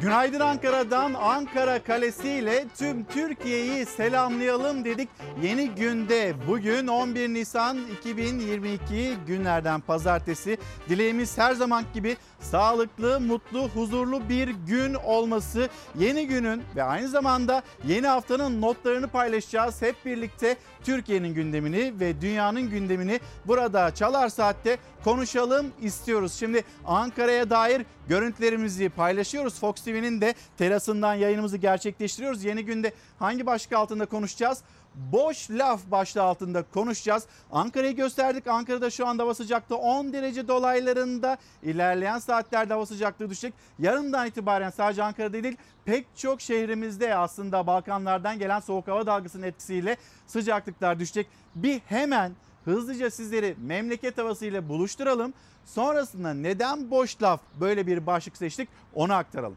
Günaydın Ankara'dan Ankara Kalesi ile tüm Türkiye'yi selamlayalım dedik. Yeni günde bugün 11 Nisan 2022 günlerden pazartesi. Dileğimiz her zaman gibi sağlıklı, mutlu, huzurlu bir gün olması. Yeni günün ve aynı zamanda yeni haftanın notlarını paylaşacağız. Hep birlikte Türkiye'nin gündemini ve dünyanın gündemini burada Çalar Saat'te konuşalım istiyoruz. Şimdi Ankara'ya dair görüntülerimizi paylaşıyoruz. Fox TV'nin de terasından yayınımızı gerçekleştiriyoruz. Yeni günde hangi başlık altında konuşacağız? Boş laf başlığı altında konuşacağız. Ankara'yı gösterdik. Ankara'da şu anda hava sıcaklığı 10 derece dolaylarında. İlerleyen saatlerde hava sıcaklığı düşecek. Yarından itibaren sadece Ankara'da değil pek çok şehrimizde aslında Balkanlardan gelen soğuk hava dalgasının etkisiyle sıcaklıklar düşecek. Bir hemen hızlıca sizleri memleket havasıyla buluşturalım. Sonrasında neden boş laf böyle bir başlık seçtik onu aktaralım.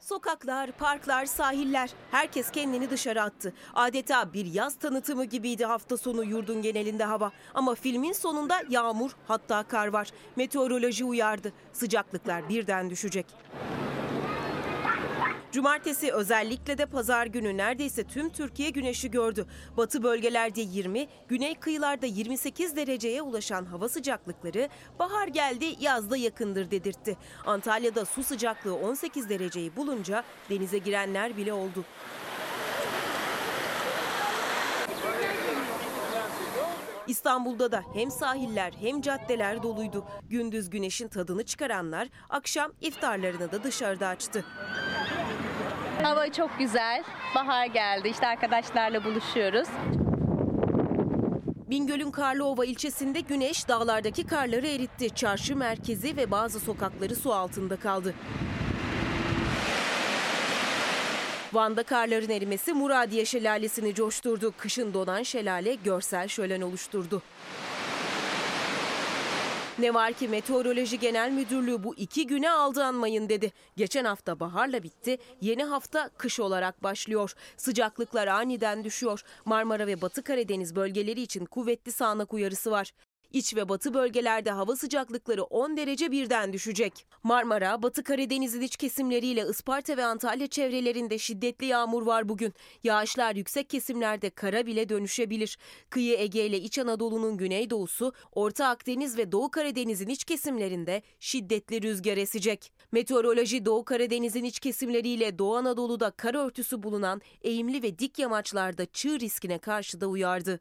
Sokaklar, parklar, sahiller herkes kendini dışarı attı. Adeta bir yaz tanıtımı gibiydi hafta sonu yurdun genelinde hava. Ama filmin sonunda yağmur hatta kar var. Meteoroloji uyardı. Sıcaklıklar birden düşecek. Cumartesi özellikle de pazar günü neredeyse tüm Türkiye güneşi gördü. Batı bölgelerde 20, güney kıyılarda 28 dereceye ulaşan hava sıcaklıkları bahar geldi yazda yakındır dedirtti. Antalya'da su sıcaklığı 18 dereceyi bulunca denize girenler bile oldu. İstanbul'da da hem sahiller hem caddeler doluydu. Gündüz güneşin tadını çıkaranlar akşam iftarlarını da dışarıda açtı. Hava çok güzel. Bahar geldi. İşte arkadaşlarla buluşuyoruz. Bingöl'ün Karlıova ilçesinde güneş dağlardaki karları eritti. Çarşı merkezi ve bazı sokakları su altında kaldı. Van'da karların erimesi Muradiye Şelalesi'ni coşturdu. Kışın donan şelale görsel şölen oluşturdu. Ne var ki Meteoroloji Genel Müdürlüğü bu iki güne aldanmayın dedi. Geçen hafta baharla bitti, yeni hafta kış olarak başlıyor. Sıcaklıklar aniden düşüyor. Marmara ve Batı Karadeniz bölgeleri için kuvvetli sağanak uyarısı var. İç ve batı bölgelerde hava sıcaklıkları 10 derece birden düşecek. Marmara, Batı Karadeniz'in iç kesimleriyle Isparta ve Antalya çevrelerinde şiddetli yağmur var bugün. Yağışlar yüksek kesimlerde kara bile dönüşebilir. Kıyı Ege ile İç Anadolu'nun güneydoğusu, Orta Akdeniz ve Doğu Karadeniz'in iç kesimlerinde şiddetli rüzgar esecek. Meteoroloji Doğu Karadeniz'in iç kesimleriyle Doğu Anadolu'da kar örtüsü bulunan eğimli ve dik yamaçlarda çığ riskine karşı da uyardı.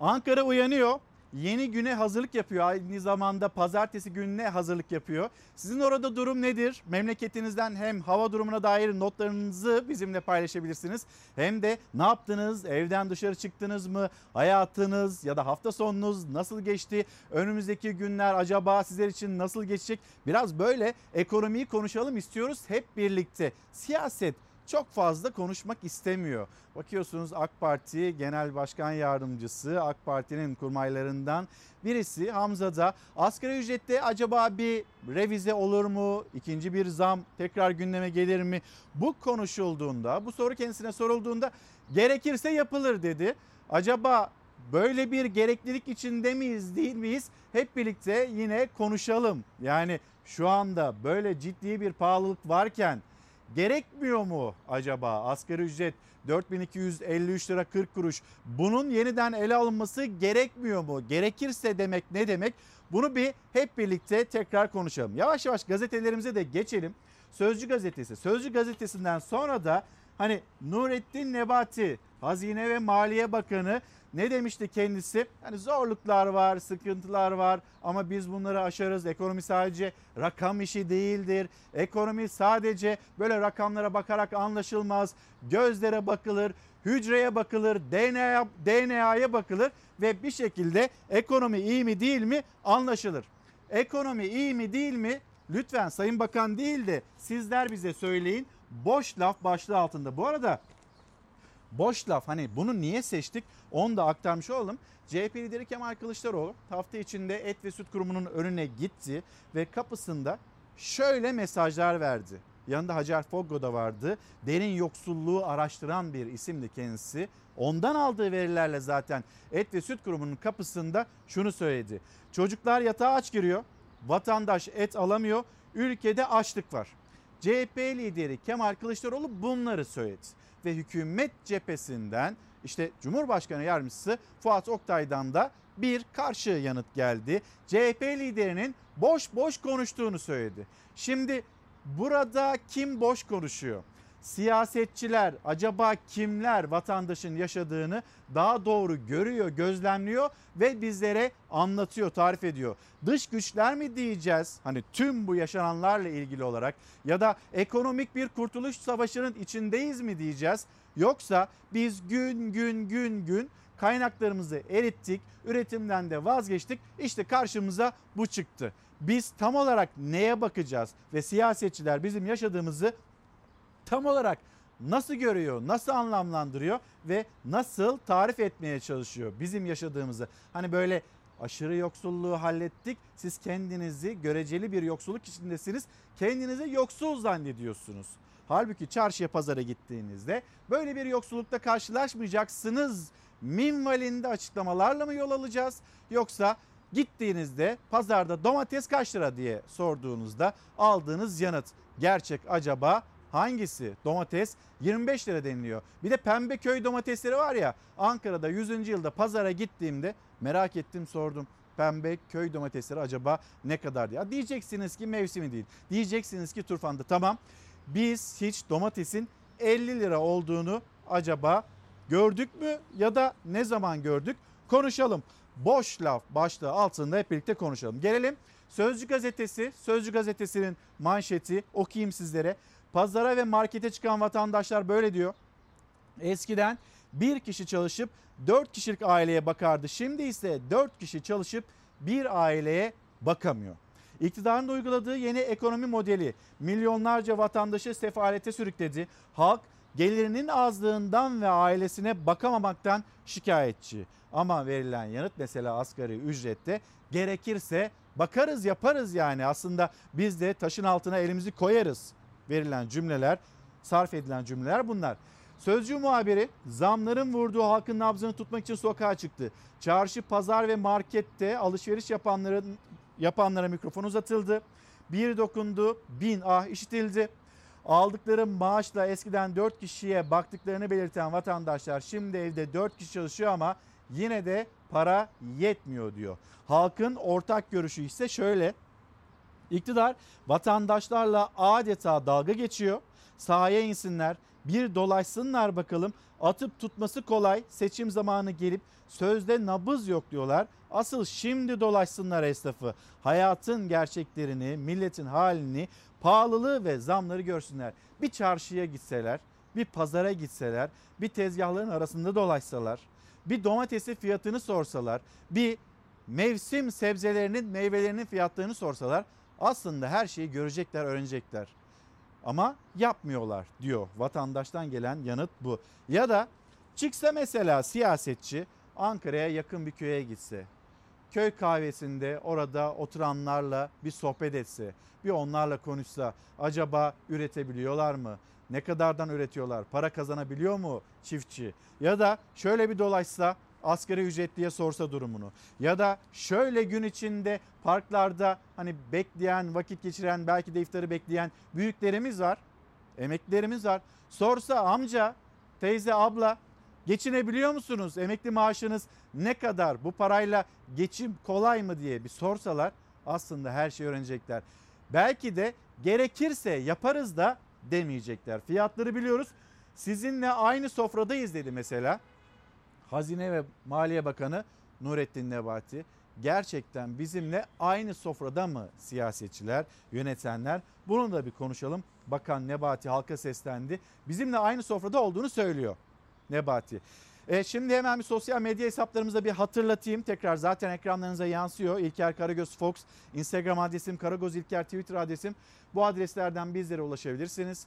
Ankara uyanıyor. Yeni güne hazırlık yapıyor. Aynı zamanda pazartesi gününe hazırlık yapıyor. Sizin orada durum nedir? Memleketinizden hem hava durumuna dair notlarınızı bizimle paylaşabilirsiniz. Hem de ne yaptınız? Evden dışarı çıktınız mı? Hayatınız ya da hafta sonunuz nasıl geçti? Önümüzdeki günler acaba sizler için nasıl geçecek? Biraz böyle ekonomiyi konuşalım istiyoruz hep birlikte. Siyaset çok fazla konuşmak istemiyor. Bakıyorsunuz AK Parti Genel Başkan Yardımcısı AK Parti'nin kurmaylarından birisi Hamza da asgari ücrette acaba bir revize olur mu? İkinci bir zam tekrar gündeme gelir mi? Bu konuşulduğunda bu soru kendisine sorulduğunda gerekirse yapılır dedi. Acaba böyle bir gereklilik içinde miyiz değil miyiz? Hep birlikte yine konuşalım. Yani şu anda böyle ciddi bir pahalılık varken gerekmiyor mu acaba asgari ücret 4253 lira 40 kuruş bunun yeniden ele alınması gerekmiyor mu? Gerekirse demek ne demek? Bunu bir hep birlikte tekrar konuşalım. Yavaş yavaş gazetelerimize de geçelim. Sözcü gazetesi. Sözcü gazetesinden sonra da hani Nurettin Nebati Hazine ve Maliye Bakanı ne demişti kendisi? Hani zorluklar var, sıkıntılar var ama biz bunları aşarız. Ekonomi sadece rakam işi değildir. Ekonomi sadece böyle rakamlara bakarak anlaşılmaz. Gözlere bakılır, hücreye bakılır, DNA DNA'ya bakılır ve bir şekilde ekonomi iyi mi değil mi anlaşılır. Ekonomi iyi mi değil mi? Lütfen Sayın Bakan değil de sizler bize söyleyin. Boş laf başlığı altında. Bu arada boş laf hani bunu niye seçtik onu da aktarmış olalım. CHP lideri Kemal Kılıçdaroğlu hafta içinde Et ve Süt Kurumu'nun önüne gitti ve kapısında şöyle mesajlar verdi. Yanında Hacer Foggo da vardı. Derin yoksulluğu araştıran bir isimdi kendisi. Ondan aldığı verilerle zaten Et ve Süt Kurumu'nun kapısında şunu söyledi. Çocuklar yatağa aç giriyor. Vatandaş et alamıyor. Ülkede açlık var. CHP lideri Kemal Kılıçdaroğlu bunları söyledi. Ve hükümet cephesinden işte Cumhurbaşkanı Yardımcısı Fuat Oktay'dan da bir karşı yanıt geldi. CHP liderinin boş boş konuştuğunu söyledi. Şimdi burada kim boş konuşuyor? Siyasetçiler acaba kimler vatandaşın yaşadığını daha doğru görüyor, gözlemliyor ve bizlere anlatıyor, tarif ediyor. Dış güçler mi diyeceğiz? Hani tüm bu yaşananlarla ilgili olarak ya da ekonomik bir kurtuluş savaşının içindeyiz mi diyeceğiz? Yoksa biz gün gün gün gün kaynaklarımızı erittik, üretimden de vazgeçtik. İşte karşımıza bu çıktı. Biz tam olarak neye bakacağız ve siyasetçiler bizim yaşadığımızı tam olarak nasıl görüyor, nasıl anlamlandırıyor ve nasıl tarif etmeye çalışıyor bizim yaşadığımızı. Hani böyle aşırı yoksulluğu hallettik. Siz kendinizi göreceli bir yoksulluk içindesiniz. Kendinizi yoksul zannediyorsunuz. Halbuki çarşıya pazara gittiğinizde böyle bir yoksullukta karşılaşmayacaksınız. Minvalinde açıklamalarla mı yol alacağız? Yoksa gittiğinizde pazarda domates kaç lira diye sorduğunuzda aldığınız yanıt gerçek acaba hangisi? Domates 25 lira deniliyor. Bir de pembe köy domatesleri var ya Ankara'da 100. yılda pazara gittiğimde merak ettim sordum. Pembe köy domatesleri acaba ne kadar diye. Diyeceksiniz ki mevsimi değil. Diyeceksiniz ki turfanda tamam. Biz hiç domatesin 50 lira olduğunu acaba gördük mü ya da ne zaman gördük? Konuşalım. Boş laf başlığı altında hep birlikte konuşalım. Gelelim Sözcü gazetesi, Sözcü gazetesinin manşeti okuyayım sizlere. Pazara ve markete çıkan vatandaşlar böyle diyor. Eskiden bir kişi çalışıp dört kişilik aileye bakardı. Şimdi ise dört kişi çalışıp bir aileye bakamıyor. İktidarın da uyguladığı yeni ekonomi modeli milyonlarca vatandaşı sefalete sürükledi. Halk gelirinin azlığından ve ailesine bakamamaktan şikayetçi. Ama verilen yanıt mesela asgari ücrette gerekirse bakarız yaparız yani aslında biz de taşın altına elimizi koyarız verilen cümleler sarf edilen cümleler bunlar. Sözcü muhabiri zamların vurduğu halkın nabzını tutmak için sokağa çıktı. Çarşı, pazar ve markette alışveriş yapanların yapanlara mikrofon uzatıldı. Bir dokundu, bin ah işitildi. Aldıkları maaşla eskiden 4 kişiye baktıklarını belirten vatandaşlar şimdi evde 4 kişi çalışıyor ama yine de para yetmiyor diyor. Halkın ortak görüşü ise şöyle. İktidar vatandaşlarla adeta dalga geçiyor. Sahaya insinler, bir dolaşsınlar bakalım. Atıp tutması kolay. Seçim zamanı gelip sözde nabız yok diyorlar. Asıl şimdi dolaşsınlar esnafı. Hayatın gerçeklerini, milletin halini, pahalılığı ve zamları görsünler. Bir çarşıya gitseler, bir pazara gitseler, bir tezgahların arasında dolaşsalar, bir domatesi fiyatını sorsalar, bir mevsim sebzelerinin, meyvelerinin fiyatlarını sorsalar aslında her şeyi görecekler, öğrenecekler. Ama yapmıyorlar diyor vatandaştan gelen yanıt bu. Ya da çıksa mesela siyasetçi Ankara'ya yakın bir köye gitse. Köy kahvesinde orada oturanlarla bir sohbet etse, bir onlarla konuşsa acaba üretebiliyorlar mı? Ne kadardan üretiyorlar? Para kazanabiliyor mu çiftçi? Ya da şöyle bir dolaşsa asgari ücretliye sorsa durumunu. Ya da şöyle gün içinde parklarda hani bekleyen vakit geçiren belki de iftarı bekleyen büyüklerimiz var emeklilerimiz var. Sorsa amca teyze abla geçinebiliyor musunuz? Emekli maaşınız ne kadar? Bu parayla geçim kolay mı? diye bir sorsalar aslında her şeyi öğrenecekler. Belki de gerekirse yaparız da demeyecekler. Fiyatları biliyoruz. Sizinle aynı sofradayız dedi mesela Hazine ve Maliye Bakanı Nurettin Nebati gerçekten bizimle aynı sofrada mı siyasetçiler, yönetenler? Bunu da bir konuşalım. Bakan Nebati halka seslendi. Bizimle aynı sofrada olduğunu söylüyor Nebati. E, şimdi hemen bir sosyal medya hesaplarımıza bir hatırlatayım. Tekrar zaten ekranlarınıza yansıyor. İlker Karagöz Fox, Instagram adresim Karagöz İlker, Twitter adresim. Bu adreslerden bizlere ulaşabilirsiniz.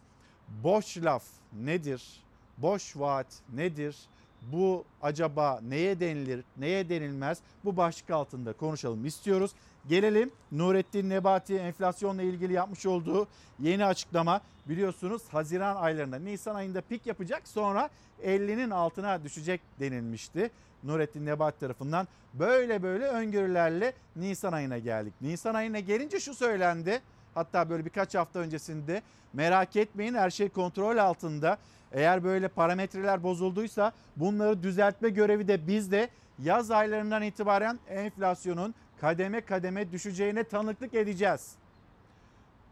Boş laf nedir? Boş vaat nedir? Bu acaba neye denilir, neye denilmez bu başlık altında konuşalım istiyoruz. Gelelim Nurettin Nebati enflasyonla ilgili yapmış olduğu yeni açıklama. Biliyorsunuz Haziran aylarında Nisan ayında pik yapacak sonra 50'nin altına düşecek denilmişti. Nurettin Nebati tarafından böyle böyle öngörülerle Nisan ayına geldik. Nisan ayına gelince şu söylendi. Hatta böyle birkaç hafta öncesinde merak etmeyin her şey kontrol altında. Eğer böyle parametreler bozulduysa bunları düzeltme görevi de bizde. Yaz aylarından itibaren enflasyonun kademe kademe düşeceğine tanıklık edeceğiz.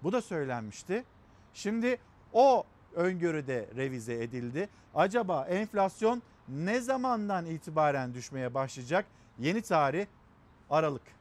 Bu da söylenmişti. Şimdi o öngörüde revize edildi. Acaba enflasyon ne zamandan itibaren düşmeye başlayacak? Yeni tarih Aralık.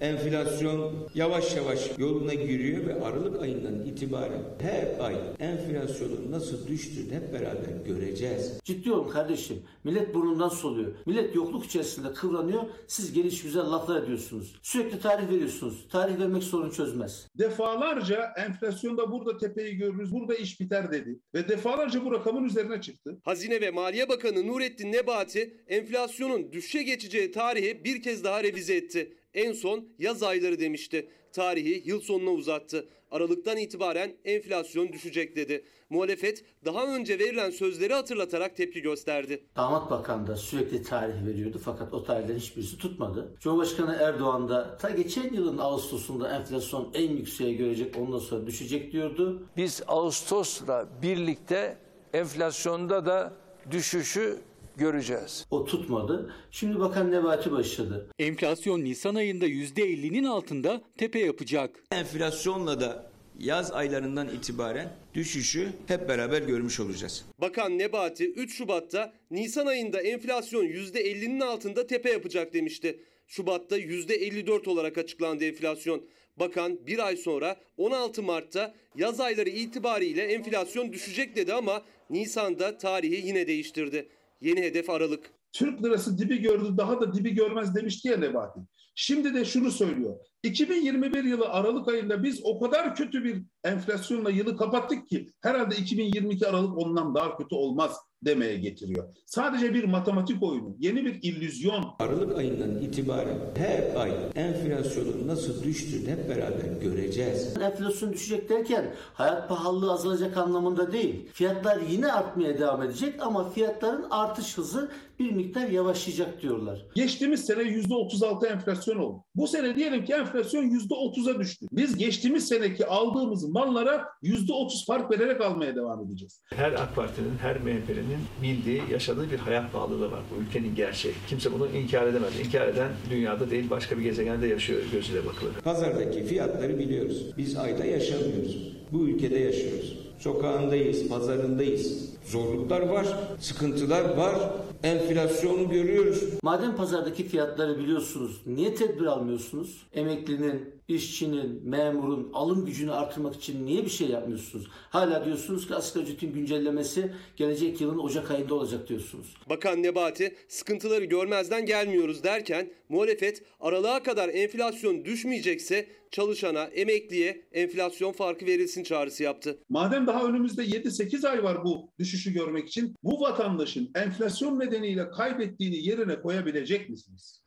Enflasyon yavaş yavaş yoluna giriyor ve Aralık ayından itibaren her ay enflasyonun nasıl düştüğünü hep beraber göreceğiz. Ciddi olun kardeşim. Millet burnundan soluyor. Millet yokluk içerisinde kıvranıyor. Siz geliş güzel laflar ediyorsunuz. Sürekli tarih veriyorsunuz. Tarih vermek sorun çözmez. Defalarca enflasyonda burada tepeyi görürüz, burada iş biter dedi. Ve defalarca bu rakamın üzerine çıktı. Hazine ve Maliye Bakanı Nurettin Nebati enflasyonun düşüşe geçeceği tarihi bir kez daha revize etti. En son yaz ayları demişti. Tarihi yıl sonuna uzattı. Aralıktan itibaren enflasyon düşecek dedi. Muhalefet daha önce verilen sözleri hatırlatarak tepki gösterdi. Damat Bakan da sürekli tarih veriyordu fakat o tarihlerin hiçbirisi tutmadı. Cumhurbaşkanı Erdoğan da ta geçen yılın Ağustos'unda enflasyon en yükseğe görecek ondan sonra düşecek diyordu. Biz Ağustos'la birlikte enflasyonda da düşüşü göreceğiz. O tutmadı. Şimdi Bakan Nebati başladı. Enflasyon Nisan ayında %50'nin altında tepe yapacak. Enflasyonla da yaz aylarından itibaren düşüşü hep beraber görmüş olacağız. Bakan Nebati 3 Şubat'ta Nisan ayında enflasyon %50'nin altında tepe yapacak demişti. Şubat'ta %54 olarak açıklandı enflasyon. Bakan bir ay sonra 16 Mart'ta yaz ayları itibariyle enflasyon düşecek dedi ama Nisan'da tarihi yine değiştirdi. Yeni hedef Aralık. Türk lirası dibi gördü, daha da dibi görmez demişti ya Nebati. Şimdi de şunu söylüyor. 2021 yılı Aralık ayında biz o kadar kötü bir enflasyonla yılı kapattık ki herhalde 2022 Aralık ondan daha kötü olmaz demeye getiriyor. Sadece bir matematik oyunu, yeni bir illüzyon. Aralık ayından itibaren her ay enflasyonun nasıl düştüğünü hep beraber göreceğiz. Enflasyon düşecek derken hayat pahalılığı azalacak anlamında değil. Fiyatlar yine artmaya devam edecek ama fiyatların artış hızı bir miktar yavaşlayacak diyorlar. Geçtiğimiz sene %36 enflasyon oldu. Bu sene diyelim ki enflasyon %30'a düştü. Biz geçtiğimiz seneki aldığımız mallara %30 fark vererek almaya devam edeceğiz. Her AK Parti'nin, her MHP'nin bildiği, yaşadığı bir hayat pahalılığı var. Bu ülkenin gerçeği. Kimse bunu inkar edemez. İnkar eden dünyada değil başka bir gezegende yaşıyor gözüyle bakılır. Pazardaki fiyatları biliyoruz. Biz ayda yaşamıyoruz. Bu ülkede yaşıyoruz. Sokağındayız, pazarındayız. Zorluklar var, sıkıntılar var. Enflasyonu görüyoruz. Madem pazardaki fiyatları biliyorsunuz, niye tedbir almıyorsunuz? Emeklinin, işçinin, memurun alım gücünü artırmak için niye bir şey yapmıyorsunuz? Hala diyorsunuz ki asgari ücretin güncellemesi gelecek yılın Ocak ayında olacak diyorsunuz. Bakan Nebati sıkıntıları görmezden gelmiyoruz derken muhalefet aralığa kadar enflasyon düşmeyecekse çalışana, emekliye enflasyon farkı verilsin çağrısı yaptı. Madem daha önümüzde 7-8 ay var bu düşüşü görmek için bu vatandaşın enflasyon nedeniyle kaybettiğini yerine koyabilecek misiniz?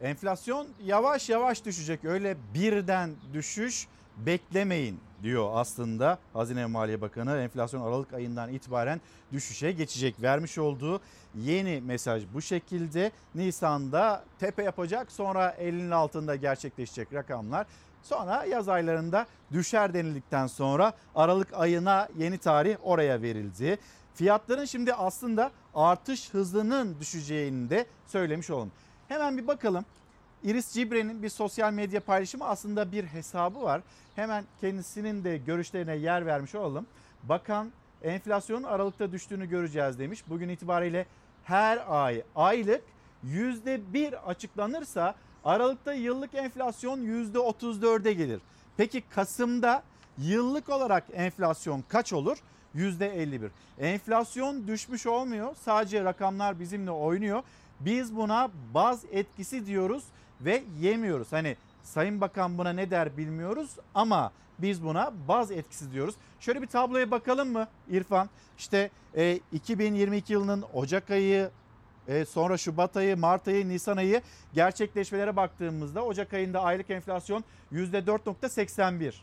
Enflasyon yavaş yavaş düşecek. Öyle birden düşüş beklemeyin diyor aslında Hazine Maliye Bakanı. Enflasyon Aralık ayından itibaren düşüşe geçecek. Vermiş olduğu yeni mesaj bu şekilde. Nisan'da tepe yapacak sonra elinin altında gerçekleşecek rakamlar. Sonra yaz aylarında düşer denildikten sonra Aralık ayına yeni tarih oraya verildi. Fiyatların şimdi aslında artış hızının düşeceğini de söylemiş olalım. Hemen bir bakalım. Iris Cibre'nin bir sosyal medya paylaşımı aslında bir hesabı var. Hemen kendisinin de görüşlerine yer vermiş olalım. Bakan enflasyonun Aralık'ta düştüğünü göreceğiz demiş. Bugün itibariyle her ay aylık %1 açıklanırsa Aralık'ta yıllık enflasyon %34'e gelir. Peki Kasım'da yıllık olarak enflasyon kaç olur? %51. Enflasyon düşmüş olmuyor. Sadece rakamlar bizimle oynuyor. Biz buna baz etkisi diyoruz ve yemiyoruz. Hani Sayın Bakan buna ne der bilmiyoruz ama Biz buna baz etkisi diyoruz. Şöyle bir tabloya bakalım mı İrfan? İşte e, 2022 yılının Ocak ayı, e, sonra Şubat ayı, Mart ayı, Nisan ayı gerçekleşmelere baktığımızda Ocak ayında aylık enflasyon %4.81.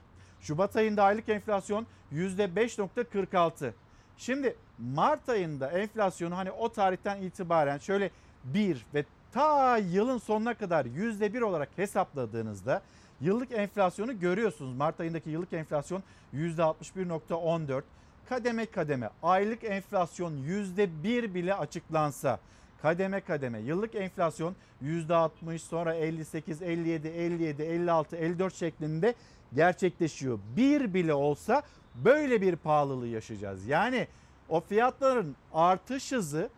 Şubat ayında aylık enflasyon %5.46. Şimdi Mart ayında enflasyonu hani o tarihten itibaren şöyle 1 ve ta yılın sonuna kadar %1 olarak hesapladığınızda yıllık enflasyonu görüyorsunuz. Mart ayındaki yıllık enflasyon %61.14. Kademe kademe aylık enflasyon %1 bile açıklansa kademe kademe yıllık enflasyon %60 sonra 58, 57, 57, 56, 54 şeklinde gerçekleşiyor. Bir bile olsa böyle bir pahalılığı yaşayacağız. Yani o fiyatların artış hızı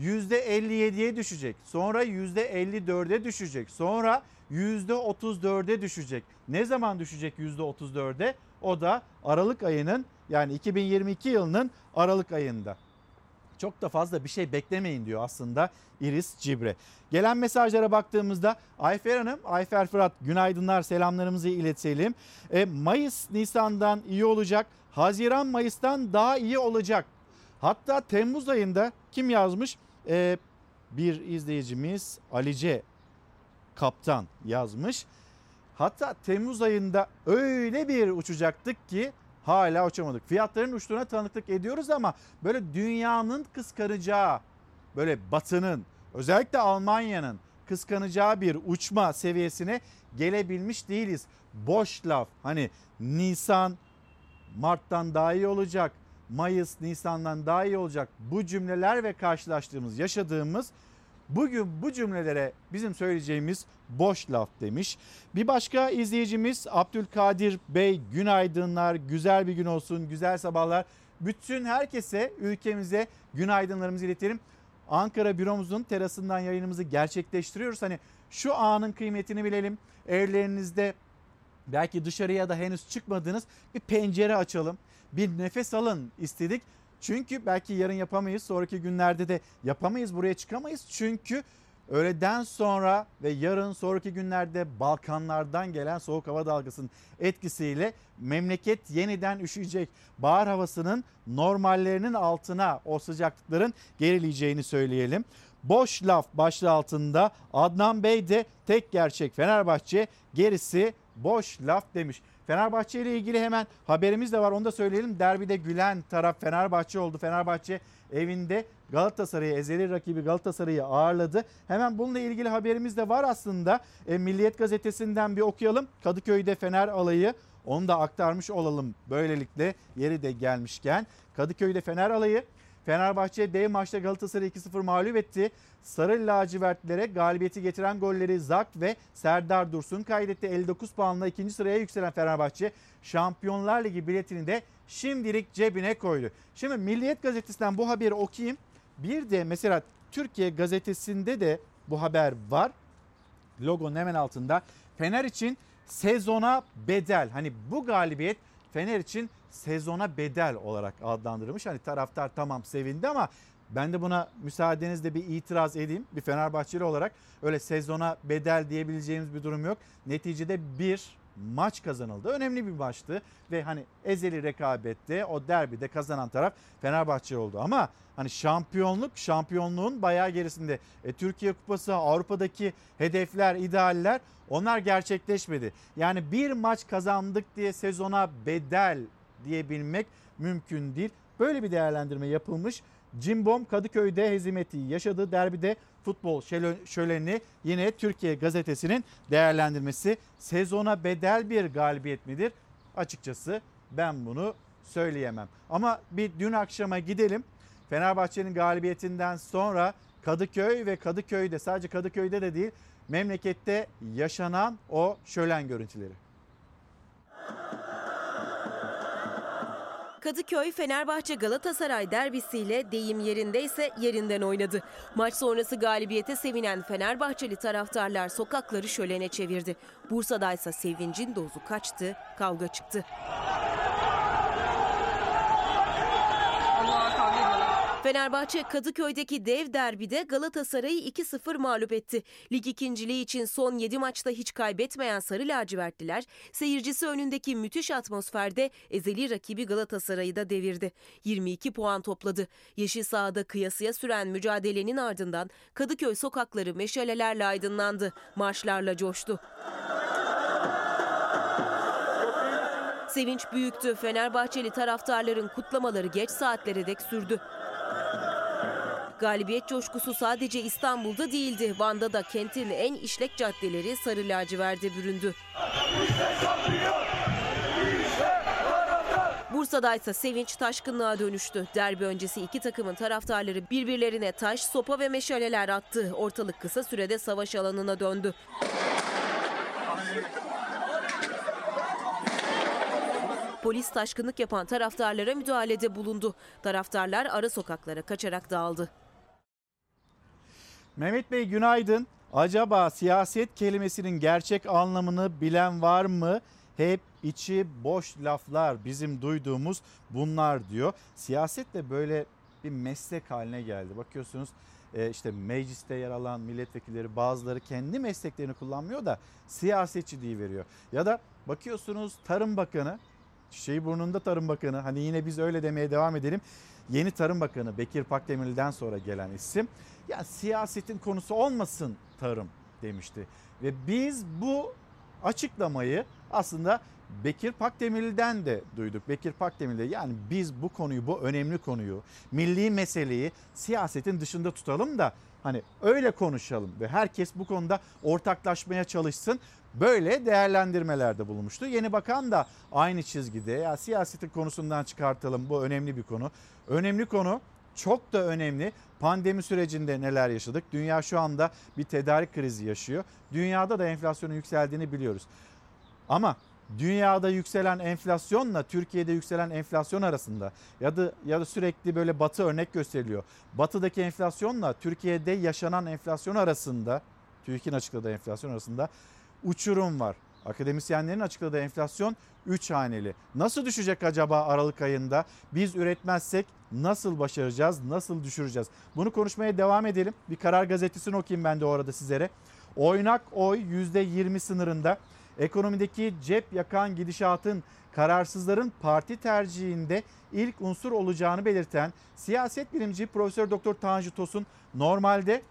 %57'ye düşecek. Sonra %54'e düşecek. Sonra %34'e düşecek. Ne zaman düşecek %34'e? O da Aralık ayının yani 2022 yılının Aralık ayında. Çok da fazla bir şey beklemeyin diyor aslında Iris Cibre. Gelen mesajlara baktığımızda Ayfer Hanım, Ayfer Fırat günaydınlar selamlarımızı iletelim. E, Mayıs Nisan'dan iyi olacak. Haziran Mayıs'tan daha iyi olacak. Hatta Temmuz ayında kim yazmış? E, bir izleyicimiz Alice Kaptan yazmış. Hatta Temmuz ayında öyle bir uçacaktık ki hala uçamadık. Fiyatların uçtuğuna tanıklık ediyoruz ama böyle dünyanın kıskanacağı, böyle batının, özellikle Almanya'nın kıskanacağı bir uçma seviyesine gelebilmiş değiliz. Boş laf hani Nisan Mart'tan daha iyi olacak, Mayıs Nisan'dan daha iyi olacak bu cümleler ve karşılaştığımız, yaşadığımız Bugün bu cümlelere bizim söyleyeceğimiz boş laf demiş. Bir başka izleyicimiz Abdülkadir Bey günaydınlar, güzel bir gün olsun, güzel sabahlar. Bütün herkese, ülkemize günaydınlarımızı iletelim. Ankara büromuzun terasından yayınımızı gerçekleştiriyoruz. Hani şu anın kıymetini bilelim. Evlerinizde belki dışarıya da henüz çıkmadınız bir pencere açalım. Bir nefes alın istedik. Çünkü belki yarın yapamayız, sonraki günlerde de yapamayız, buraya çıkamayız. Çünkü öğleden sonra ve yarın sonraki günlerde Balkanlardan gelen soğuk hava dalgasının etkisiyle memleket yeniden üşüyecek. Bahar havasının normallerinin altına o sıcaklıkların gerileyeceğini söyleyelim. Boş laf başlığı altında Adnan Bey de tek gerçek Fenerbahçe gerisi boş laf demiş. Fenerbahçe ile ilgili hemen haberimiz de var onu da söyleyelim. Derbide gülen taraf Fenerbahçe oldu. Fenerbahçe evinde Galatasaray'ı ezeli rakibi Galatasaray'ı ağırladı. Hemen bununla ilgili haberimiz de var aslında. E, Milliyet gazetesinden bir okuyalım. Kadıköy'de Fener alayı onu da aktarmış olalım böylelikle yeri de gelmişken. Kadıköy'de Fener alayı Fenerbahçe dev maçta Galatasaray'ı 2-0 mağlup etti. Sarı lacivertlere galibiyeti getiren golleri Zak ve Serdar Dursun kaydetti. 59 puanla ikinci sıraya yükselen Fenerbahçe Şampiyonlar Ligi biletini de şimdilik cebine koydu. Şimdi Milliyet Gazetesi'nden bu haberi okuyayım. Bir de mesela Türkiye Gazetesi'nde de bu haber var. Logonun hemen altında Fener için sezona bedel. Hani bu galibiyet Fener için sezona bedel olarak adlandırılmış. Hani taraftar tamam sevindi ama ben de buna müsaadenizle bir itiraz edeyim. Bir Fenerbahçeli olarak öyle sezona bedel diyebileceğimiz bir durum yok. Neticede bir maç kazanıldı. Önemli bir maçtı ve hani ezeli rekabette o derbide kazanan taraf Fenerbahçe oldu. Ama hani şampiyonluk şampiyonluğun bayağı gerisinde. E, Türkiye Kupası Avrupa'daki hedefler, idealler onlar gerçekleşmedi. Yani bir maç kazandık diye sezona bedel diyebilmek mümkün değil. Böyle bir değerlendirme yapılmış. Cimbom Kadıköy'de hezimeti yaşadığı derbide futbol şöleni yine Türkiye gazetesinin değerlendirmesi. Sezona bedel bir galibiyet midir? Açıkçası ben bunu söyleyemem. Ama bir dün akşama gidelim. Fenerbahçe'nin galibiyetinden sonra Kadıköy ve Kadıköy'de sadece Kadıköy'de de değil memlekette yaşanan o şölen görüntüleri. Kadıköy Fenerbahçe Galatasaray derbisiyle deyim yerindeyse yerinden oynadı. Maç sonrası galibiyete sevinen Fenerbahçeli taraftarlar sokakları şölene çevirdi. Bursa'daysa sevincin dozu kaçtı, kavga çıktı. Fenerbahçe Kadıköy'deki dev derbide Galatasaray'ı 2-0 mağlup etti. Lig ikinciliği için son 7 maçta hiç kaybetmeyen Sarı Lacivertliler seyircisi önündeki müthiş atmosferde ezeli rakibi Galatasaray'ı da devirdi. 22 puan topladı. Yeşil sahada kıyasıya süren mücadelenin ardından Kadıköy sokakları meşalelerle aydınlandı. Marşlarla coştu. Sevinç büyüktü. Fenerbahçeli taraftarların kutlamaları geç saatlere dek sürdü. Galibiyet coşkusu sadece İstanbul'da değildi. Van'da da kentin en işlek caddeleri sarı laciverde büründü. Bursa'da ise sevinç taşkınlığa dönüştü. Derbi öncesi iki takımın taraftarları birbirlerine taş, sopa ve meşaleler attı. Ortalık kısa sürede savaş alanına döndü. Polis taşkınlık yapan taraftarlara müdahalede bulundu. Taraftarlar ara sokaklara kaçarak dağıldı. Mehmet Bey günaydın. Acaba siyaset kelimesinin gerçek anlamını bilen var mı? Hep içi boş laflar bizim duyduğumuz bunlar diyor. Siyaset de böyle bir meslek haline geldi. Bakıyorsunuz e, işte mecliste yer alan milletvekilleri bazıları kendi mesleklerini kullanmıyor da siyasetçi diye veriyor. Ya da bakıyorsunuz Tarım Bakanı Çiçeği burnunda Tarım Bakanı hani yine biz öyle demeye devam edelim. Yeni Tarım Bakanı Bekir Pakdemirli'den sonra gelen isim ya siyasetin konusu olmasın tarım demişti. Ve biz bu açıklamayı aslında Bekir Pakdemirli'den de duyduk. Bekir Pakdemirli yani biz bu konuyu bu önemli konuyu milli meseleyi siyasetin dışında tutalım da hani öyle konuşalım ve herkes bu konuda ortaklaşmaya çalışsın. Böyle değerlendirmelerde bulunmuştu. Yeni bakan da aynı çizgide ya siyasetin konusundan çıkartalım bu önemli bir konu. Önemli konu çok da önemli. Pandemi sürecinde neler yaşadık? Dünya şu anda bir tedarik krizi yaşıyor. Dünyada da enflasyonun yükseldiğini biliyoruz. Ama dünyada yükselen enflasyonla Türkiye'de yükselen enflasyon arasında ya da ya da sürekli böyle batı örnek gösteriliyor. Batıdaki enflasyonla Türkiye'de yaşanan enflasyon arasında TÜİK'in açıkladığı enflasyon arasında uçurum var. Akademisyenlerin açıkladığı enflasyon 3 haneli. Nasıl düşecek acaba Aralık ayında? Biz üretmezsek nasıl başaracağız, nasıl düşüreceğiz? Bunu konuşmaya devam edelim. Bir karar gazetesini okuyayım ben de orada sizlere. Oynak oy %20 sınırında. Ekonomideki cep yakan gidişatın kararsızların parti tercihinde ilk unsur olacağını belirten siyaset bilimci Profesör Doktor Tanju Tosun normalde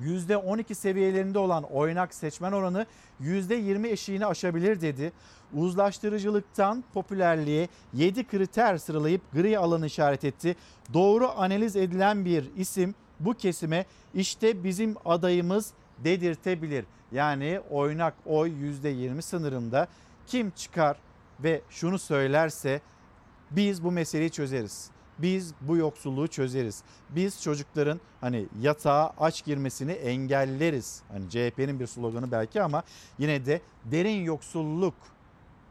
%12 seviyelerinde olan oynak seçmen oranı %20 eşiğini aşabilir dedi. Uzlaştırıcılıktan popülerliğe 7 kriter sıralayıp gri alanı işaret etti. Doğru analiz edilen bir isim bu kesime işte bizim adayımız dedirtebilir. Yani oynak oy %20 sınırında kim çıkar ve şunu söylerse biz bu meseleyi çözeriz biz bu yoksulluğu çözeriz. Biz çocukların hani yatağa aç girmesini engelleriz. Hani CHP'nin bir sloganı belki ama yine de derin yoksulluk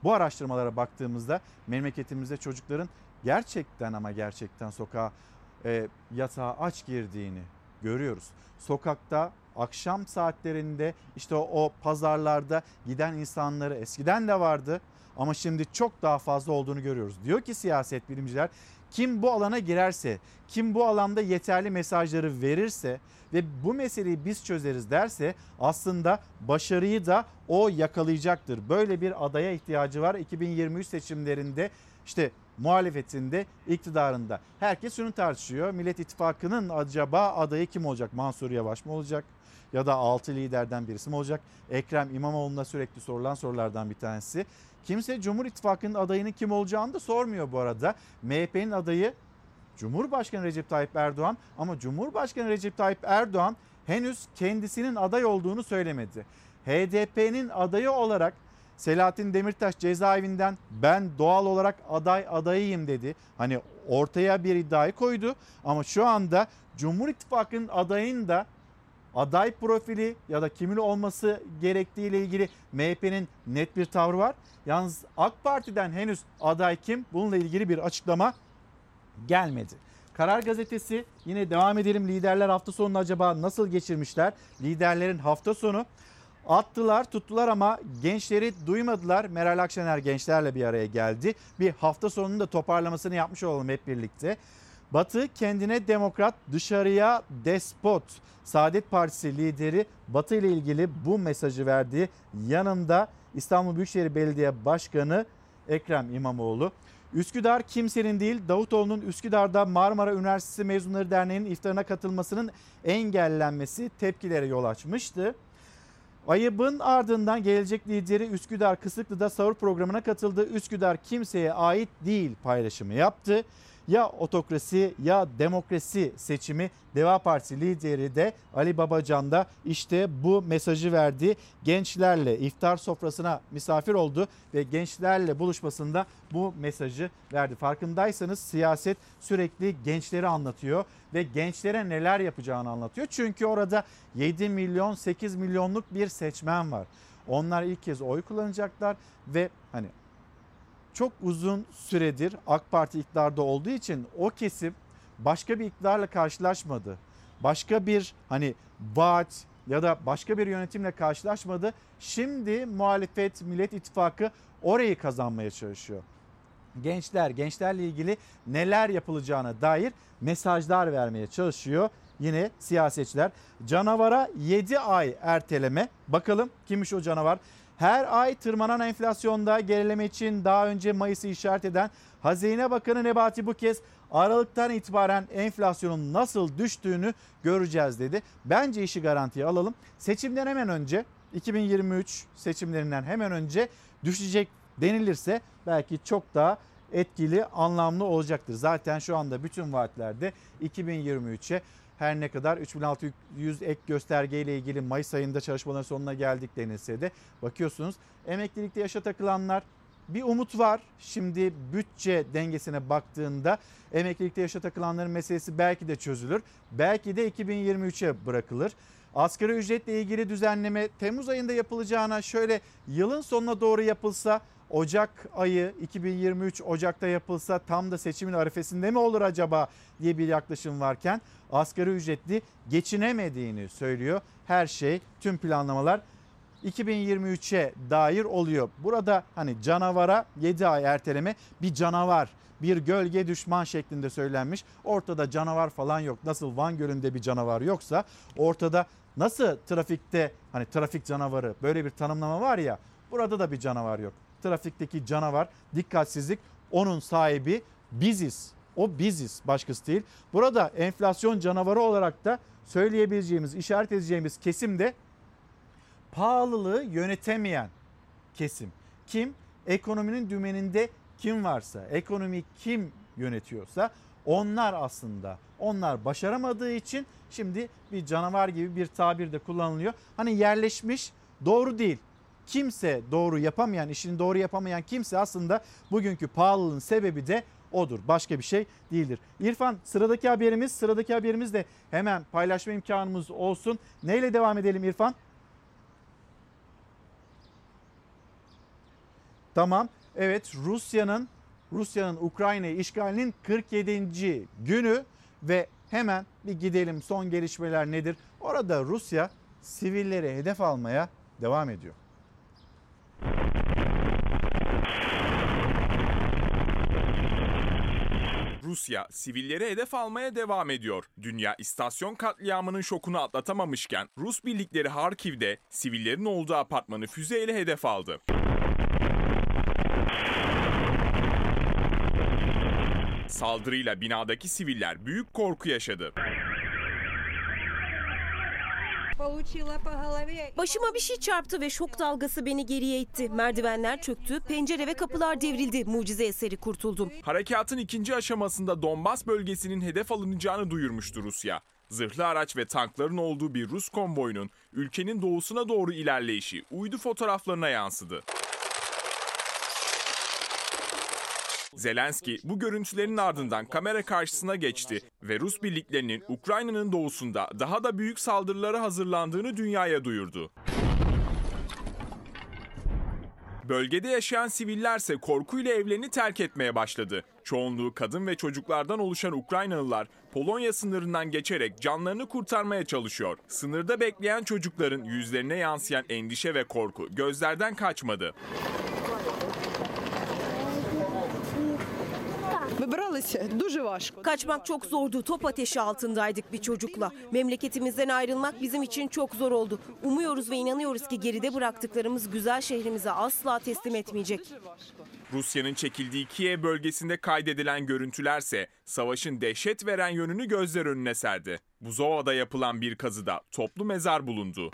bu araştırmalara baktığımızda memleketimizde çocukların gerçekten ama gerçekten sokağa e, yatağa aç girdiğini görüyoruz. Sokakta akşam saatlerinde işte o, o pazarlarda giden insanları eskiden de vardı ama şimdi çok daha fazla olduğunu görüyoruz. Diyor ki siyaset bilimciler kim bu alana girerse, kim bu alanda yeterli mesajları verirse ve bu meseleyi biz çözeriz derse aslında başarıyı da o yakalayacaktır. Böyle bir adaya ihtiyacı var 2023 seçimlerinde işte muhalefetinde, iktidarında. Herkes şunu tartışıyor. Millet İttifakı'nın acaba adayı kim olacak? Mansur Yavaş mı olacak? Ya da altı liderden birisi mi olacak? Ekrem İmamoğlu'na sürekli sorulan sorulardan bir tanesi. Kimse Cumhur İttifakı'nın adayının kim olacağını da sormuyor bu arada. MHP'nin adayı Cumhurbaşkanı Recep Tayyip Erdoğan ama Cumhurbaşkanı Recep Tayyip Erdoğan henüz kendisinin aday olduğunu söylemedi. HDP'nin adayı olarak Selahattin Demirtaş cezaevinden ben doğal olarak aday adayıyım dedi. Hani ortaya bir iddiayı koydu ama şu anda Cumhur İttifakı'nın adayını da aday profili ya da kimin olması gerektiği ile ilgili MHP'nin net bir tavrı var. Yalnız AK Parti'den henüz aday kim bununla ilgili bir açıklama gelmedi. Karar Gazetesi yine devam edelim. Liderler hafta sonunu acaba nasıl geçirmişler? Liderlerin hafta sonu attılar tuttular ama gençleri duymadılar. Meral Akşener gençlerle bir araya geldi. Bir hafta sonunun da toparlamasını yapmış olalım hep birlikte. Batı kendine demokrat, dışarıya despot. Saadet Partisi lideri Batı ile ilgili bu mesajı verdi. Yanında İstanbul Büyükşehir Belediye Başkanı Ekrem İmamoğlu. Üsküdar kimsenin değil Davutoğlu'nun Üsküdar'da Marmara Üniversitesi Mezunları Derneği'nin iftarına katılmasının engellenmesi tepkilere yol açmıştı. Ayıbın ardından gelecek lideri Üsküdar Kısıklı'da sahur programına katıldı. Üsküdar kimseye ait değil paylaşımı yaptı. Ya otokrasi ya demokrasi seçimi Deva Partisi lideri de Ali Babacan da işte bu mesajı verdi. Gençlerle iftar sofrasına misafir oldu ve gençlerle buluşmasında bu mesajı verdi. Farkındaysanız siyaset sürekli gençleri anlatıyor ve gençlere neler yapacağını anlatıyor. Çünkü orada 7 milyon 8 milyonluk bir seçmen var. Onlar ilk kez oy kullanacaklar ve hani çok uzun süredir AK Parti iktidarda olduğu için o kesim başka bir iktidarla karşılaşmadı. Başka bir hani vaat ya da başka bir yönetimle karşılaşmadı. Şimdi muhalefet Millet İttifakı orayı kazanmaya çalışıyor. Gençler, gençlerle ilgili neler yapılacağına dair mesajlar vermeye çalışıyor. Yine siyasetçiler canavara 7 ay erteleme. Bakalım kimmiş o canavar? Her ay tırmanan enflasyonda gerileme için daha önce Mayıs'ı işaret eden Hazine Bakanı Nebati bu kez Aralıktan itibaren enflasyonun nasıl düştüğünü göreceğiz dedi. Bence işi garantiye alalım. Seçimden hemen önce 2023 seçimlerinden hemen önce düşecek denilirse belki çok daha etkili, anlamlı olacaktır. Zaten şu anda bütün vaatlerde 2023'e her ne kadar 3600 ek göstergeyle ilgili Mayıs ayında çalışmaların sonuna geldik denilse de bakıyorsunuz emeklilikte yaşa takılanlar bir umut var. Şimdi bütçe dengesine baktığında emeklilikte yaşa takılanların meselesi belki de çözülür. Belki de 2023'e bırakılır. Asgari ücretle ilgili düzenleme Temmuz ayında yapılacağına şöyle yılın sonuna doğru yapılsa Ocak ayı 2023 Ocak'ta yapılsa tam da seçimin arifesinde mi olur acaba diye bir yaklaşım varken asgari ücretli geçinemediğini söylüyor. Her şey tüm planlamalar 2023'e dair oluyor. Burada hani canavara 7 ay erteleme bir canavar bir gölge düşman şeklinde söylenmiş. Ortada canavar falan yok. Nasıl Van Gölü'nde bir canavar yoksa ortada nasıl trafikte hani trafik canavarı böyle bir tanımlama var ya burada da bir canavar yok. Trafikteki canavar dikkatsizlik onun sahibi biziz. O biziz başkası değil. Burada enflasyon canavarı olarak da söyleyebileceğimiz, işaret edeceğimiz kesim de pahalılığı yönetemeyen kesim. Kim? Ekonominin dümeninde kim varsa, ekonomi kim yönetiyorsa onlar aslında onlar başaramadığı için şimdi bir canavar gibi bir tabir de kullanılıyor. Hani yerleşmiş doğru değil. Kimse doğru yapamayan, işini doğru yapamayan kimse aslında bugünkü pahalılığın sebebi de odur. Başka bir şey değildir. İrfan sıradaki haberimiz, sıradaki haberimiz de hemen paylaşma imkanımız olsun. Neyle devam edelim İrfan? Tamam. Evet Rusya'nın Rusya'nın Ukrayna'yı işgalinin 47. günü ve hemen bir gidelim son gelişmeler nedir? Orada Rusya sivilleri hedef almaya devam ediyor. Rusya sivilleri hedef almaya devam ediyor. Dünya istasyon katliamının şokunu atlatamamışken Rus birlikleri Harkiv'de sivillerin olduğu apartmanı füzeyle hedef aldı. Saldırıyla binadaki siviller büyük korku yaşadı. Başıma bir şey çarptı ve şok dalgası beni geriye itti. Merdivenler çöktü, pencere ve kapılar devrildi. Mucize eseri kurtuldum. Harekatın ikinci aşamasında Donbas bölgesinin hedef alınacağını duyurmuştu Rusya. Zırhlı araç ve tankların olduğu bir Rus konvoyunun ülkenin doğusuna doğru ilerleyişi uydu fotoğraflarına yansıdı. Zelenski bu görüntülerin ardından kamera karşısına geçti ve Rus birliklerinin Ukrayna'nın doğusunda daha da büyük saldırılara hazırlandığını dünyaya duyurdu. Bölgede yaşayan sivillerse korkuyla evlerini terk etmeye başladı. Çoğunluğu kadın ve çocuklardan oluşan Ukraynalılar Polonya sınırından geçerek canlarını kurtarmaya çalışıyor. Sınırda bekleyen çocukların yüzlerine yansıyan endişe ve korku gözlerden kaçmadı. вибралися дуже важко. Kaçmak çok zordu. Top ateşi altındaydık bir çocukla. Memleketimizden ayrılmak bizim için çok zor oldu. Umuyoruz ve inanıyoruz ki geride bıraktıklarımız güzel şehrimize asla teslim etmeyecek. Rusya'nın çekildiği Kiev bölgesinde kaydedilen görüntülerse savaşın dehşet veren yönünü gözler önüne serdi. Buzova'da yapılan bir kazıda toplu mezar bulundu.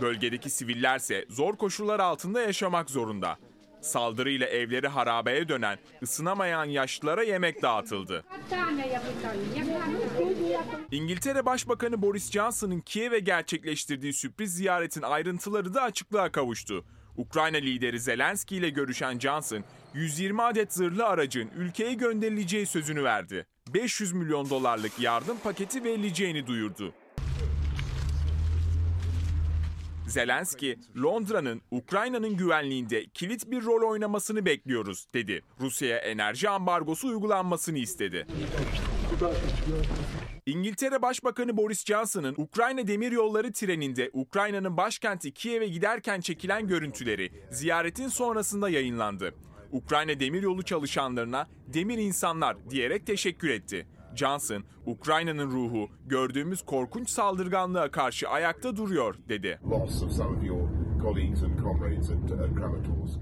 Bölgedeki sivillerse zor koşullar altında yaşamak zorunda. Saldırıyla evleri harabeye dönen, ısınamayan yaşlılara yemek dağıtıldı. İngiltere Başbakanı Boris Johnson'ın Kiev'e gerçekleştirdiği sürpriz ziyaretin ayrıntıları da açıklığa kavuştu. Ukrayna lideri Zelenski ile görüşen Johnson, 120 adet zırhlı aracın ülkeye gönderileceği sözünü verdi. 500 milyon dolarlık yardım paketi verileceğini duyurdu. Zelenski, Londra'nın Ukrayna'nın güvenliğinde kilit bir rol oynamasını bekliyoruz dedi. Rusya'ya enerji ambargosu uygulanmasını istedi. İngiltere Başbakanı Boris Johnson'ın Ukrayna demiryolları treninde Ukrayna'nın başkenti Kiev'e giderken çekilen görüntüleri ziyaretin sonrasında yayınlandı. Ukrayna demiryolu çalışanlarına demir insanlar diyerek teşekkür etti. Johnson, Ukrayna'nın ruhu gördüğümüz korkunç saldırganlığa karşı ayakta duruyor dedi. loss of some of your colleagues and comrades at, at Kramatorsk.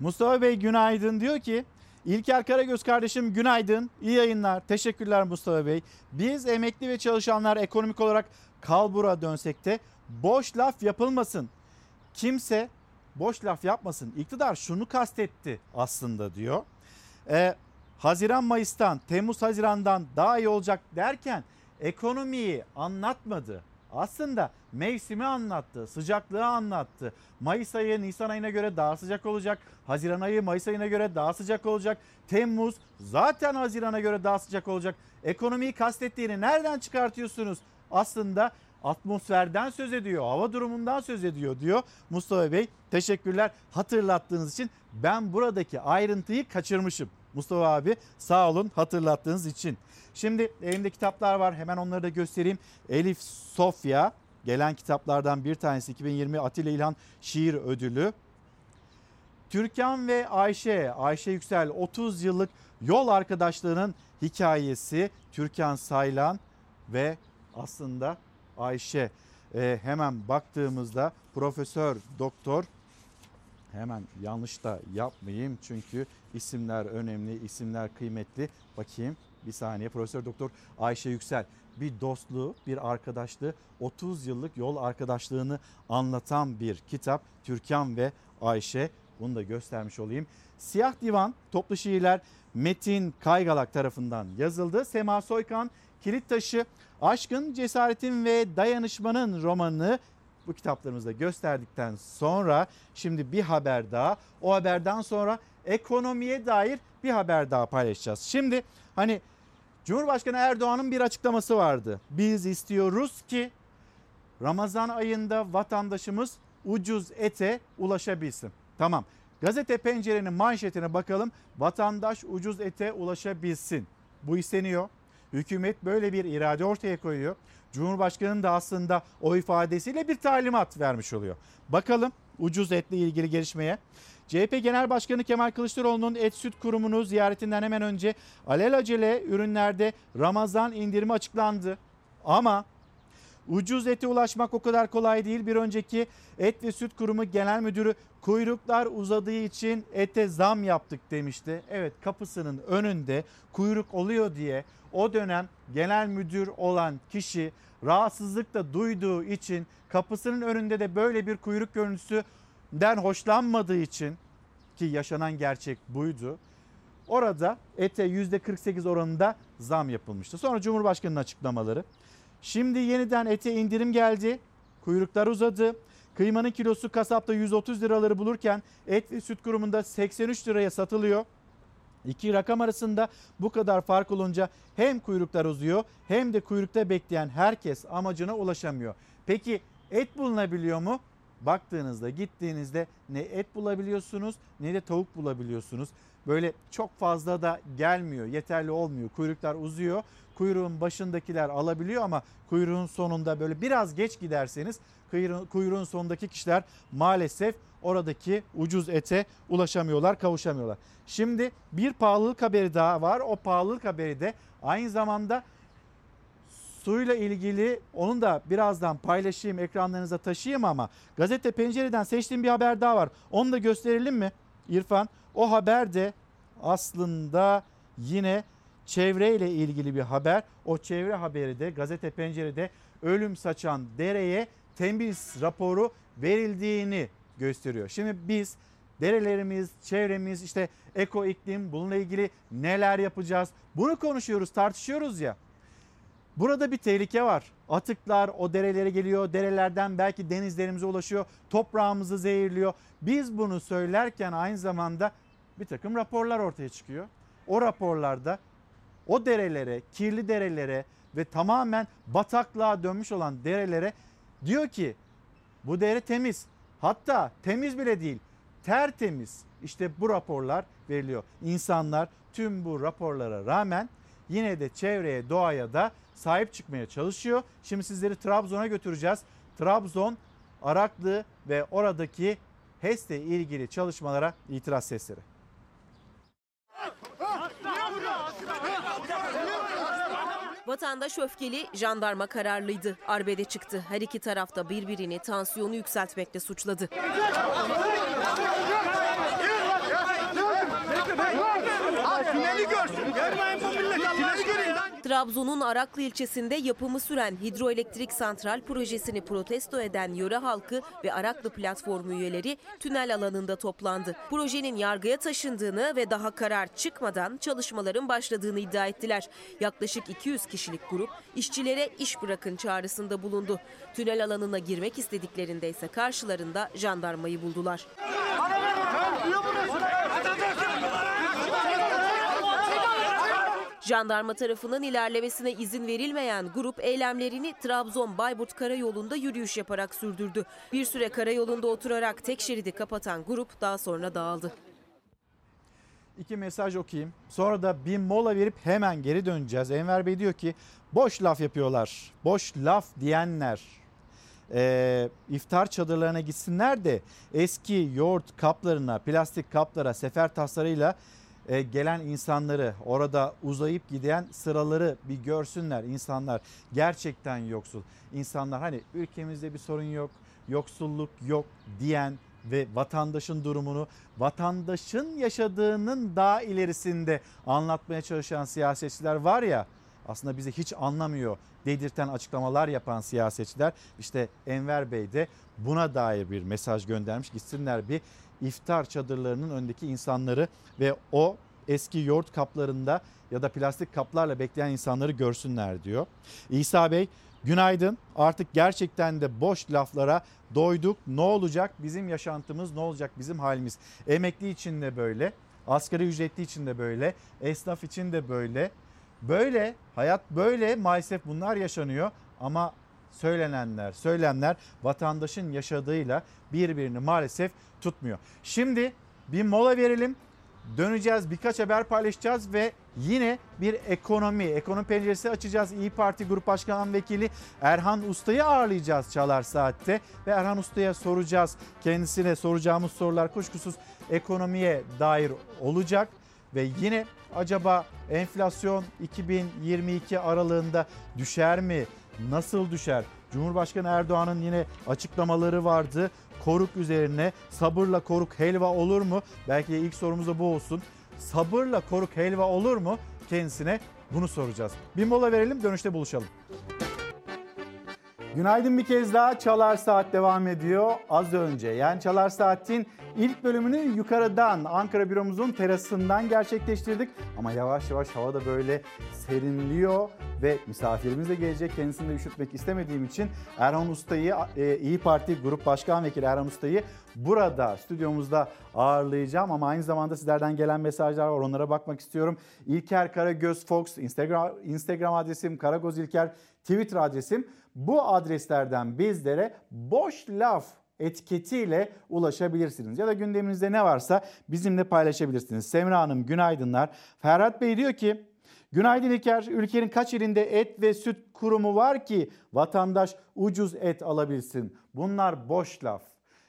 Mustafa Bey günaydın diyor ki İlker Karagöz kardeşim günaydın. İyi yayınlar. Teşekkürler Mustafa Bey. Biz emekli ve çalışanlar ekonomik olarak kalbura dönsek de boş laf yapılmasın. Kimse boş laf yapmasın. İktidar şunu kastetti aslında diyor. Ee, Haziran Mayıs'tan, Temmuz Haziran'dan daha iyi olacak derken ekonomiyi anlatmadı. Aslında mevsimi anlattı, sıcaklığı anlattı. Mayıs ayı Nisan ayına göre daha sıcak olacak. Haziran ayı Mayıs ayına göre daha sıcak olacak. Temmuz zaten Haziran'a göre daha sıcak olacak. Ekonomiyi kastettiğini nereden çıkartıyorsunuz? Aslında atmosferden söz ediyor, hava durumundan söz ediyor diyor Mustafa Bey. Teşekkürler hatırlattığınız için. Ben buradaki ayrıntıyı kaçırmışım. Mustafa abi sağ olun hatırlattığınız için. Şimdi elimde kitaplar var hemen onları da göstereyim. Elif Sofya gelen kitaplardan bir tanesi 2020 Atilla İlhan Şiir Ödülü. Türkan ve Ayşe, Ayşe Yüksel 30 yıllık yol arkadaşlığının hikayesi. Türkan Saylan ve aslında Ayşe. Ee, hemen baktığımızda Profesör Doktor hemen yanlış da yapmayayım çünkü isimler önemli, isimler kıymetli. Bakayım bir saniye Profesör Doktor Ayşe Yüksel bir dostluğu, bir arkadaşlığı, 30 yıllık yol arkadaşlığını anlatan bir kitap. Türkan ve Ayşe bunu da göstermiş olayım. Siyah Divan toplu şiirler Metin Kaygalak tarafından yazıldı. Sema Soykan Kilit Taşı Aşkın, Cesaretin ve Dayanışmanın romanını bu kitaplarımızda gösterdikten sonra şimdi bir haber daha o haberden sonra ekonomiye dair bir haber daha paylaşacağız. Şimdi hani Cumhurbaşkanı Erdoğan'ın bir açıklaması vardı. Biz istiyoruz ki Ramazan ayında vatandaşımız ucuz ete ulaşabilsin. Tamam. Gazete Pencere'nin manşetine bakalım. Vatandaş ucuz ete ulaşabilsin. Bu isteniyor. Hükümet böyle bir irade ortaya koyuyor. Cumhurbaşkanının da aslında o ifadesiyle bir talimat vermiş oluyor. Bakalım ucuz etle ilgili gelişmeye. CHP Genel Başkanı Kemal Kılıçdaroğlu'nun Et Süt Kurumu'nu ziyaretinden hemen önce alelacele ürünlerde Ramazan indirimi açıklandı. Ama ucuz ete ulaşmak o kadar kolay değil. Bir önceki Et ve Süt Kurumu Genel Müdürü kuyruklar uzadığı için ete zam yaptık demişti. Evet kapısının önünde kuyruk oluyor diye o dönem genel müdür olan kişi rahatsızlık da duyduğu için kapısının önünde de böyle bir kuyruk görüntüsünden hoşlanmadığı için ki yaşanan gerçek buydu. Orada ete %48 oranında zam yapılmıştı. Sonra Cumhurbaşkanı'nın açıklamaları. Şimdi yeniden ete indirim geldi. Kuyruklar uzadı. Kıymanın kilosu kasapta 130 liraları bulurken et ve süt kurumunda 83 liraya satılıyor. İki rakam arasında bu kadar fark olunca hem kuyruklar uzuyor hem de kuyrukta bekleyen herkes amacına ulaşamıyor. Peki et bulunabiliyor mu? Baktığınızda gittiğinizde ne et bulabiliyorsunuz ne de tavuk bulabiliyorsunuz. Böyle çok fazla da gelmiyor yeterli olmuyor kuyruklar uzuyor. Kuyruğun başındakiler alabiliyor ama kuyruğun sonunda böyle biraz geç giderseniz kuyruğun, sonundaki kişiler maalesef oradaki ucuz ete ulaşamıyorlar kavuşamıyorlar. Şimdi bir pahalılık haberi daha var o pahalılık haberi de aynı zamanda suyla ilgili onun da birazdan paylaşayım ekranlarınıza taşıyayım ama gazete pencereden seçtiğim bir haber daha var. Onu da gösterelim mi İrfan? O haber de aslında yine çevreyle ilgili bir haber. O çevre haberi de gazete pencerede ölüm saçan dereye temiz raporu verildiğini gösteriyor. Şimdi biz derelerimiz, çevremiz, işte eko iklim bununla ilgili neler yapacağız? Bunu konuşuyoruz, tartışıyoruz ya. Burada bir tehlike var. Atıklar o derelere geliyor. Derelerden belki denizlerimize ulaşıyor. Toprağımızı zehirliyor. Biz bunu söylerken aynı zamanda bir takım raporlar ortaya çıkıyor. O raporlarda o derelere, kirli derelere ve tamamen bataklığa dönmüş olan derelere diyor ki bu dere temiz. Hatta temiz bile değil, tertemiz. İşte bu raporlar veriliyor. İnsanlar tüm bu raporlara rağmen yine de çevreye, doğaya da sahip çıkmaya çalışıyor. Şimdi sizleri Trabzon'a götüreceğiz. Trabzon, Araklı ve oradaki HES'le ilgili çalışmalara itiraz sesleri. Vatandaş öfkeli, jandarma kararlıydı. Arbede çıktı. Her iki tarafta birbirini tansiyonu yükseltmekle suçladı. Trabzon'un Araklı ilçesinde yapımı süren hidroelektrik santral projesini protesto eden yöre halkı ve Araklı platformu üyeleri tünel alanında toplandı. Projenin yargıya taşındığını ve daha karar çıkmadan çalışmaların başladığını iddia ettiler. Yaklaşık 200 kişilik grup işçilere iş bırakın çağrısında bulundu. Tünel alanına girmek istediklerinde ise karşılarında jandarmayı buldular. Jandarma tarafından ilerlemesine izin verilmeyen grup eylemlerini Trabzon-Bayburt karayolunda yürüyüş yaparak sürdürdü. Bir süre karayolunda oturarak tek şeridi kapatan grup daha sonra dağıldı. İki mesaj okuyayım. Sonra da bir mola verip hemen geri döneceğiz. Enver Bey diyor ki boş laf yapıyorlar. Boş laf diyenler e, iftar çadırlarına gitsinler de eski yoğurt kaplarına, plastik kaplara, sefer taslarıyla e, gelen insanları orada uzayıp giden sıraları bir görsünler insanlar. Gerçekten yoksul. İnsanlar hani ülkemizde bir sorun yok yoksulluk yok diyen ve vatandaşın durumunu vatandaşın yaşadığının daha ilerisinde anlatmaya çalışan siyasetçiler var ya aslında bizi hiç anlamıyor dedirten açıklamalar yapan siyasetçiler. İşte Enver Bey de buna dair bir mesaj göndermiş. Gitsinler bir iftar çadırlarının önündeki insanları ve o eski yoğurt kaplarında ya da plastik kaplarla bekleyen insanları görsünler diyor. İsa Bey günaydın. Artık gerçekten de boş laflara doyduk. Ne olacak? Bizim yaşantımız ne olacak? Bizim halimiz. Emekli için de böyle asgari ücretli için de böyle esnaf için de böyle. Böyle hayat böyle maalesef bunlar yaşanıyor. Ama söylenenler, söylemler vatandaşın yaşadığıyla birbirini maalesef tutmuyor. Şimdi bir mola verelim. Döneceğiz birkaç haber paylaşacağız ve yine bir ekonomi, ekonomi penceresi açacağız. İyi Parti Grup Başkan Vekili Erhan Usta'yı ağırlayacağız Çalar Saat'te. Ve Erhan Usta'ya soracağız. Kendisine soracağımız sorular kuşkusuz ekonomiye dair olacak. Ve yine acaba enflasyon 2022 aralığında düşer mi? Nasıl düşer? Cumhurbaşkanı Erdoğan'ın yine açıklamaları vardı. Koruk üzerine sabırla koruk helva olur mu? Belki de ilk sorumuz da bu olsun. Sabırla koruk helva olur mu? Kendisine bunu soracağız. Bir mola verelim dönüşte buluşalım. Günaydın bir kez daha Çalar Saat devam ediyor. Az önce yani Çalar Saat'in ilk bölümünü yukarıdan Ankara büromuzun terasından gerçekleştirdik. Ama yavaş yavaş hava da böyle serinliyor ve misafirimiz de gelecek. Kendisini de üşütmek istemediğim için Erhan Usta'yı e, İyi Parti Grup Başkan Vekili Erhan Usta'yı burada stüdyomuzda ağırlayacağım. Ama aynı zamanda sizlerden gelen mesajlar var onlara bakmak istiyorum. İlker Karagöz Fox Instagram, Instagram adresim Karagoz İlker Twitter adresim. Bu adreslerden bizlere boş laf etiketiyle ulaşabilirsiniz. Ya da gündeminizde ne varsa bizimle paylaşabilirsiniz. Semra Hanım günaydınlar. Ferhat Bey diyor ki Günaydın İlker. Ülkenin kaç ilinde et ve süt kurumu var ki vatandaş ucuz et alabilsin? Bunlar boş laf.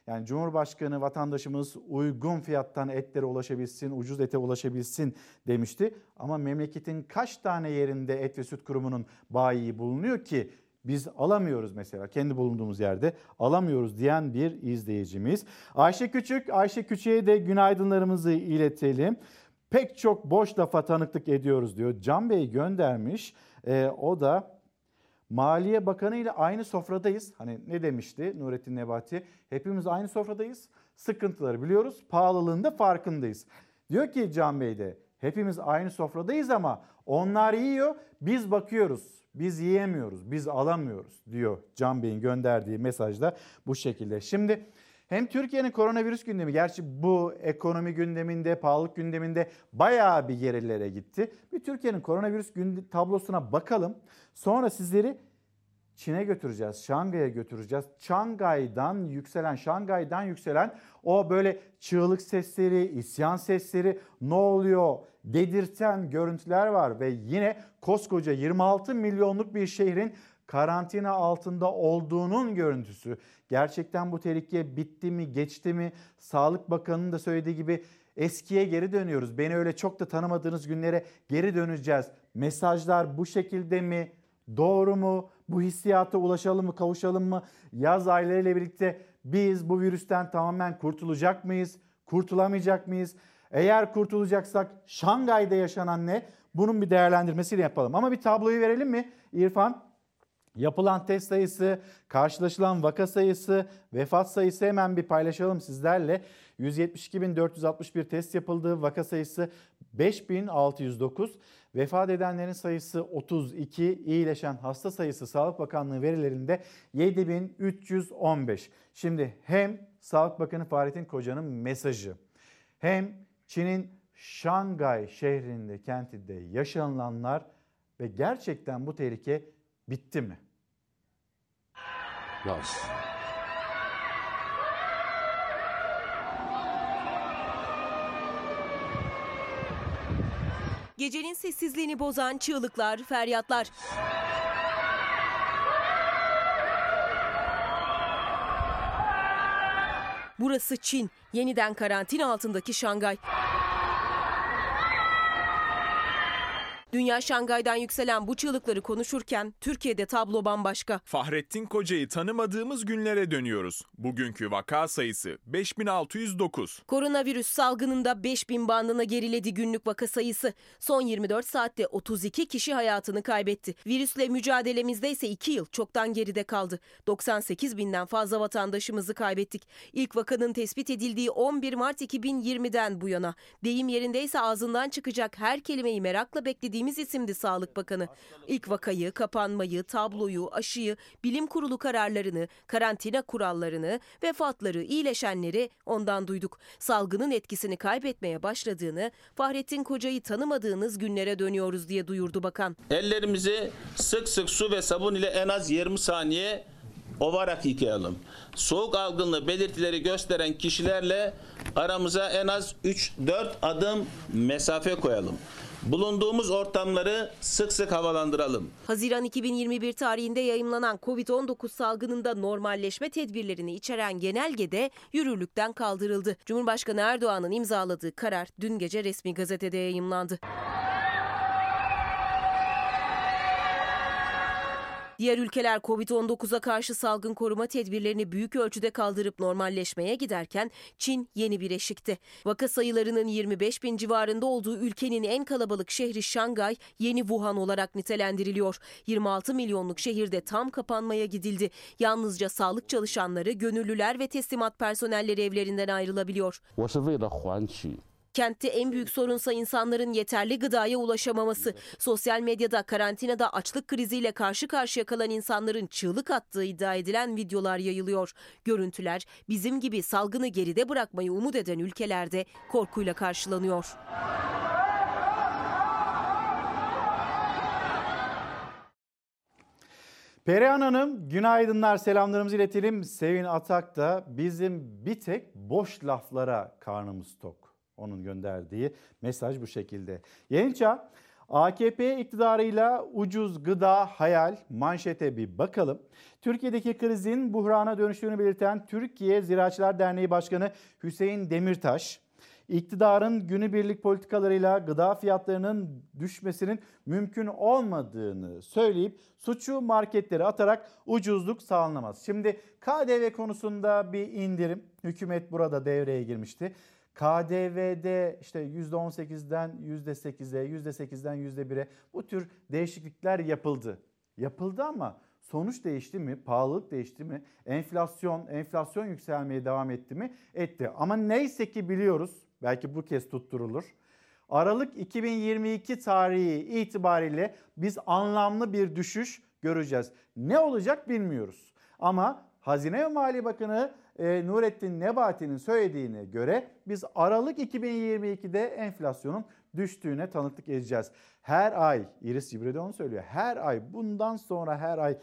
Yani Cumhurbaşkanı vatandaşımız uygun fiyattan etlere ulaşabilsin, ucuz ete ulaşabilsin demişti. Ama memleketin kaç tane yerinde et ve süt kurumunun bayi bulunuyor ki biz alamıyoruz mesela kendi bulunduğumuz yerde alamıyoruz diyen bir izleyicimiz. Ayşe Küçük, Ayşe Küçük'e de günaydınlarımızı iletelim. Pek çok boş lafa tanıklık ediyoruz diyor. Can Bey göndermiş. Ee, o da Maliye Bakanı ile aynı sofradayız. Hani ne demişti Nurettin Nebati? Hepimiz aynı sofradayız. Sıkıntıları biliyoruz. Pahalılığında farkındayız. Diyor ki Can Bey de hepimiz aynı sofradayız ama onlar yiyor biz bakıyoruz. Biz yiyemiyoruz, biz alamıyoruz diyor Can Bey'in gönderdiği mesajda bu şekilde. Şimdi hem Türkiye'nin koronavirüs gündemi, gerçi bu ekonomi gündeminde, pahalılık gündeminde bayağı bir gerilere gitti. Bir Türkiye'nin koronavirüs tablosuna bakalım. Sonra sizleri Çin'e götüreceğiz, Şangay'a götüreceğiz. Şangay'dan yükselen, Şangay'dan yükselen o böyle çığlık sesleri, isyan sesleri ne oluyor dedirten görüntüler var ve yine koskoca 26 milyonluk bir şehrin karantina altında olduğunun görüntüsü. Gerçekten bu tehlike bitti mi, geçti mi? Sağlık Bakanı'nın da söylediği gibi eskiye geri dönüyoruz. Beni öyle çok da tanımadığınız günlere geri döneceğiz. Mesajlar bu şekilde mi? Doğru mu? Bu hissiyata ulaşalım mı, kavuşalım mı? Yaz aylarıyla birlikte biz bu virüsten tamamen kurtulacak mıyız? Kurtulamayacak mıyız? Eğer kurtulacaksak Şangay'da yaşanan ne? Bunun bir değerlendirmesini yapalım. Ama bir tabloyu verelim mi İrfan? Yapılan test sayısı, karşılaşılan vaka sayısı, vefat sayısı hemen bir paylaşalım sizlerle. 172.461 test yapıldı. Vaka sayısı 5609. Vefat edenlerin sayısı 32. iyileşen hasta sayısı Sağlık Bakanlığı verilerinde 7315. Şimdi hem Sağlık Bakanı Fahrettin Koca'nın mesajı hem Çin'in Şangay şehrinde, kentinde yaşanılanlar ve gerçekten bu tehlike bitti mi? Yes. Gecenin sessizliğini bozan çığlıklar, feryatlar. Burası Çin, yeniden karantina altındaki Şangay. Dünya Şangay'dan yükselen bu çığlıkları konuşurken Türkiye'de tablo bambaşka. Fahrettin Koca'yı tanımadığımız günlere dönüyoruz. Bugünkü vaka sayısı 5609. Koronavirüs salgınında 5000 bandına geriledi günlük vaka sayısı. Son 24 saatte 32 kişi hayatını kaybetti. Virüsle mücadelemizde ise 2 yıl çoktan geride kaldı. 98 binden fazla vatandaşımızı kaybettik. İlk vakanın tespit edildiği 11 Mart 2020'den bu yana. Deyim yerindeyse ağzından çıkacak her kelimeyi merakla beklediğim verdiğimiz isimdi Sağlık Bakanı. İlk vakayı, kapanmayı, tabloyu, aşıyı, bilim kurulu kararlarını, karantina kurallarını, vefatları, iyileşenleri ondan duyduk. Salgının etkisini kaybetmeye başladığını, Fahrettin Koca'yı tanımadığınız günlere dönüyoruz diye duyurdu bakan. Ellerimizi sık sık su ve sabun ile en az 20 saniye ovarak yıkayalım. Soğuk algınlığı belirtileri gösteren kişilerle aramıza en az 3-4 adım mesafe koyalım. Bulunduğumuz ortamları sık sık havalandıralım. Haziran 2021 tarihinde yayımlanan Covid-19 salgınında normalleşme tedbirlerini içeren genelgede yürürlükten kaldırıldı. Cumhurbaşkanı Erdoğan'ın imzaladığı karar dün gece resmi gazetede yayımlandı. Diğer ülkeler Covid-19'a karşı salgın koruma tedbirlerini büyük ölçüde kaldırıp normalleşmeye giderken Çin yeni bir eşikte. Vaka sayılarının 25 bin civarında olduğu ülkenin en kalabalık şehri Şangay yeni Wuhan olarak nitelendiriliyor. 26 milyonluk şehirde tam kapanmaya gidildi. Yalnızca sağlık çalışanları, gönüllüler ve teslimat personelleri evlerinden ayrılabiliyor. Kentte en büyük sorunsa insanların yeterli gıdaya ulaşamaması. Sosyal medyada karantinada açlık kriziyle karşı karşıya kalan insanların çığlık attığı iddia edilen videolar yayılıyor. Görüntüler bizim gibi salgını geride bırakmayı umut eden ülkelerde korkuyla karşılanıyor. Perihan Hanım günaydınlar selamlarımızı iletelim. Sevin Atak da bizim bir tek boş laflara karnımız tok. Onun gönderdiği mesaj bu şekilde. Çağ AKP iktidarıyla ucuz gıda hayal manşete bir bakalım. Türkiye'deki krizin buhrana dönüştüğünü belirten Türkiye Ziraatçılar Derneği Başkanı Hüseyin Demirtaş, iktidarın günübirlik politikalarıyla gıda fiyatlarının düşmesinin mümkün olmadığını söyleyip suçu marketlere atarak ucuzluk sağlanamaz. Şimdi KDV konusunda bir indirim hükümet burada devreye girmişti. KDV'de işte %18'den %8'e, %8'den %1'e bu tür değişiklikler yapıldı. Yapıldı ama sonuç değişti mi? Pahalılık değişti mi? Enflasyon, enflasyon yükselmeye devam etti mi? Etti. Ama neyse ki biliyoruz, belki bu kez tutturulur. Aralık 2022 tarihi itibariyle biz anlamlı bir düşüş göreceğiz. Ne olacak bilmiyoruz. Ama Hazine ve Maliye Bakanı e, Nurettin Nebati'nin söylediğine göre biz Aralık 2022'de enflasyonun düştüğüne tanıklık edeceğiz. Her ay, Iris Cibre onu söylüyor. Her ay bundan sonra her ay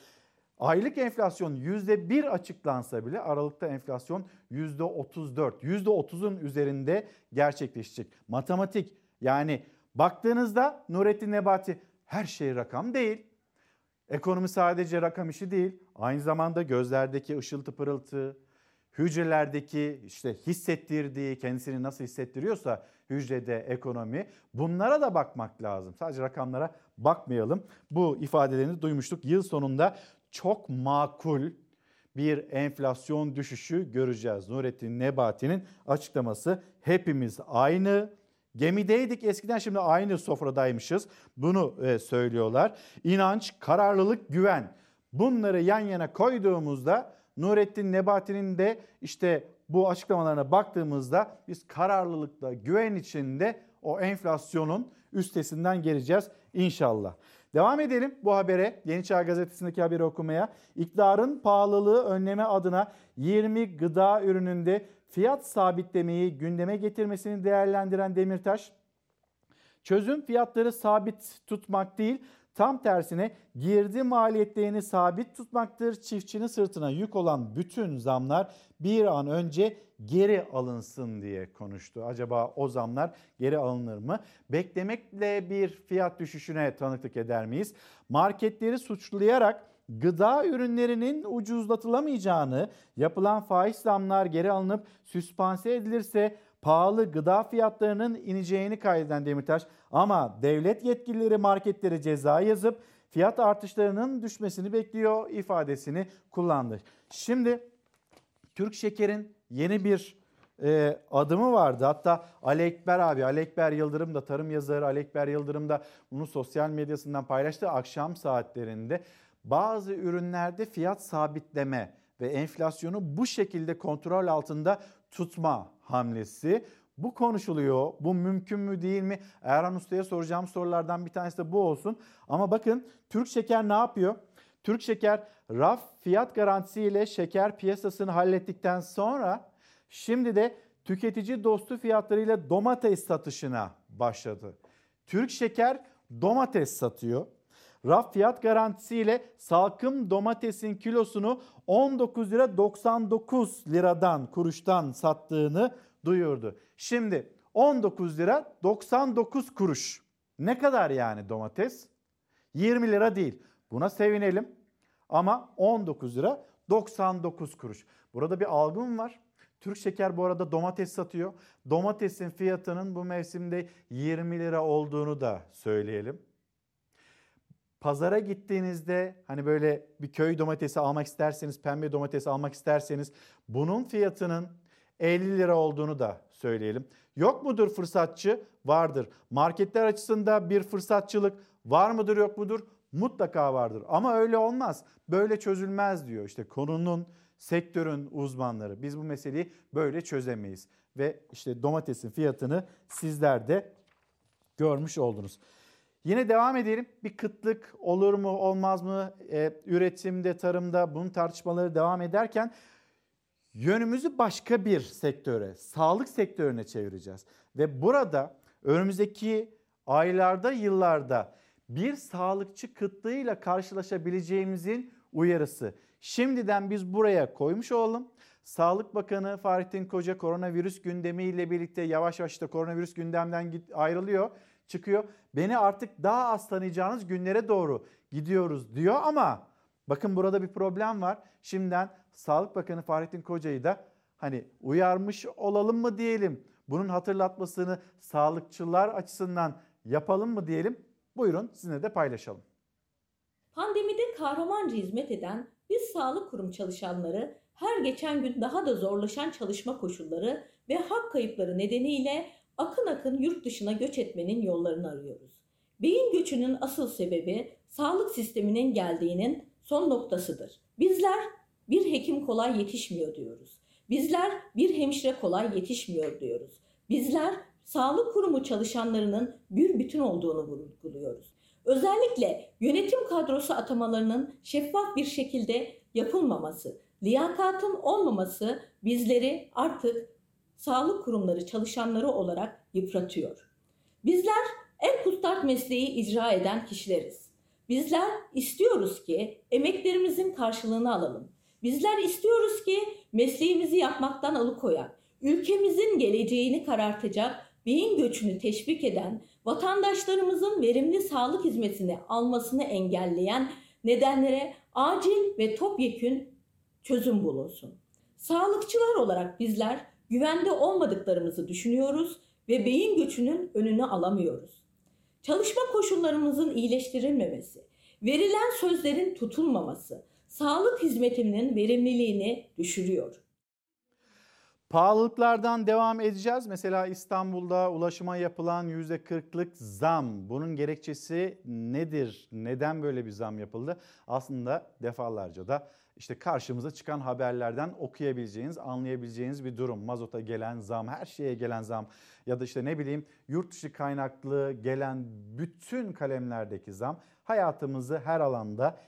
aylık enflasyon %1 açıklansa bile Aralık'ta enflasyon %34, %30'un üzerinde gerçekleşecek. Matematik yani baktığınızda Nurettin Nebati her şey rakam değil. Ekonomi sadece rakam işi değil. Aynı zamanda gözlerdeki ışıltı pırıltı, hücrelerdeki işte hissettirdiği, kendisini nasıl hissettiriyorsa hücrede ekonomi bunlara da bakmak lazım. Sadece rakamlara bakmayalım. Bu ifadelerini duymuştuk. Yıl sonunda çok makul bir enflasyon düşüşü göreceğiz. Nurettin Nebati'nin açıklaması hepimiz aynı gemideydik eskiden şimdi aynı sofradaymışız. Bunu e, söylüyorlar. İnanç, kararlılık, güven. Bunları yan yana koyduğumuzda Nurettin Nebati'nin de işte bu açıklamalarına baktığımızda biz kararlılıkla, güven içinde o enflasyonun üstesinden geleceğiz inşallah. Devam edelim bu habere. Yeni Çağ Gazetesi'ndeki haberi okumaya. İktidarın pahalılığı önleme adına 20 gıda ürününde fiyat sabitlemeyi gündeme getirmesini değerlendiren Demirtaş, çözüm fiyatları sabit tutmak değil, Tam tersine girdi maliyetlerini sabit tutmaktır. Çiftçinin sırtına yük olan bütün zamlar bir an önce geri alınsın diye konuştu. Acaba o zamlar geri alınır mı? Beklemekle bir fiyat düşüşüne tanıklık eder miyiz? Marketleri suçlayarak gıda ürünlerinin ucuzlatılamayacağını, yapılan faiz zamlar geri alınıp süspanse edilirse pahalı gıda fiyatlarının ineceğini kaydeden Demirtaş ama devlet yetkilileri marketlere ceza yazıp fiyat artışlarının düşmesini bekliyor ifadesini kullandı. Şimdi Türk Şeker'in yeni bir e, adımı vardı. Hatta Ali Ekber abi, Ali Ekber Yıldırım da tarım yazarı Ali Ekber Yıldırım da bunu sosyal medyasından paylaştı. Akşam saatlerinde bazı ürünlerde fiyat sabitleme ve enflasyonu bu şekilde kontrol altında tutma hamlesi. Bu konuşuluyor. Bu mümkün mü değil mi? Erhan Usta'ya soracağım sorulardan bir tanesi de bu olsun. Ama bakın Türk Şeker ne yapıyor? Türk Şeker raf fiyat garantisiyle şeker piyasasını hallettikten sonra şimdi de tüketici dostu fiyatlarıyla domates satışına başladı. Türk Şeker domates satıyor. Raf fiyat garantisiyle salkım domatesin kilosunu 19 lira 99 liradan kuruştan sattığını duyurdu. Şimdi 19 lira 99 kuruş. Ne kadar yani domates? 20 lira değil. Buna sevinelim. Ama 19 lira 99 kuruş. Burada bir algım var. Türk Şeker bu arada domates satıyor. Domatesin fiyatının bu mevsimde 20 lira olduğunu da söyleyelim. Pazara gittiğinizde hani böyle bir köy domatesi almak isterseniz, pembe domatesi almak isterseniz bunun fiyatının 50 lira olduğunu da söyleyelim. Yok mudur fırsatçı? Vardır. Marketler açısında bir fırsatçılık var mıdır yok mudur? Mutlaka vardır. Ama öyle olmaz. Böyle çözülmez diyor. İşte konunun, sektörün uzmanları. Biz bu meseleyi böyle çözemeyiz. Ve işte domatesin fiyatını sizler de görmüş oldunuz. Yine devam edelim. Bir kıtlık olur mu olmaz mı? Ee, üretimde, tarımda bunun tartışmaları devam ederken yönümüzü başka bir sektöre, sağlık sektörüne çevireceğiz. Ve burada önümüzdeki aylarda, yıllarda bir sağlıkçı kıtlığıyla karşılaşabileceğimizin uyarısı. Şimdiden biz buraya koymuş olalım. Sağlık Bakanı Fahrettin Koca koronavirüs gündemiyle birlikte yavaş yavaş da koronavirüs gündemden ayrılıyor, çıkıyor. Beni artık daha az tanıyacağınız günlere doğru gidiyoruz diyor ama bakın burada bir problem var. Şimdiden Sağlık Bakanı Fahrettin Koca'yı da hani uyarmış olalım mı diyelim. Bunun hatırlatmasını sağlıkçılar açısından yapalım mı diyelim. Buyurun sizinle de paylaşalım. Pandemide kahramanca hizmet eden biz sağlık kurum çalışanları her geçen gün daha da zorlaşan çalışma koşulları ve hak kayıpları nedeniyle akın akın yurt dışına göç etmenin yollarını arıyoruz. Beyin göçünün asıl sebebi sağlık sisteminin geldiğinin son noktasıdır. Bizler bir hekim kolay yetişmiyor diyoruz. Bizler bir hemşire kolay yetişmiyor diyoruz. Bizler sağlık kurumu çalışanlarının bir bütün olduğunu vurguluyoruz. Özellikle yönetim kadrosu atamalarının şeffaf bir şekilde yapılmaması, liyakatın olmaması bizleri artık sağlık kurumları çalışanları olarak yıpratıyor. Bizler en kutsal mesleği icra eden kişileriz. Bizler istiyoruz ki emeklerimizin karşılığını alalım. Bizler istiyoruz ki mesleğimizi yapmaktan alıkoyan, ülkemizin geleceğini karartacak, beyin göçünü teşvik eden, vatandaşlarımızın verimli sağlık hizmetini almasını engelleyen nedenlere acil ve topyekün çözüm bulunsun. Sağlıkçılar olarak bizler güvende olmadıklarımızı düşünüyoruz ve beyin göçünün önünü alamıyoruz. Çalışma koşullarımızın iyileştirilmemesi, verilen sözlerin tutulmaması, sağlık hizmetinin verimliliğini düşürüyor. Pahalılıklardan devam edeceğiz. Mesela İstanbul'da ulaşıma yapılan %40'lık zam. Bunun gerekçesi nedir? Neden böyle bir zam yapıldı? Aslında defalarca da işte karşımıza çıkan haberlerden okuyabileceğiniz, anlayabileceğiniz bir durum. Mazota gelen zam, her şeye gelen zam ya da işte ne bileyim yurt dışı kaynaklı gelen bütün kalemlerdeki zam hayatımızı her alanda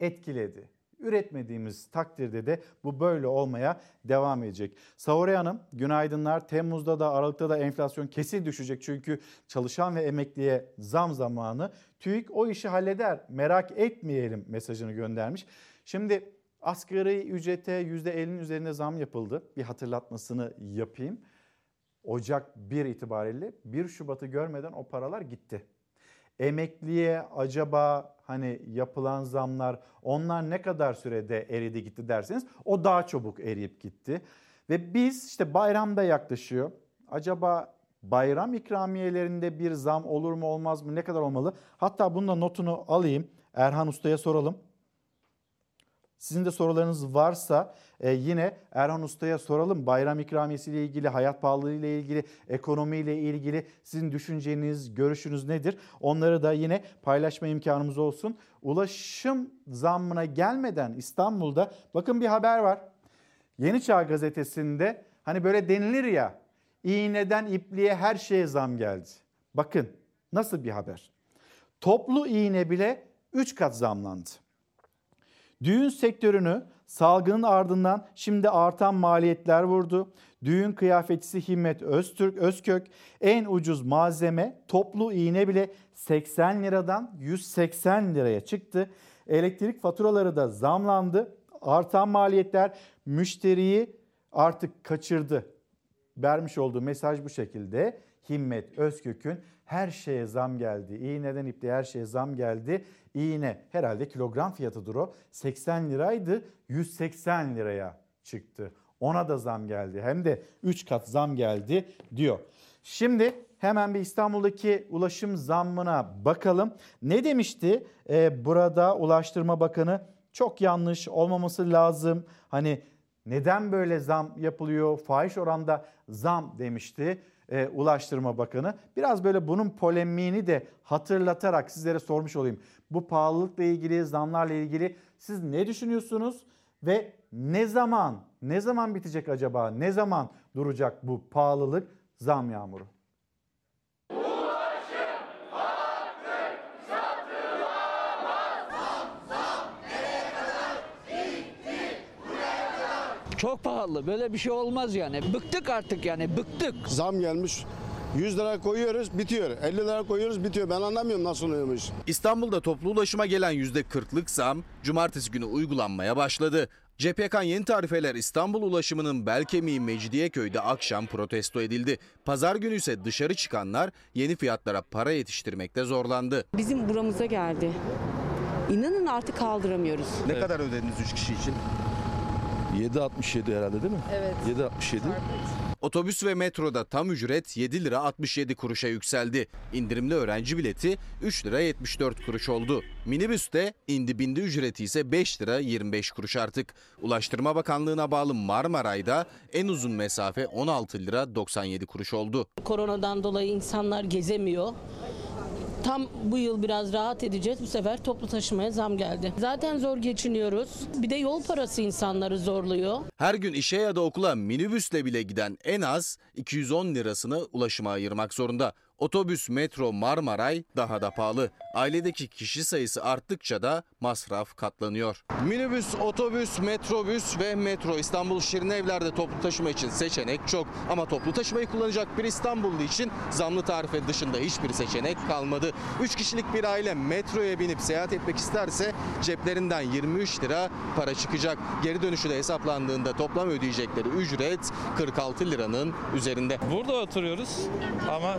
etkiledi. Üretmediğimiz takdirde de bu böyle olmaya devam edecek. Savore Hanım günaydınlar. Temmuz'da da Aralık'ta da enflasyon kesin düşecek. Çünkü çalışan ve emekliye zam zamanı. TÜİK o işi halleder merak etmeyelim mesajını göndermiş. Şimdi asgari ücrete %50'nin üzerinde zam yapıldı. Bir hatırlatmasını yapayım. Ocak 1 itibariyle 1 Şubat'ı görmeden o paralar gitti. Emekliye acaba hani yapılan zamlar onlar ne kadar sürede eridi gitti derseniz o daha çabuk eriyip gitti. Ve biz işte bayramda yaklaşıyor. Acaba bayram ikramiyelerinde bir zam olur mu olmaz mı ne kadar olmalı? Hatta bunun da notunu alayım Erhan Usta'ya soralım. Sizin de sorularınız varsa e, yine Erhan Usta'ya soralım. Bayram ikramiyesi ile ilgili, hayat pahalılığı ile ilgili, ekonomi ile ilgili sizin düşünceniz, görüşünüz nedir? Onları da yine paylaşma imkanımız olsun. Ulaşım zammına gelmeden İstanbul'da bakın bir haber var. Yeni Çağ gazetesinde hani böyle denilir ya iğneden ipliğe her şeye zam geldi. Bakın nasıl bir haber. Toplu iğne bile 3 kat zamlandı. Düğün sektörünü salgının ardından şimdi artan maliyetler vurdu. Düğün kıyafetçisi Himmet Öztürk, Özkök en ucuz malzeme toplu iğne bile 80 liradan 180 liraya çıktı. Elektrik faturaları da zamlandı. Artan maliyetler müşteriyi artık kaçırdı. Vermiş olduğu mesaj bu şekilde. Himmet Özkök'ün her şeye zam geldi. İğneden ipliğe her şeye zam geldi. İğne herhalde kilogram fiyatıdır o. 80 liraydı 180 liraya çıktı. Ona da zam geldi. Hem de 3 kat zam geldi diyor. Şimdi hemen bir İstanbul'daki ulaşım zammına bakalım. Ne demişti ee, burada Ulaştırma Bakanı? Çok yanlış olmaması lazım. Hani neden böyle zam yapılıyor? Fahiş oranda zam demişti e, Ulaştırma Bakanı. Biraz böyle bunun polemiğini de hatırlatarak sizlere sormuş olayım. Bu pahalılıkla ilgili, zamlarla ilgili siz ne düşünüyorsunuz ve ne zaman ne zaman bitecek acaba? Ne zaman duracak bu pahalılık, zam yağmuru? Çok pahalı. Böyle bir şey olmaz yani. Bıktık artık yani bıktık. Zam gelmiş 100 lira koyuyoruz bitiyor. 50 lira koyuyoruz bitiyor. Ben anlamıyorum nasıl oluyormuş. İstanbul'da toplu ulaşıma gelen %40'lık zam cumartesi günü uygulanmaya başladı. Yakan yeni tarifeler İstanbul ulaşımının bel kemiği Mecidiyeköy'de akşam protesto edildi. Pazar günü ise dışarı çıkanlar yeni fiyatlara para yetiştirmekte zorlandı. Bizim buramıza geldi. İnanın artık kaldıramıyoruz. Ne kadar ödediniz 3 kişi için? 7.67 herhalde değil mi? Evet. 7.67. Otobüs ve metroda tam ücret 7 lira 67 kuruşa yükseldi. İndirimli öğrenci bileti 3 lira 74 kuruş oldu. Minibüste indi bindi ücreti ise 5 lira 25 kuruş artık. Ulaştırma Bakanlığı'na bağlı Marmaray'da en uzun mesafe 16 lira 97 kuruş oldu. Koronadan dolayı insanlar gezemiyor. Tam bu yıl biraz rahat edeceğiz. Bu sefer toplu taşımaya zam geldi. Zaten zor geçiniyoruz. Bir de yol parası insanları zorluyor. Her gün işe ya da okula minibüsle bile giden en az 210 lirasını ulaşıma ayırmak zorunda. Otobüs, metro, Marmaray daha da pahalı. Ailedeki kişi sayısı arttıkça da masraf katlanıyor. Minibüs, otobüs, metrobüs ve metro İstanbul Şirinevler'de toplu taşıma için seçenek çok. Ama toplu taşımayı kullanacak bir İstanbullu için zamlı tarife dışında hiçbir seçenek kalmadı. 3 kişilik bir aile metroya binip seyahat etmek isterse ceplerinden 23 lira para çıkacak. Geri dönüşü de hesaplandığında toplam ödeyecekleri ücret 46 liranın üzerinde. Burada oturuyoruz ama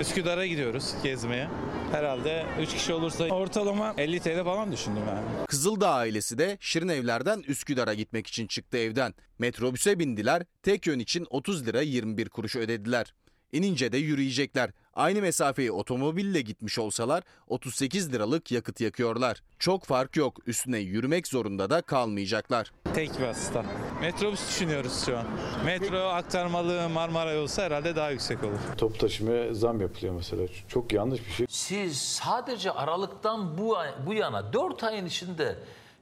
Üsküdar'a gidiyoruz gezmeye. Herhalde 3 kişi olursa ortalama 50 TL falan düşündüm yani. Kızıldağ ailesi de Şirinevler'den Üsküdar'a gitmek için çıktı evden. Metrobüse bindiler, tek yön için 30 lira 21 kuruş ödediler. İnince de yürüyecekler. Aynı mesafeyi otomobille gitmiş olsalar 38 liralık yakıt yakıyorlar. Çok fark yok. Üstüne yürümek zorunda da kalmayacaklar. Tek vasıta. Metrobüs düşünüyoruz şu an. Metro aktarmalı Marmaray olsa herhalde daha yüksek olur. Top taşımaya zam yapılıyor mesela. Çok yanlış bir şey. Siz sadece Aralık'tan bu, bu yana 4 ayın içinde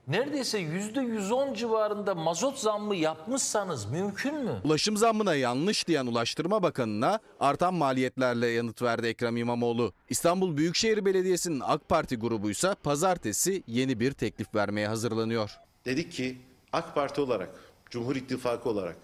neredeyse %110 civarında mazot zammı yapmışsanız mümkün mü? Ulaşım zammına yanlış diyen Ulaştırma Bakanı'na artan maliyetlerle yanıt verdi Ekrem İmamoğlu. İstanbul Büyükşehir Belediyesi'nin AK Parti grubuysa pazartesi yeni bir teklif vermeye hazırlanıyor. Dedik ki AK Parti olarak, Cumhur İttifakı olarak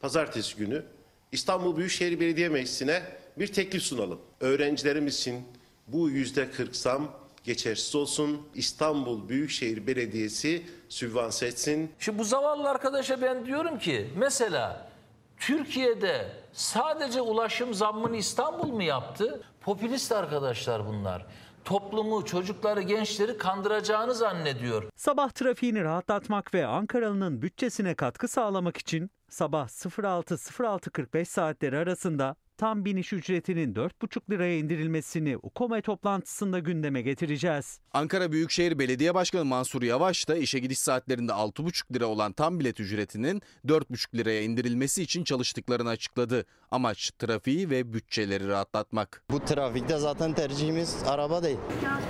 pazartesi günü İstanbul Büyükşehir Belediye Meclisi'ne bir teklif sunalım. Öğrencilerimiz için bu yüzde 40 zam geçersiz olsun. İstanbul Büyükşehir Belediyesi sübvanse etsin. Şimdi bu zavallı arkadaşa ben diyorum ki mesela Türkiye'de sadece ulaşım zammını İstanbul mu yaptı? Popülist arkadaşlar bunlar. Toplumu, çocukları, gençleri kandıracağını zannediyor. Sabah trafiğini rahatlatmak ve Ankaralı'nın bütçesine katkı sağlamak için sabah 06.06.45 saatleri arasında tam biniş ücretinin 4,5 liraya indirilmesini UKOME toplantısında gündeme getireceğiz. Ankara Büyükşehir Belediye Başkanı Mansur Yavaş da işe gidiş saatlerinde 6,5 lira olan tam bilet ücretinin 4,5 liraya indirilmesi için çalıştıklarını açıkladı. Amaç trafiği ve bütçeleri rahatlatmak. Bu trafikte zaten tercihimiz araba değil.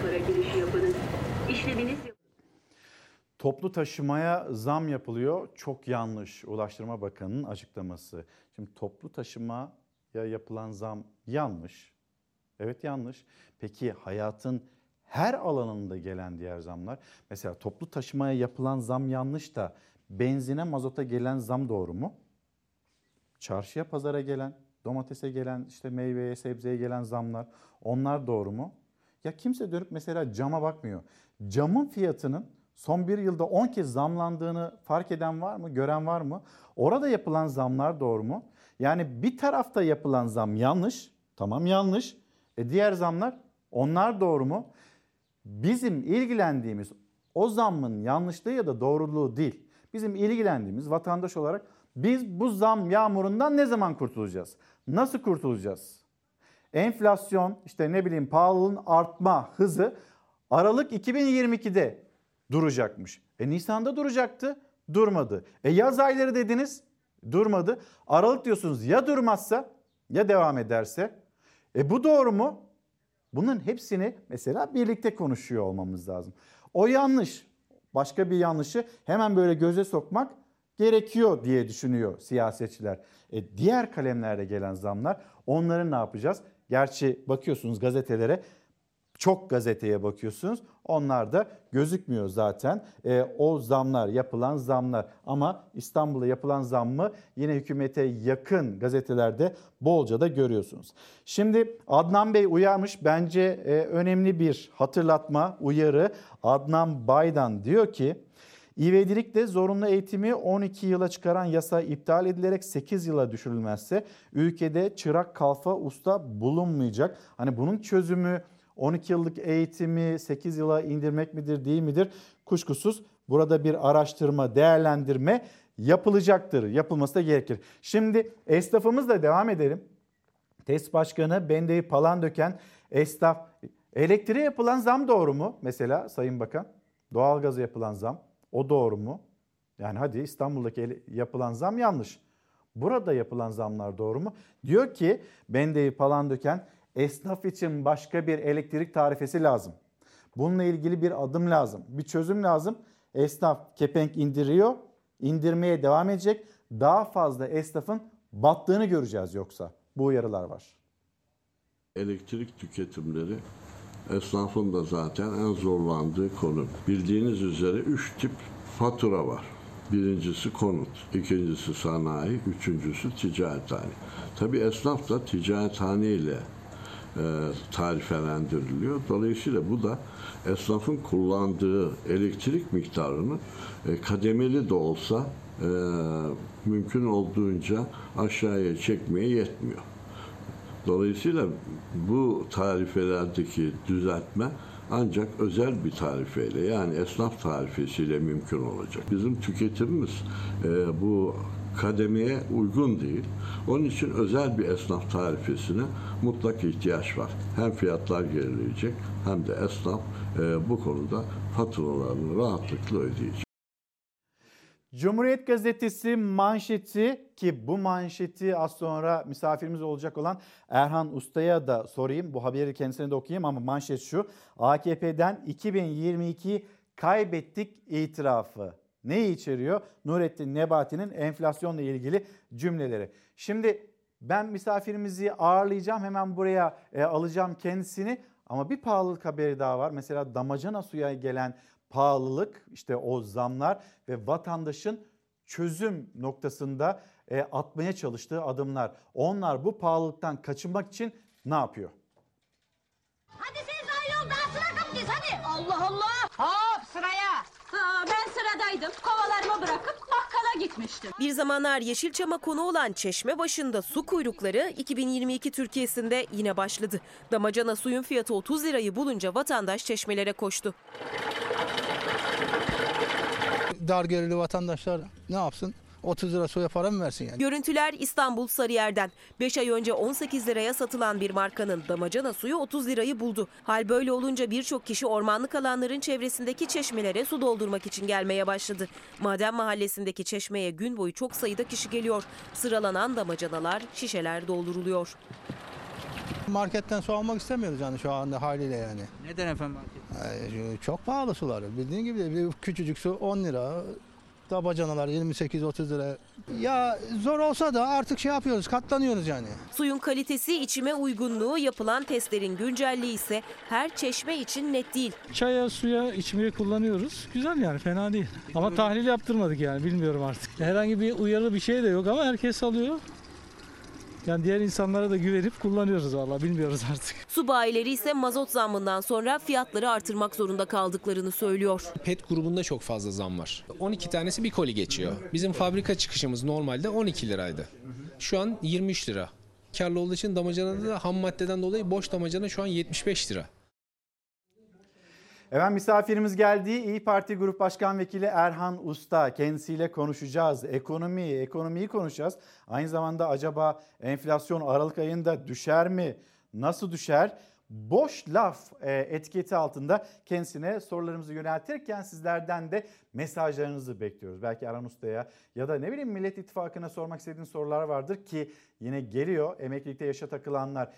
para girişi yapınız. İşleminiz Toplu taşımaya zam yapılıyor. Çok yanlış Ulaştırma Bakanı'nın açıklaması. Şimdi toplu taşımaya yapılan zam yanlış. Evet yanlış. Peki hayatın her alanında gelen diğer zamlar. Mesela toplu taşımaya yapılan zam yanlış da benzine mazota gelen zam doğru mu? Çarşıya pazara gelen, domatese gelen, işte meyveye, sebzeye gelen zamlar onlar doğru mu? Ya kimse dönüp mesela cama bakmıyor. Camın fiyatının son bir yılda 10 kez zamlandığını fark eden var mı, gören var mı? Orada yapılan zamlar doğru mu? Yani bir tarafta yapılan zam yanlış, tamam yanlış. E diğer zamlar onlar doğru mu? Bizim ilgilendiğimiz o zammın yanlışlığı ya da doğruluğu değil. Bizim ilgilendiğimiz vatandaş olarak biz bu zam yağmurundan ne zaman kurtulacağız? Nasıl kurtulacağız? Enflasyon işte ne bileyim pahalılığın artma hızı Aralık 2022'de duracakmış. E Nisan'da duracaktı, durmadı. E yaz ayları dediniz, durmadı. Aralık diyorsunuz ya durmazsa ya devam ederse. E bu doğru mu? Bunun hepsini mesela birlikte konuşuyor olmamız lazım. O yanlış. Başka bir yanlışı hemen böyle göze sokmak gerekiyor diye düşünüyor siyasetçiler. E diğer kalemlerde gelen zamlar onları ne yapacağız? Gerçi bakıyorsunuz gazetelere çok gazeteye bakıyorsunuz. Onlar da gözükmüyor zaten. E, o zamlar, yapılan zamlar. Ama İstanbul'da yapılan zammı yine hükümete yakın gazetelerde bolca da görüyorsunuz. Şimdi Adnan Bey uyarmış. Bence e, önemli bir hatırlatma, uyarı. Adnan Baydan diyor ki... İvedilikle zorunlu eğitimi 12 yıla çıkaran yasa iptal edilerek 8 yıla düşürülmezse ülkede çırak kalfa usta bulunmayacak. Hani bunun çözümü 12 yıllık eğitimi 8 yıla indirmek midir değil midir? Kuşkusuz burada bir araştırma, değerlendirme yapılacaktır. Yapılması da gerekir. Şimdi esnafımızla devam edelim. TES Başkanı Bendeyi Palandöken esnaf elektriğe yapılan zam doğru mu mesela Sayın Bakan? Doğalgaza yapılan zam o doğru mu? Yani hadi İstanbul'daki yapılan zam yanlış. Burada yapılan zamlar doğru mu? Diyor ki Bendeyi Palandöken esnaf için başka bir elektrik tarifesi lazım. Bununla ilgili bir adım lazım. Bir çözüm lazım. Esnaf kepenk indiriyor. indirmeye devam edecek. Daha fazla esnafın battığını göreceğiz yoksa. Bu uyarılar var. Elektrik tüketimleri esnafın da zaten en zorlandığı konu. Bildiğiniz üzere üç tip fatura var. Birincisi konut, ikincisi sanayi, üçüncüsü ticarethane. Tabi esnaf da ticarethane ile tarifelendiriliyor. Dolayısıyla bu da esnafın kullandığı elektrik miktarını e, kademeli de olsa e, mümkün olduğunca aşağıya çekmeye yetmiyor. Dolayısıyla bu tarifelerdeki düzeltme ancak özel bir tarifeyle yani esnaf tarifesiyle mümkün olacak. Bizim tüketimimiz e, bu kademeye uygun değil. Onun için özel bir esnaf tarifesine mutlak ihtiyaç var. Hem fiyatlar gerileyecek hem de esnaf e, bu konuda faturalarını rahatlıkla ödeyecek. Cumhuriyet Gazetesi manşeti ki bu manşeti az sonra misafirimiz olacak olan Erhan Usta'ya da sorayım. Bu haberi kendisine de okuyayım ama manşet şu. AKP'den 2022 kaybettik itirafı. Neyi içeriyor? Nurettin Nebati'nin enflasyonla ilgili cümleleri. Şimdi ben misafirimizi ağırlayacağım. Hemen buraya e, alacağım kendisini. Ama bir pahalılık haberi daha var. Mesela damacana suya gelen pahalılık, işte o zamlar ve vatandaşın çözüm noktasında e, atmaya çalıştığı adımlar. Onlar bu pahalılıktan kaçınmak için ne yapıyor? Hadi siz ayol daha sıra kaptınız hadi. Allah Allah. Hop ben sıradaydım. Kovalarımı bırakıp bakkala gitmiştim. Bir zamanlar Yeşilçam'a konu olan çeşme başında su kuyrukları 2022 Türkiye'sinde yine başladı. Damacana suyun fiyatı 30 lirayı bulunca vatandaş çeşmelere koştu. Dar gelirli vatandaşlar ne yapsın? 30 lira suya para mı versin yani? Görüntüler İstanbul Sarıyer'den. 5 ay önce 18 liraya satılan bir markanın damacana suyu 30 lirayı buldu. Hal böyle olunca birçok kişi ormanlık alanların çevresindeki çeşmelere su doldurmak için gelmeye başladı. Maden mahallesindeki çeşmeye gün boyu çok sayıda kişi geliyor. Sıralanan damacanalar, şişeler dolduruluyor. Marketten su almak istemiyoruz yani şu anda haliyle yani. Neden efendim? Ee, çok pahalı suları. Bildiğin gibi bir küçücük su 10 lira. Tabacanalar 28-30 lira. Ya zor olsa da artık şey yapıyoruz, katlanıyoruz yani. Suyun kalitesi içime uygunluğu yapılan testlerin güncelliği ise her çeşme için net değil. Çaya, suya içmeye kullanıyoruz. Güzel yani fena değil. Ama tahlil yaptırmadık yani bilmiyorum artık. Herhangi bir uyarı bir şey de yok ama herkes alıyor. Yani diğer insanlara da güvenip kullanıyoruz valla bilmiyoruz artık. Su bayileri ise mazot zammından sonra fiyatları artırmak zorunda kaldıklarını söylüyor. PET grubunda çok fazla zam var. 12 tanesi bir koli geçiyor. Bizim fabrika çıkışımız normalde 12 liraydı. Şu an 23 lira. Karlı olduğu için damacanada da ham maddeden dolayı boş damacana şu an 75 lira. Evet misafirimiz geldi. İyi Parti Grup Başkan Vekili Erhan Usta. Kendisiyle konuşacağız. Ekonomi, ekonomiyi konuşacağız. Aynı zamanda acaba enflasyon Aralık ayında düşer mi? Nasıl düşer? Boş laf e, etiketi altında kendisine sorularımızı yöneltirken sizlerden de mesajlarınızı bekliyoruz. Belki Erhan Usta'ya ya da ne bileyim Millet İttifakı'na sormak istediğiniz sorular vardır ki yine geliyor emeklilikte yaşa takılanlar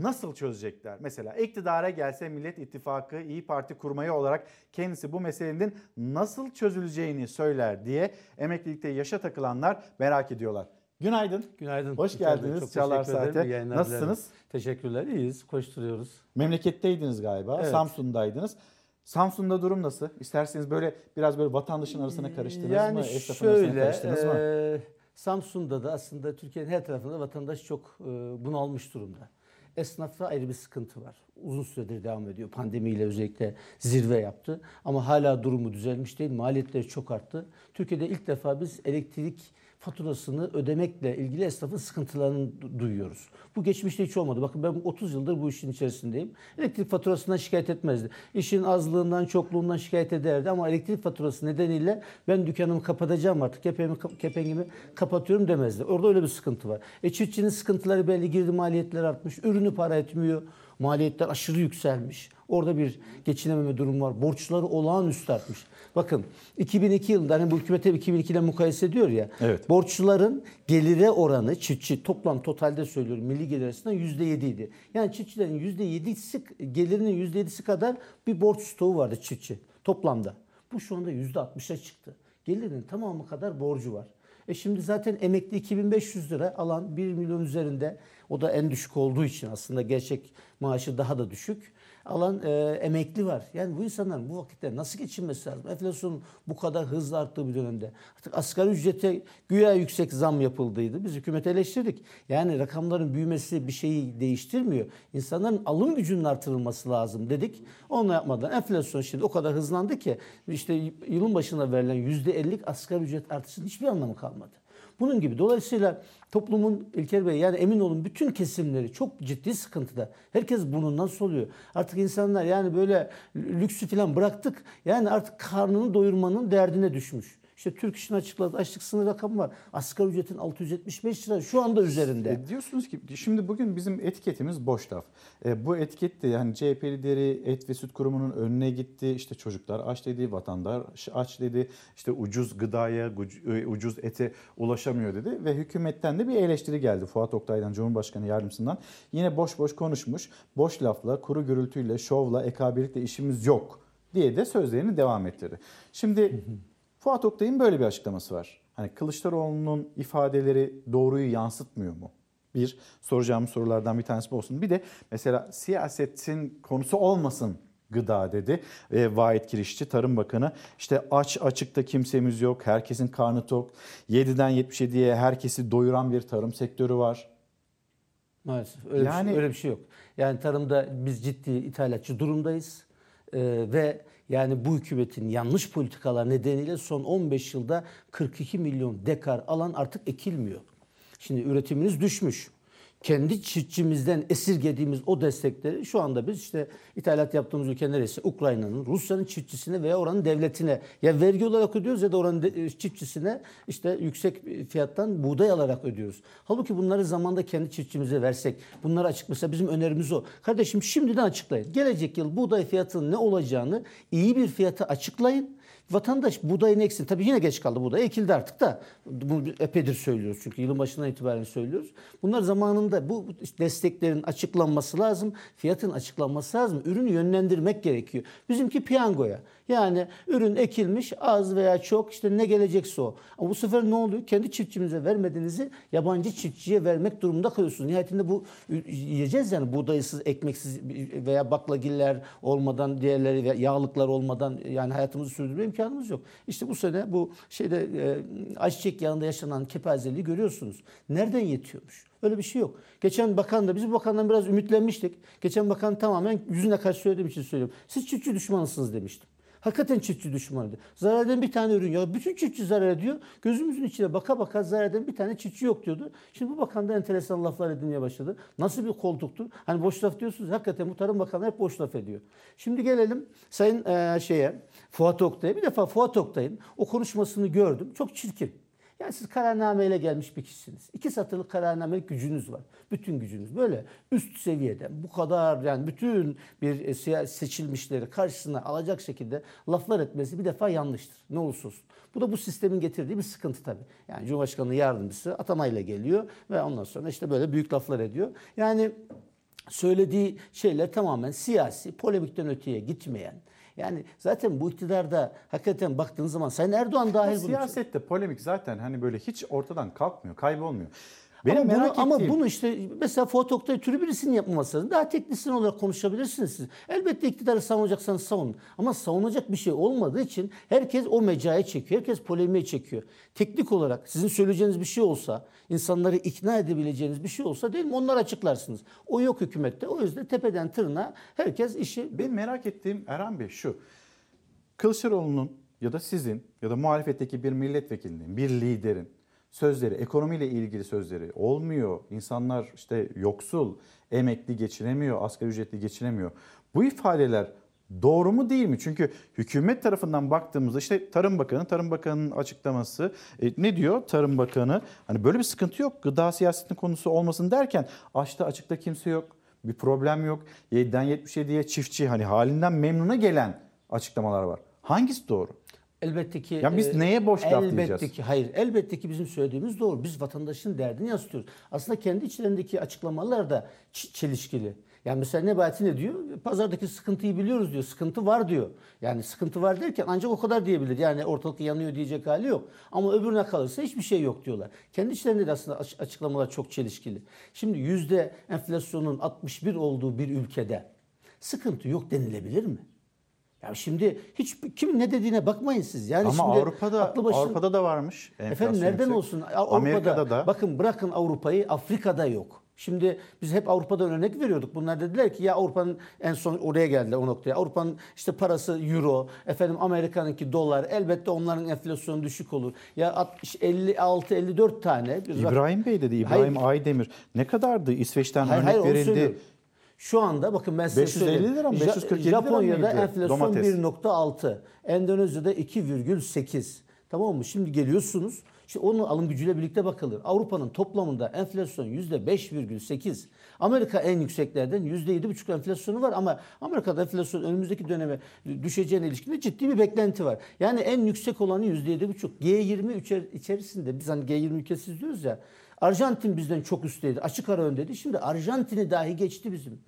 nasıl çözecekler? Mesela iktidara gelse Millet İttifakı İyi Parti kurmayı olarak kendisi bu meselenin nasıl çözüleceğini söyler diye emeklilikte yaşa takılanlar merak ediyorlar. Günaydın. Günaydın. Hoş geldiniz çok Çalar. Saat'e. Nasılsınız? dilerim. Teşekkürler. İyiyiz. Koşturuyoruz. Memleketteydiniz galiba. Evet. Samsun'daydınız. Samsun'da durum nasıl? İsterseniz böyle biraz böyle vatandaşın arasına karıştınız yani mı? Arasına şöyle, karıştınız mı? e, Samsun'da da aslında Türkiye'nin her tarafında vatandaş çok e, bunalmış durumda. Esnafta ayrı bir sıkıntı var. Uzun süredir devam ediyor. Pandemiyle özellikle zirve yaptı. Ama hala durumu düzelmiş değil. Maliyetleri çok arttı. Türkiye'de ilk defa biz elektrik faturasını ödemekle ilgili esnafın sıkıntılarını du- duyuyoruz. Bu geçmişte hiç olmadı. Bakın ben 30 yıldır bu işin içerisindeyim. Elektrik faturasından şikayet etmezdi. İşin azlığından, çokluğundan şikayet ederdi ama elektrik faturası nedeniyle ben dükkanımı kapatacağım artık, kepengi, kepengimi kapatıyorum demezdi. Orada öyle bir sıkıntı var. E çiftçinin sıkıntıları belli, girdi maliyetler artmış, ürünü para etmiyor. Maliyetler aşırı yükselmiş. Orada bir geçinememe durumu var. Borçları olağanüstü artmış. Bakın 2002 yılında hani bu hükümete 2002 ile mukayese ediyor ya. Evet. Borçluların gelire oranı çiftçi toplam totalde söylüyorum milli gelir arasında %7 idi. Yani çiftçilerin %7'si gelirinin %7'si kadar bir borç stoğu vardı çiftçi toplamda. Bu şu anda %60'a çıktı. Gelirinin tamamı kadar borcu var. E şimdi zaten emekli 2500 lira alan 1 milyon üzerinde o da en düşük olduğu için aslında gerçek maaşı daha da düşük alan e, emekli var. Yani bu insanların bu vakitte nasıl geçinmesi lazım? Enflasyonun bu kadar hızlı arttığı bir dönemde. Artık asgari ücrete güya yüksek zam yapıldıydı. Biz hükümeti eleştirdik. Yani rakamların büyümesi bir şeyi değiştirmiyor. İnsanların alım gücünün artırılması lazım dedik. Onu yapmadan enflasyon şimdi o kadar hızlandı ki işte yılın başına verilen %50'lik asgari ücret artışının hiçbir anlamı kalmadı. Bunun gibi. Dolayısıyla toplumun İlker Bey yani emin olun bütün kesimleri çok ciddi sıkıntıda. Herkes burnundan soluyor. Artık insanlar yani böyle lüksü falan bıraktık. Yani artık karnını doyurmanın derdine düşmüş. İşte Türk İş'in açıkladığı açlık sınır rakamı var. Asgari ücretin 675 lira şu anda üzerinde. E, diyorsunuz ki şimdi bugün bizim etiketimiz boş laf. E, bu etiket de yani CHP lideri Et ve Süt Kurumu'nun önüne gitti. İşte çocuklar aç dedi, vatandaş aç dedi. İşte ucuz gıdaya, e, ucuz ete ulaşamıyor dedi. Ve hükümetten de bir eleştiri geldi. Fuat Oktay'dan, Cumhurbaşkanı yardımcısından. Yine boş boş konuşmuş. Boş lafla, kuru gürültüyle, şovla, ekabilikle işimiz yok diye de sözlerini devam ettirdi. Şimdi Fuat Oktay'ın böyle bir açıklaması var. Hani Kılıçdaroğlu'nun ifadeleri doğruyu yansıtmıyor mu? Bir soracağım sorulardan bir tanesi bu olsun. Bir de mesela siyasetin konusu olmasın gıda dedi. E, Vahit Kirişçi Tarım Bakanı işte aç açıkta kimsemiz yok. Herkesin karnı tok. 7'den 77'ye herkesi doyuran bir tarım sektörü var. Maalesef öyle, bir, Yani- şey, öyle bir şey yok. Yani tarımda biz ciddi ithalatçı durumdayız. Ee, ve yani bu hükümetin yanlış politikalar nedeniyle son 15 yılda 42 milyon dekar alan artık ekilmiyor. Şimdi üretiminiz düşmüş. Kendi çiftçimizden esirgediğimiz o destekleri şu anda biz işte ithalat yaptığımız ülke neresi? Ukrayna'nın, Rusya'nın çiftçisine veya oranın devletine ya vergi olarak ödüyoruz ya da oranın de- çiftçisine işte yüksek fiyattan buğday alarak ödüyoruz. Halbuki bunları zamanda kendi çiftçimize versek, bunları açık mesela bizim önerimiz o. Kardeşim şimdiden açıklayın. Gelecek yıl buğday fiyatının ne olacağını iyi bir fiyata açıklayın. Vatandaş buğdayın eksin. Tabii yine geç kaldı buğday. Ekildi artık da. Bunu epeydir söylüyoruz çünkü yılın başından itibaren söylüyoruz. Bunlar zamanında bu desteklerin açıklanması lazım. Fiyatın açıklanması lazım. Ürünü yönlendirmek gerekiyor. Bizimki piyangoya. Yani ürün ekilmiş az veya çok işte ne gelecekse o. Ama bu sefer ne oluyor? Kendi çiftçimize vermediğinizi yabancı çiftçiye vermek durumunda kalıyorsunuz. Nihayetinde bu yiyeceğiz yani buğdaysız, ekmeksiz veya baklagiller olmadan, diğerleri ve yağlıklar olmadan yani hayatımızı sürdürme imkanımız yok. İşte bu sene bu şeyde e, ayçiçek yağında yaşanan kepazeliği görüyorsunuz. Nereden yetiyormuş? Öyle bir şey yok. Geçen bakan da biz bu bakandan biraz ümitlenmiştik. Geçen bakan tamamen yüzüne karşı söylediğim için söylüyorum. Siz çiftçi düşmanısınız demiştim. Hakikaten çiftçi düşmanıydı. Zarar eden bir tane ürün ya. Bütün çiftçi zarar ediyor. Gözümüzün içine baka baka zarar eden bir tane çiftçi yok diyordu. Şimdi bu bakan da enteresan laflar edilmeye başladı. Nasıl bir koltuktur? Hani boş laf diyorsunuz. Hakikaten bu Tarım Bakanı hep boş laf ediyor. Şimdi gelelim Sayın e, şeye Fuat Oktay'a. Bir defa Fuat Oktay'ın o konuşmasını gördüm. Çok çirkin. Yani siz kararnameyle gelmiş bir kişisiniz. İki satırlık kararnamelik gücünüz var. Bütün gücünüz böyle üst seviyede bu kadar yani bütün bir e, seçilmişleri karşısına alacak şekilde laflar etmesi bir defa yanlıştır. Ne olursa olsun. Bu da bu sistemin getirdiği bir sıkıntı tabii. Yani Cumhurbaşkanı yardımcısı atamayla geliyor ve ondan sonra işte böyle büyük laflar ediyor. Yani söylediği şeyler tamamen siyasi, polemikten öteye gitmeyen, Yani zaten bu iktidarda hakikaten baktığınız zaman Sayın Erdoğan dahil bunu Siyasette polemik zaten hani böyle hiç ortadan kalkmıyor, kaybolmuyor. Benim ama, merak bunu, ama ettiğim- bunu işte mesela Fuat Oktay türü birisinin yapmaması lazım. Daha teknisyen olarak konuşabilirsiniz siz. Elbette iktidarı savunacaksanız savunun. Ama savunacak bir şey olmadığı için herkes o mecaya çekiyor. Herkes polemiğe çekiyor. Teknik olarak sizin söyleyeceğiniz bir şey olsa, insanları ikna edebileceğiniz bir şey olsa değil mi? Onları açıklarsınız. O yok hükümette. O yüzden tepeden tırnağa herkes işi... Benim merak ettiğim Erhan Bey şu. Kılıçdaroğlu'nun ya da sizin ya da muhalefetteki bir milletvekilinin, bir liderin sözleri, ekonomiyle ilgili sözleri olmuyor. İnsanlar işte yoksul, emekli geçinemiyor, asgari ücretli geçinemiyor. Bu ifadeler doğru mu değil mi? Çünkü hükümet tarafından baktığımızda işte Tarım Bakanı, Tarım Bakanı'nın açıklaması e, ne diyor Tarım Bakanı? Hani böyle bir sıkıntı yok. Gıda siyasetinin konusu olmasın derken açta açıkta kimse yok. Bir problem yok. 7'den 77'ye çiftçi hani halinden memnuna gelen açıklamalar var. Hangisi doğru? Elbette ki... Ya biz e, neye boş laf elbette diyeceğiz? Ki, hayır, elbette ki bizim söylediğimiz doğru. Biz vatandaşın derdini yansıtıyoruz. Aslında kendi içlerindeki açıklamalar da çelişkili. Yani mesela Nebati ne diyor? Pazardaki sıkıntıyı biliyoruz diyor. Sıkıntı var diyor. Yani sıkıntı var derken ancak o kadar diyebilir. Yani ortalık yanıyor diyecek hali yok. Ama öbürüne kalırsa hiçbir şey yok diyorlar. Kendi içlerinde de aslında aç- açıklamalar çok çelişkili. Şimdi yüzde enflasyonun 61 olduğu bir ülkede sıkıntı yok denilebilir mi? Ya şimdi hiç kim ne dediğine bakmayın siz. Yani Ama şimdi Avrupa'da aklı başın- Avrupa'da da varmış. Efendim nereden yüksek. olsun? Avrupa'da, Amerika'da da. Bakın bırakın Avrupa'yı Afrika'da yok. Şimdi biz hep Avrupa'dan örnek veriyorduk. Bunlar dediler ki ya Avrupa'nın en son oraya geldiler o noktaya. Avrupa'nın işte parası euro, efendim Amerika'nınki dolar. Elbette onların enflasyonu düşük olur. Ya 60, 56 54 tane. bir İbrahim Bey dedi. Hayır. İbrahim Aydemir. Ne kadardı İsveç'ten Hayır, örnek hayır, verildi. Şu anda bakın ben size 550 söyleyeyim. lira mı? Ja- 547 lira Japonya'da mıydı enflasyon domates? 1.6. Endonezya'da 2,8. Tamam mı? Şimdi geliyorsunuz. İşte onun alım gücüyle birlikte bakılır. Avrupa'nın toplamında enflasyon %5,8. Amerika en yükseklerden %7,5 enflasyonu var ama Amerika'da enflasyon önümüzdeki döneme düşeceğine ilişkin de ciddi bir beklenti var. Yani en yüksek olanı %7,5. G20 içer- içerisinde biz hani G20 ülkesiz diyoruz ya. Arjantin bizden çok üstteydi. Açık ara öndeydi. Şimdi Arjantin'i dahi geçti bizim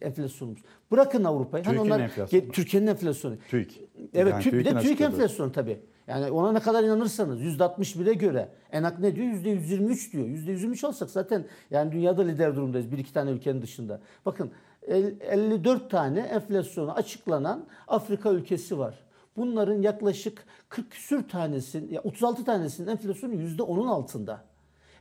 enflasyonumuz. Bırakın Avrupa'yı. Hani onlar enflasyonu. Türkiye'nin enflasyonu. TÜİK. Evet, Yani TÜİK, bir de TÜİK enflasyonu tabii. Yani ona ne kadar inanırsanız %61'e göre. ENAK ne diyor? %123 diyor. %123 alsak zaten yani dünyada lider durumdayız. Bir iki tane ülkenin dışında. Bakın el- 54 tane enflasyonu açıklanan Afrika ülkesi var. Bunların yaklaşık 40 küsür tanesinin, ya 36 tanesinin enflasyonu %10'un altında.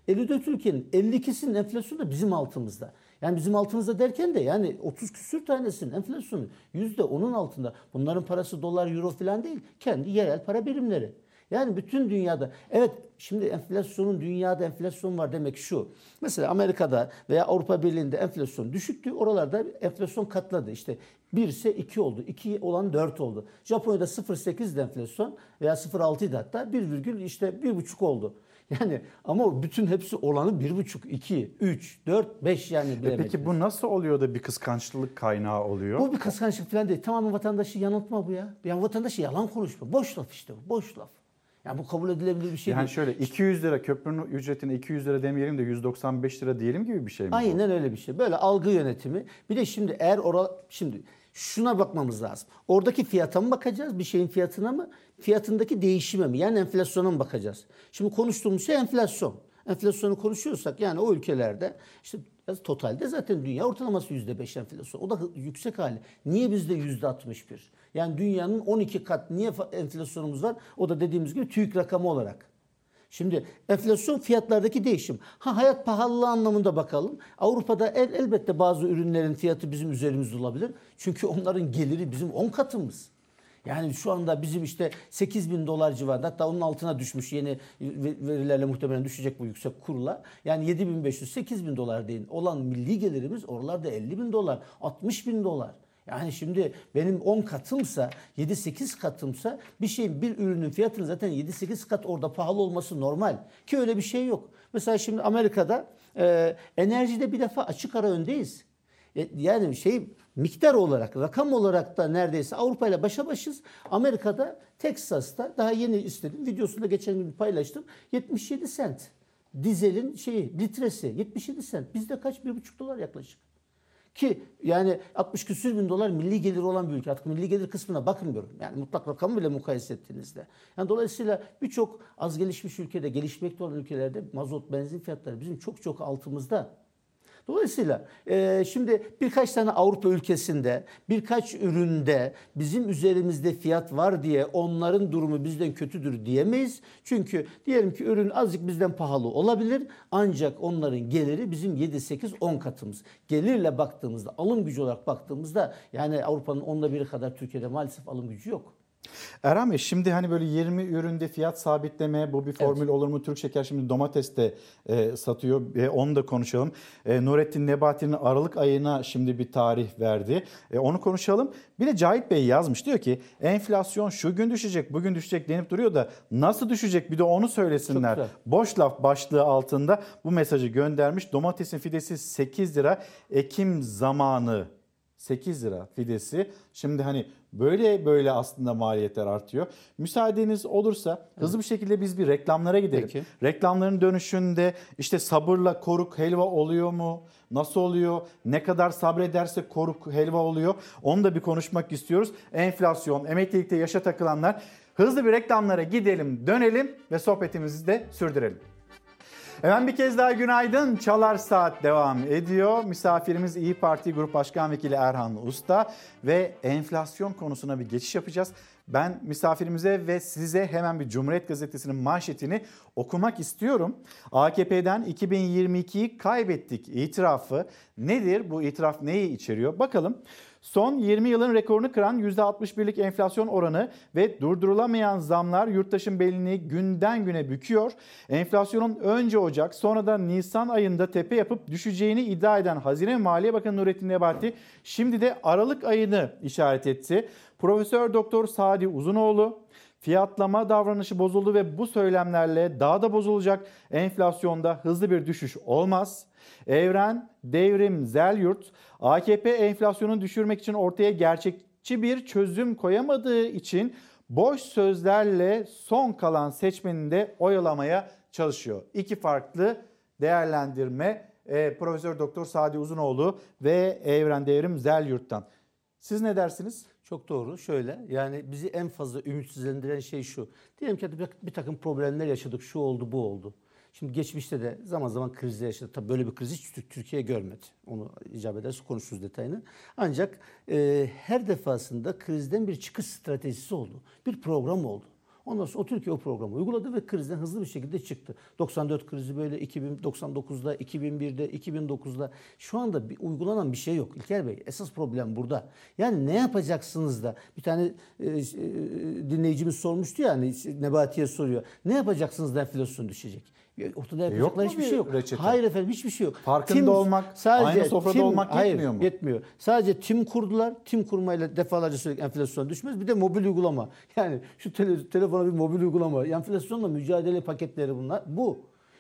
54 ülkenin 52'sinin enflasyonu da bizim altımızda. Yani bizim altımızda derken de yani 30 küsür tanesinin enflasyonu %10'un altında. Bunların parası dolar, euro falan değil. Kendi yerel para birimleri. Yani bütün dünyada evet şimdi enflasyonun dünyada enflasyon var demek şu. Mesela Amerika'da veya Avrupa Birliği'nde enflasyon düşüktü. Oralarda enflasyon katladı. İşte 1 ise 2 oldu. 2 olan 4 oldu. Japonya'da 0.8 enflasyon veya 0.6 idi hatta 1, virgül işte 1.5 oldu. Yani ama bütün hepsi olanı 1,5, 2, 3, 4, 5 yani E peki bu nasıl oluyor da bir kıskançlık kaynağı oluyor? Bu bir kıskançlık falan değil. Tamamen vatandaşı yanıltma bu ya. Yani vatandaşı yalan konuşma. Boş laf işte bu. Boş laf. Yani bu kabul edilebilir bir şey yani değil. şöyle 200 lira köprünün ücretine 200 lira demeyelim de 195 lira diyelim gibi bir şey mi bu? Aynen öyle bir şey. Böyle algı yönetimi. Bir de şimdi eğer ora şimdi şuna bakmamız lazım. Oradaki fiyata mı bakacağız? Bir şeyin fiyatına mı? Fiyatındaki değişime mi? Yani enflasyona mı bakacağız? Şimdi konuştuğumuz şey enflasyon. Enflasyonu konuşuyorsak yani o ülkelerde işte totalde zaten dünya ortalaması %5 enflasyon. O da yüksek hali. Niye bizde %61? Yani dünyanın 12 kat niye enflasyonumuz var? O da dediğimiz gibi TÜİK rakamı olarak. Şimdi enflasyon fiyatlardaki değişim. Ha hayat pahalılığı anlamında bakalım. Avrupa'da el, elbette bazı ürünlerin fiyatı bizim üzerimizde olabilir. Çünkü onların geliri bizim 10 katımız. Yani şu anda bizim işte 8 bin dolar civarında hatta onun altına düşmüş yeni ve- verilerle muhtemelen düşecek bu yüksek kurla. Yani 7500-8 bin dolar deyin. Olan milli gelirimiz oralarda 50 bin dolar, 60 bin dolar. Yani şimdi benim 10 katımsa, 7-8 katımsa bir şeyin bir ürünün fiyatının zaten 7-8 kat orada pahalı olması normal. Ki öyle bir şey yok. Mesela şimdi Amerika'da e, enerjide bir defa açık ara öndeyiz. E, Yani şey miktar olarak, rakam olarak da neredeyse Avrupa ile başa başız. Amerika'da, Texas'ta daha yeni istedim. Videosunu da geçen gün paylaştım. 77 sent. Dizelin şeyi, litresi 77 sent. Bizde kaç? 1,5 dolar yaklaşık. Ki yani 60 küsür bin dolar milli gelir olan bir ülke. Artık milli gelir kısmına bakmıyorum. Yani mutlak rakamı bile mukayese ettiğinizde. Yani dolayısıyla birçok az gelişmiş ülkede, gelişmekte olan ülkelerde mazot, benzin fiyatları bizim çok çok altımızda. Dolayısıyla e, şimdi birkaç tane Avrupa ülkesinde birkaç üründe bizim üzerimizde fiyat var diye onların durumu bizden kötüdür diyemeyiz. Çünkü diyelim ki ürün azıcık bizden pahalı olabilir ancak onların geliri bizim 7 8 10 katımız. Gelirle baktığımızda alım gücü olarak baktığımızda yani Avrupa'nın onda biri kadar Türkiye'de maalesef alım gücü yok. Erhan Bey şimdi hani böyle 20 üründe fiyat sabitleme bu bir formül olur mu? Türk Şeker şimdi domates de e, satıyor. E, onu da konuşalım. E, Nurettin Nebati'nin Aralık ayına şimdi bir tarih verdi. E, onu konuşalım. Bir de Cahit Bey yazmış diyor ki enflasyon şu gün düşecek bugün düşecek denip duruyor da nasıl düşecek bir de onu söylesinler. Boş laf başlığı altında bu mesajı göndermiş. Domatesin fidesi 8 lira Ekim zamanı 8 lira fidesi. Şimdi hani böyle böyle aslında maliyetler artıyor. Müsaadeniz olursa hızlı bir şekilde biz bir reklamlara gidelim. Peki. Reklamların dönüşünde işte sabırla koruk helva oluyor mu? Nasıl oluyor? Ne kadar sabrederse koruk helva oluyor. Onu da bir konuşmak istiyoruz. Enflasyon, emeklilikte yaşa takılanlar. Hızlı bir reklamlara gidelim, dönelim ve sohbetimizi de sürdürelim. Efendim bir kez daha günaydın. Çalar Saat devam ediyor. Misafirimiz İyi Parti Grup Başkan Vekili Erhan Usta ve enflasyon konusuna bir geçiş yapacağız. Ben misafirimize ve size hemen bir Cumhuriyet Gazetesi'nin manşetini okumak istiyorum. AKP'den 2022'yi kaybettik itirafı. Nedir bu itiraf neyi içeriyor? Bakalım. Son 20 yılın rekorunu kıran %61'lik enflasyon oranı ve durdurulamayan zamlar yurttaşın belini günden güne büküyor. Enflasyonun önce Ocak sonra da Nisan ayında tepe yapıp düşeceğini iddia eden Hazine Maliye Bakanı Nurettin Nebati şimdi de Aralık ayını işaret etti. Profesör Doktor Sadi Uzunoğlu Fiyatlama davranışı bozuldu ve bu söylemlerle daha da bozulacak enflasyonda hızlı bir düşüş olmaz. Evren, Devrim, Zelyurt, AKP enflasyonu düşürmek için ortaya gerçekçi bir çözüm koyamadığı için boş sözlerle son kalan seçmenini de oyalamaya çalışıyor. İki farklı değerlendirme e, Profesör Doktor Sadi Uzunoğlu ve Evren Devrim Zelyurt'tan. Siz ne dersiniz? Çok doğru. Şöyle yani bizi en fazla ümitsizlendiren şey şu. Diyelim ki bir, bir takım problemler yaşadık. Şu oldu bu oldu. Şimdi geçmişte de zaman zaman krizler yaşadık. Tabii böyle bir kriz Türkiye görmedi. Onu icap ederse konuşuruz detayını. Ancak e, her defasında krizden bir çıkış stratejisi oldu. Bir program oldu. Ondan sonra o Türkiye o programı uyguladı ve krizden hızlı bir şekilde çıktı. 94 krizi böyle 2099'da, 2001'de, 2009'da şu anda bir uygulanan bir şey yok. İlker Bey esas problem burada. Yani ne yapacaksınız da bir tane e, e, dinleyicimiz sormuştu ya hani Nebati'ye soruyor. Ne yapacaksınız da enflasyon düşecek? Ortada yok yapacaklar mu hiçbir bir şey yok. reçete? Hayır efendim hiçbir şey yok. Farkında olmak, aynı sofrada olmak hayır, yetmiyor mu? Yetmiyor. Sadece tim kurdular. Tim kurmayla defalarca söyledik enflasyon düşmez. Bir de mobil uygulama. Yani şu tele, telefona bir mobil uygulama. Enflasyonla mücadele paketleri bunlar. Bu.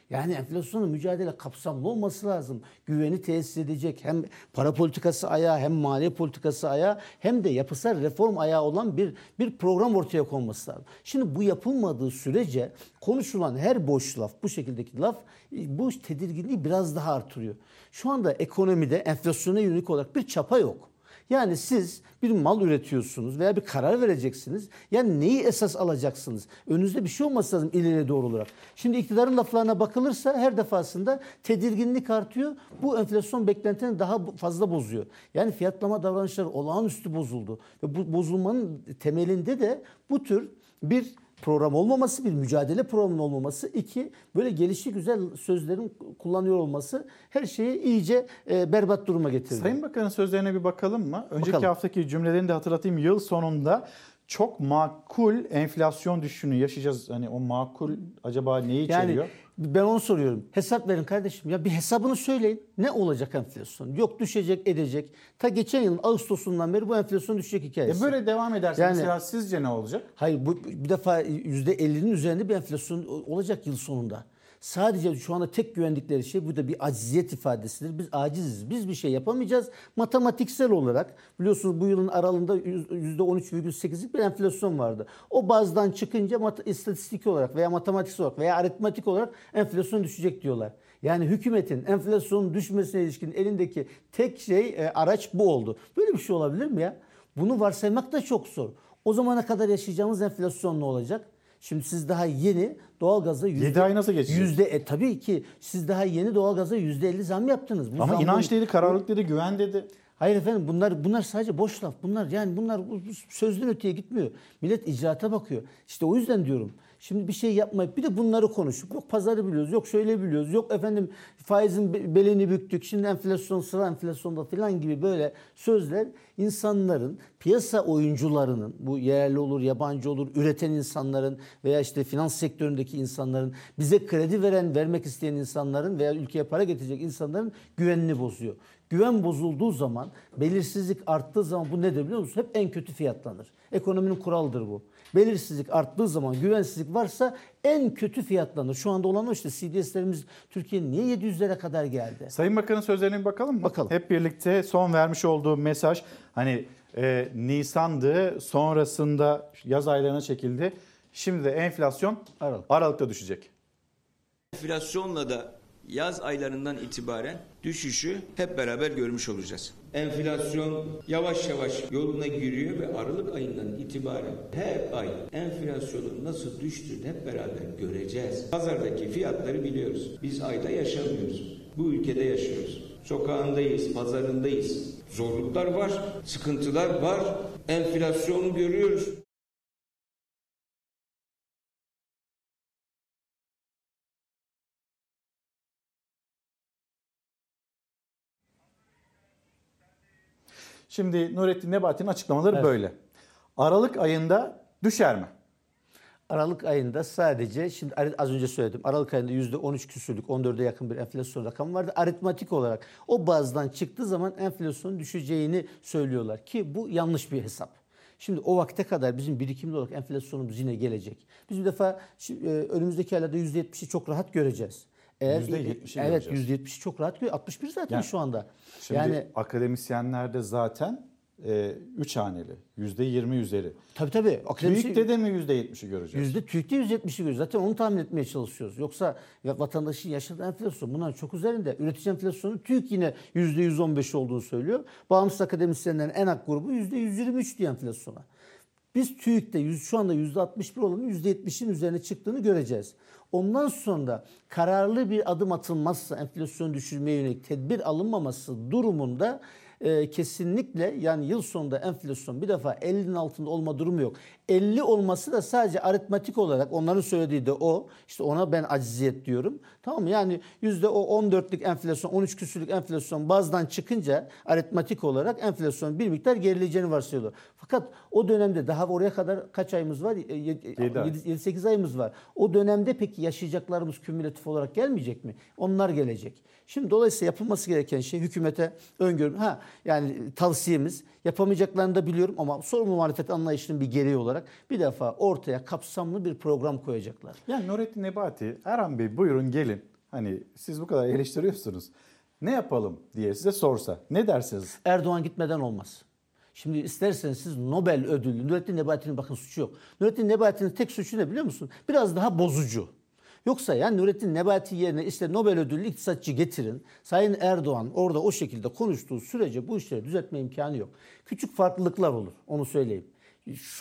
Yani enflasyonla mücadele kapsamlı olması lazım. Güveni tesis edecek hem para politikası ayağı hem maliye politikası ayağı hem de yapısal reform ayağı olan bir bir program ortaya konması lazım. Şimdi bu yapılmadığı sürece konuşulan her boş laf bu şekildeki laf bu tedirginliği biraz daha artırıyor. Şu anda ekonomide enflasyona yönelik olarak bir çapa yok. Yani siz bir mal üretiyorsunuz veya bir karar vereceksiniz. Yani neyi esas alacaksınız? Önünüzde bir şey olması lazım ileriye doğru olarak. Şimdi iktidarın laflarına bakılırsa her defasında tedirginlik artıyor. Bu enflasyon beklentilerini daha fazla bozuyor. Yani fiyatlama davranışları olağanüstü bozuldu. Ve bu bozulmanın temelinde de bu tür bir program olmaması, bir mücadele programının olmaması, iki böyle gelişi güzel sözlerin kullanıyor olması her şeyi iyice e, berbat duruma getirdi. Sayın Bakan'ın sözlerine bir bakalım mı? Önceki Bakalım. haftaki cümlelerini de hatırlatayım. Yıl sonunda çok makul enflasyon düşüşünü yaşayacağız. Hani o makul acaba neyi içeriyor? Yani ben onu soruyorum. Hesap verin kardeşim. Ya bir hesabını söyleyin. Ne olacak enflasyon? Yok düşecek, edecek. Ta geçen yılın Ağustos'undan beri bu enflasyon düşecek hikayesi. E böyle devam ederse Yani- mesela sizce ne olacak? Hayır bu bir defa %50'nin üzerinde bir enflasyon olacak yıl sonunda. Sadece şu anda tek güvendikleri şey bu da bir aciziyet ifadesidir. Biz aciziz. Biz bir şey yapamayacağız. Matematiksel olarak biliyorsunuz bu yılın aralığında %13,8'lik bir enflasyon vardı. O bazdan çıkınca istatistik olarak veya matematik olarak veya aritmatik olarak enflasyon düşecek diyorlar. Yani hükümetin enflasyonun düşmesine ilişkin elindeki tek şey e, araç bu oldu. Böyle bir şey olabilir mi ya? Bunu varsaymak da çok zor. O zamana kadar yaşayacağımız enflasyon ne olacak? Şimdi siz daha yeni doğalgaza yüzde, Yedi ay nasıl geçecek? Yüzde, e, tabii ki siz daha yeni doğalgaza yüzde elli zam yaptınız. Bu Ama zammın- inanç dedi, kararlılık dedi, güven dedi. Hayır efendim bunlar bunlar sadece boş laf. Bunlar yani bunlar bu- bu sözden öteye gitmiyor. Millet icraata bakıyor. İşte o yüzden diyorum. Şimdi bir şey yapmayıp bir de bunları konuşup yok pazarı biliyoruz, yok şöyle biliyoruz, yok efendim faizin be- belini büktük, şimdi enflasyon sıra enflasyonda falan gibi böyle sözler insanların, piyasa oyuncularının, bu yerli olur, yabancı olur, üreten insanların veya işte finans sektöründeki insanların, bize kredi veren, vermek isteyen insanların veya ülkeye para getirecek insanların güvenini bozuyor. Güven bozulduğu zaman, belirsizlik arttığı zaman bu nedir biliyor musun? Hep en kötü fiyatlanır. Ekonominin kuralıdır bu. Belirsizlik arttığı zaman, güvensizlik varsa en kötü fiyatlanır. Şu anda olan o işte CDS'lerimiz Türkiye'nin niye 700'lere kadar geldi? Sayın Bakan'ın sözlerine bir bakalım mı? Bakalım. Hep birlikte son vermiş olduğu mesaj hani e, Nisan'dı sonrasında yaz aylarına çekildi. Şimdi de enflasyon Aralık. Aralık'ta düşecek. Enflasyonla da yaz aylarından itibaren düşüşü hep beraber görmüş olacağız. Enflasyon yavaş yavaş yoluna giriyor ve Aralık ayından itibaren her ay enflasyonun nasıl düştüğünü hep beraber göreceğiz. Pazardaki fiyatları biliyoruz. Biz ayda yaşamıyoruz. Bu ülkede yaşıyoruz. Sokağındayız, pazarındayız. Zorluklar var, sıkıntılar var. Enflasyonu görüyoruz. Şimdi Nurettin Nebati'nin açıklamaları Evet. böyle. Aralık ayında düşer mi? Aralık ayında sadece şimdi az önce söyledim. Aralık ayında %13 küsürlük 14'e yakın bir enflasyon rakamı vardı. Aritmatik olarak o bazdan çıktığı zaman enflasyonun düşeceğini söylüyorlar ki bu yanlış bir hesap. Şimdi o vakte kadar bizim birikimli olarak enflasyonumuz yine gelecek. Biz bir defa şi- e, önümüzdeki aylarda %70'i çok rahat göreceğiz. Eğer %70'i evet göreceğiz. %70'i çok rahat görüyor. 61 zaten Yani şu anda. Şimdi yani akademisyenlerde zaten 3 haneli, %20 üzeri. tabii tabii akademisyen- TÜİK'te de mi %70'i göreceğiz? Yüzde TÜİK'te 170'i görüyoruz. Zaten onu tahmin etmeye çalışıyoruz. Yoksa ya vatandaşın yaşadığı enflasyon bunların çok üzerinde. Üretici enflasyonu TÜİK yine yüzde 115 olduğunu söylüyor. Bağımsız akademisyenlerin en ak grubu yüzde 123 diye enflasyona. Biz TÜİK'te yüz- şu anda yüzde 61 olanın yüzde 70'in üzerine çıktığını göreceğiz. Ondan sonra kararlı bir adım atılmazsa enflasyonu düşürmeye yönelik tedbir alınmaması durumunda e, kesinlikle yani yıl sonunda enflasyon bir defa 50'nin altında olma durumu yok. 50 olması da sadece aritmatik olarak onların söylediği de o. İşte ona ben acziyet diyorum. Tamam mı? Yani yüzde o 14'lük enflasyon, 13 küsürlük enflasyon bazdan çıkınca aritmatik olarak enflasyon bir miktar gerileyeceğini varsayıyorlar. Fakat o dönemde daha oraya kadar kaç ayımız var? E, Yedi ay. 7-8 ayımız var. O dönemde peki yaşayacaklarımız kümülatif olarak gelmeyecek mi? Onlar gelecek. Şimdi dolayısıyla yapılması gereken şey hükümete öngörüm. Ha yani tavsiyemiz yapamayacaklarını da biliyorum ama sorumlu muhalefet anlayışının bir gereği olarak bir defa ortaya kapsamlı bir program koyacaklar. Yani Nurettin Nebati, Erhan Bey buyurun gelin. Hani siz bu kadar eleştiriyorsunuz. Ne yapalım diye size sorsa ne dersiniz? Erdoğan gitmeden olmaz. Şimdi isterseniz siz Nobel ödüllü, Nurettin Nebati'nin bakın suçu yok. Nurettin Nebati'nin tek suçu ne biliyor musun? Biraz daha bozucu. Yoksa yani Nurettin Nebati yerine işte Nobel ödüllü iktisatçı getirin. Sayın Erdoğan orada o şekilde konuştuğu sürece bu işleri düzeltme imkanı yok. Küçük farklılıklar olur onu söyleyeyim.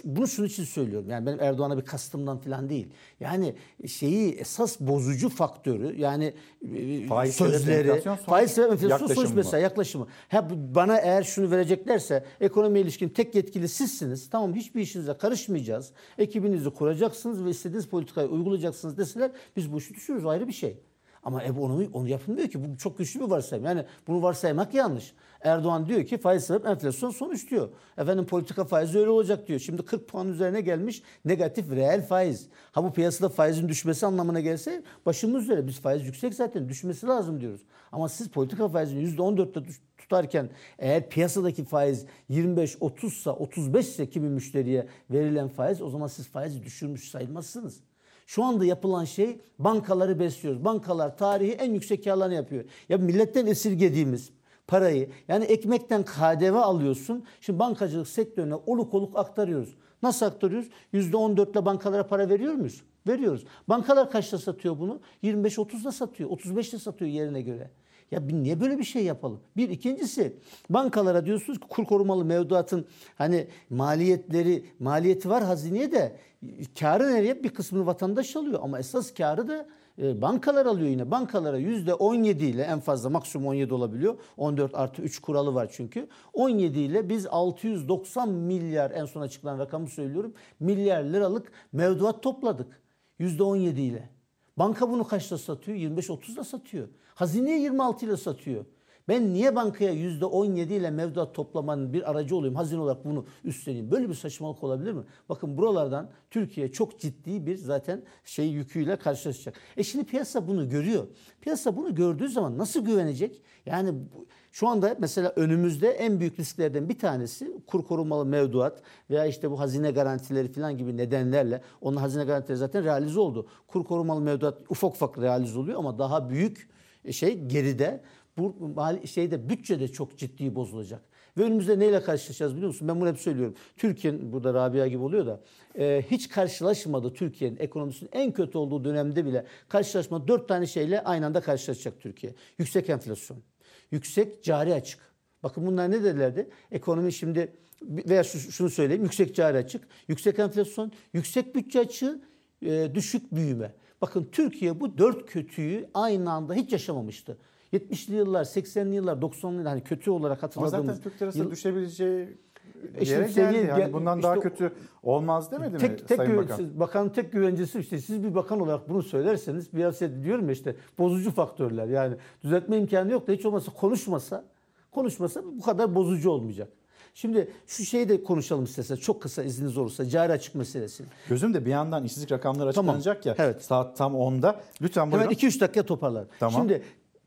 Bunu şunun için söylüyorum. Yani benim Erdoğan'a bir kastımdan falan değil. Yani şeyi esas bozucu faktörü yani e, Faiz sözleri, faiz sebep enflasyon sonuç mesela yaklaşımı. Ha, bana eğer şunu vereceklerse ekonomiye ilişkin tek yetkili sizsiniz. Tamam hiçbir işinize karışmayacağız. Ekibinizi kuracaksınız ve istediğiniz politikayı uygulayacaksınız deseler biz bu işi düşürürüz ayrı bir şey. Ama e, onu, onu yapılmıyor ki. Bu çok güçlü bir varsayım. Yani bunu varsaymak yanlış. Erdoğan diyor ki faiz sebep enflasyon sonuç diyor. Efendim politika faizi öyle olacak diyor. Şimdi 40 puan üzerine gelmiş negatif reel faiz. Ha bu piyasada faizin düşmesi anlamına gelse başımız üzere biz faiz yüksek zaten düşmesi lazım diyoruz. Ama siz politika faizini %14'te düş- tutarken eğer piyasadaki faiz 25 30 sa 35 ise kimi müşteriye verilen faiz o zaman siz faizi düşürmüş sayılmazsınız. Şu anda yapılan şey bankaları besliyoruz. Bankalar tarihi en yüksek karlarını yapıyor. Ya milletten esirgediğimiz parayı yani ekmekten KDV alıyorsun. Şimdi bankacılık sektörüne oluk oluk aktarıyoruz. Nasıl aktarıyoruz? %14 ile bankalara para veriyor muyuz? Veriyoruz. Bankalar kaçta satıyor bunu? 25-30'da satıyor. 35'te satıyor yerine göre. Ya niye böyle bir şey yapalım? Bir ikincisi bankalara diyorsunuz ki kur korumalı mevduatın hani maliyetleri maliyeti var hazineye de karı nereye bir kısmını vatandaş alıyor ama esas karı da e, bankalar alıyor yine. Bankalara %17 ile en fazla maksimum 17 olabiliyor. 14 artı 3 kuralı var çünkü. 17 ile biz 690 milyar en son açıklanan rakamı söylüyorum. Milyar liralık mevduat topladık. %17 ile. Banka bunu kaçta satıyor? 25-30'da satıyor. Hazineye 26 ile satıyor. Ben niye bankaya %17 ile mevduat toplamanın bir aracı olayım? Hazine olarak bunu üstleneyim. Böyle bir saçmalık olabilir mi? Bakın buralardan Türkiye çok ciddi bir zaten şey yüküyle karşılaşacak. E şimdi piyasa bunu görüyor. Piyasa bunu gördüğü zaman nasıl güvenecek? Yani bu- şu anda mesela önümüzde en büyük risklerden bir tanesi kur korumalı mevduat veya işte bu hazine garantileri falan gibi nedenlerle onun hazine garantileri zaten realize oldu. Kur korumalı mevduat ufak ufak realize oluyor ama daha büyük şey geride bu mali şeyde bütçede çok ciddi bozulacak. Ve önümüzde neyle karşılaşacağız biliyor musun? Ben bunu hep söylüyorum. Türkiye'nin burada Rabia gibi oluyor da e, hiç karşılaşmadı Türkiye'nin ekonomisinin en kötü olduğu dönemde bile karşılaşma dört tane şeyle aynı anda karşılaşacak Türkiye. Yüksek enflasyon, yüksek cari açık. Bakın bunlar ne dedilerdi? Ekonomi şimdi veya şu- şunu söyleyeyim. Yüksek cari açık, yüksek enflasyon, yüksek bütçe açığı, e, düşük büyüme. Bakın Türkiye bu dört kötüyü aynı anda hiç yaşamamıştı. 70'li yıllar, 80'li yıllar, 90'lı yıllar hani kötü olarak Ama hatırladığımız zaten Türk lirası yıl- düşebileceği E şimdi yere geldi. Yani ya- bundan daha işte kötü olmaz demedi mi tek, tek Sayın Bakan? siz- bakanın tek güvencesi işte siz bir bakan olarak bunu söylerseniz biraz şey diyorum ya işte bozucu faktörler yani düzeltme imkanı yok da hiç olmazsa konuşmasa konuşmasa bu kadar bozucu olmayacak. Şimdi şu şeyi de konuşalım isterseniz çok kısa izniniz olursa cari açık meselesini. Gözüm de bir yandan işsizlik rakamları Tamam. açıklanacak ya. Evet. Saat tam 10'da. Lütfen buyurun. Hemen 2-3 dakika toparlar. Tamam. Şimdi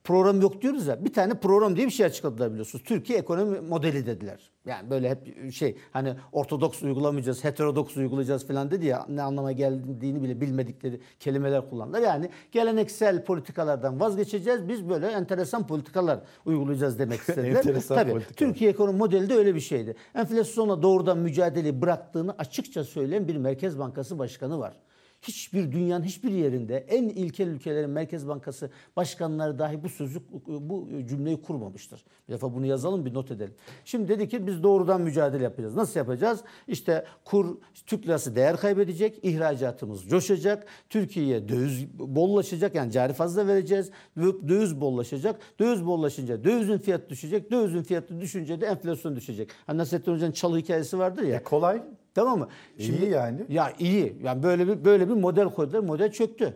program yok diyoruz ya. Bir tane program diye bir şey açıkladılar biliyorsunuz. Türkiye ekonomi modeli dediler. Yani böyle hep şey hani ortodoks uygulamayacağız, heterodoks uygulayacağız falan dedi ya ne anlama geldiğini bile bilmedikleri kelimeler kullandılar. Yani geleneksel politikalardan vazgeçeceğiz. Biz böyle enteresan politikalar uygulayacağız demek istediler. Enteresan Tabii politikalar. Türkiye ekonomi modeli de öyle bir şeydi. Enflasyonla doğrudan mücadeleyi bıraktığını açıkça söyleyen bir Merkez Bankası Başkanı var. Hiçbir dünyanın hiçbir yerinde en ilkel ülkelerin Merkez Bankası başkanları dahi bu sözü bu cümleyi kurmamıştır. Bir defa bunu yazalım bir not edelim. Şimdi dedi ki biz doğrudan mücadele yapacağız. Nasıl yapacağız? İşte kur Türk lirası değer kaybedecek, ihracatımız coşacak, Türkiye'ye döviz bollaşacak yani cari fazla vereceğiz. Döviz bollaşacak. Döviz bollaşınca dövizin fiyatı düşecek. Dövizin fiyatı düşünce de enflasyon düşecek. Hani Nasrettin Hoca'nın çalı hikayesi vardır ya. kolay. Tamam mı? İyi yani. Ya iyi. Yani böyle bir böyle bir model koydular. Model çöktü.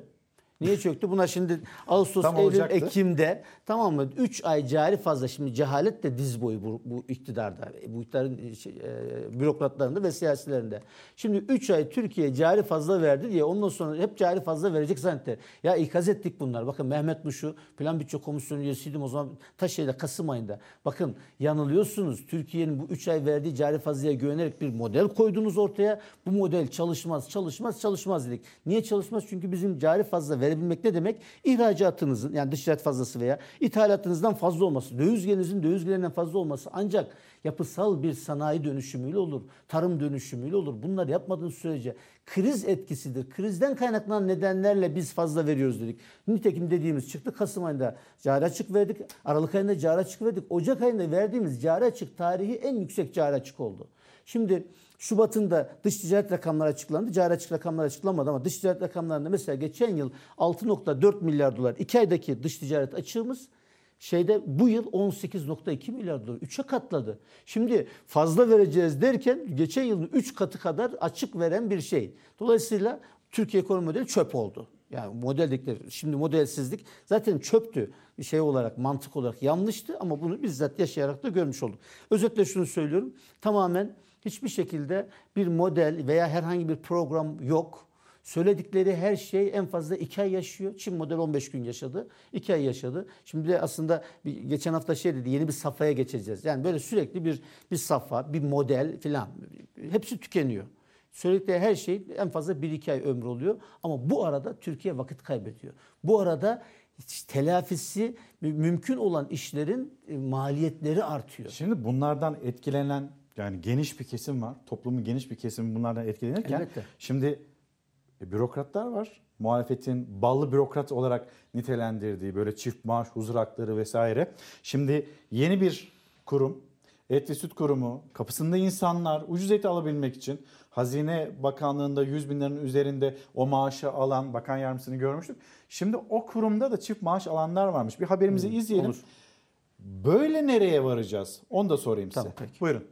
Niye çöktü? Buna şimdi Ağustos, Tam Eylül, olacaktı. Ekim'de tamam mı? 3 ay cari fazla. Şimdi cehalet de diz boyu bu, bu iktidarda. Bu iktidarın şey, e, bürokratlarında ve siyasilerinde. Şimdi 3 ay Türkiye cari fazla verdi diye ondan sonra hep cari fazla verecek zannettiler. Ya ikaz ettik bunlar. Bakın Mehmet Muşu Plan Bütçe Komisyonu üyesiydim o zaman ta şeyde Kasım ayında. Bakın yanılıyorsunuz. Türkiye'nin bu 3 ay verdiği cari fazlaya güvenerek bir model koydunuz ortaya. Bu model çalışmaz, çalışmaz, çalışmaz dedik. Niye çalışmaz? Çünkü bizim cari fazla verebilmek ne demek? İhracatınızın yani dış ticaret fazlası veya ithalatınızdan fazla olması, döviz gelirinizin döviz gelirinden fazla olması ancak yapısal bir sanayi dönüşümüyle olur, tarım dönüşümüyle olur. Bunları yapmadığınız sürece kriz etkisidir. Krizden kaynaklanan nedenlerle biz fazla veriyoruz dedik. Nitekim dediğimiz çıktı. Kasım ayında cari açık verdik. Aralık ayında cari açık verdik. Ocak ayında verdiğimiz cari açık tarihi en yüksek cari açık oldu. Şimdi Şubat'ın da dış ticaret rakamları açıklandı. Cari açık rakamlar açıklanmadı ama dış ticaret rakamlarında mesela geçen yıl 6.4 milyar dolar 2 aydaki dış ticaret açığımız şeyde bu yıl 18.2 milyar dolar. 3'e katladı. Şimdi fazla vereceğiz derken geçen yılın 3 katı kadar açık veren bir şey. Dolayısıyla Türkiye ekonomi modeli çöp oldu. Yani model dedikleri şimdi modelsizlik zaten çöptü. Şey olarak mantık olarak yanlıştı ama bunu bizzat yaşayarak da görmüş olduk. Özetle şunu söylüyorum. Tamamen hiçbir şekilde bir model veya herhangi bir program yok. Söyledikleri her şey en fazla 2 ay yaşıyor. Çin model 15 gün yaşadı. 2 ay yaşadı. Şimdi de aslında bir, geçen hafta şey dedi yeni bir safhaya geçeceğiz. Yani böyle sürekli bir bir safha, bir model filan hepsi tükeniyor. Söyledikleri her şey en fazla 1-2 ay ömrü oluyor. Ama bu arada Türkiye vakit kaybediyor. Bu arada telafisi mü- mümkün olan işlerin e, maliyetleri artıyor. Şimdi bunlardan etkilenen yani geniş bir kesim var. Toplumun geniş bir kesimi bunlardan etkilenirken Elbette. şimdi e, bürokratlar var. Muhalefetin ballı bürokrat olarak nitelendirdiği böyle çift maaş, huzur hakları vesaire. Şimdi yeni bir kurum, Et ve Süt Kurumu, kapısında insanlar ucuz eti alabilmek için Hazine Bakanlığı'nda 100 bin liranın üzerinde o maaşı alan bakan yardımcısını görmüştük. Şimdi o kurumda da çift maaş alanlar varmış. Bir haberimizi Hmm, izleyelim. olur. Böyle nereye varacağız? Onu da sorayım size. Buyurun.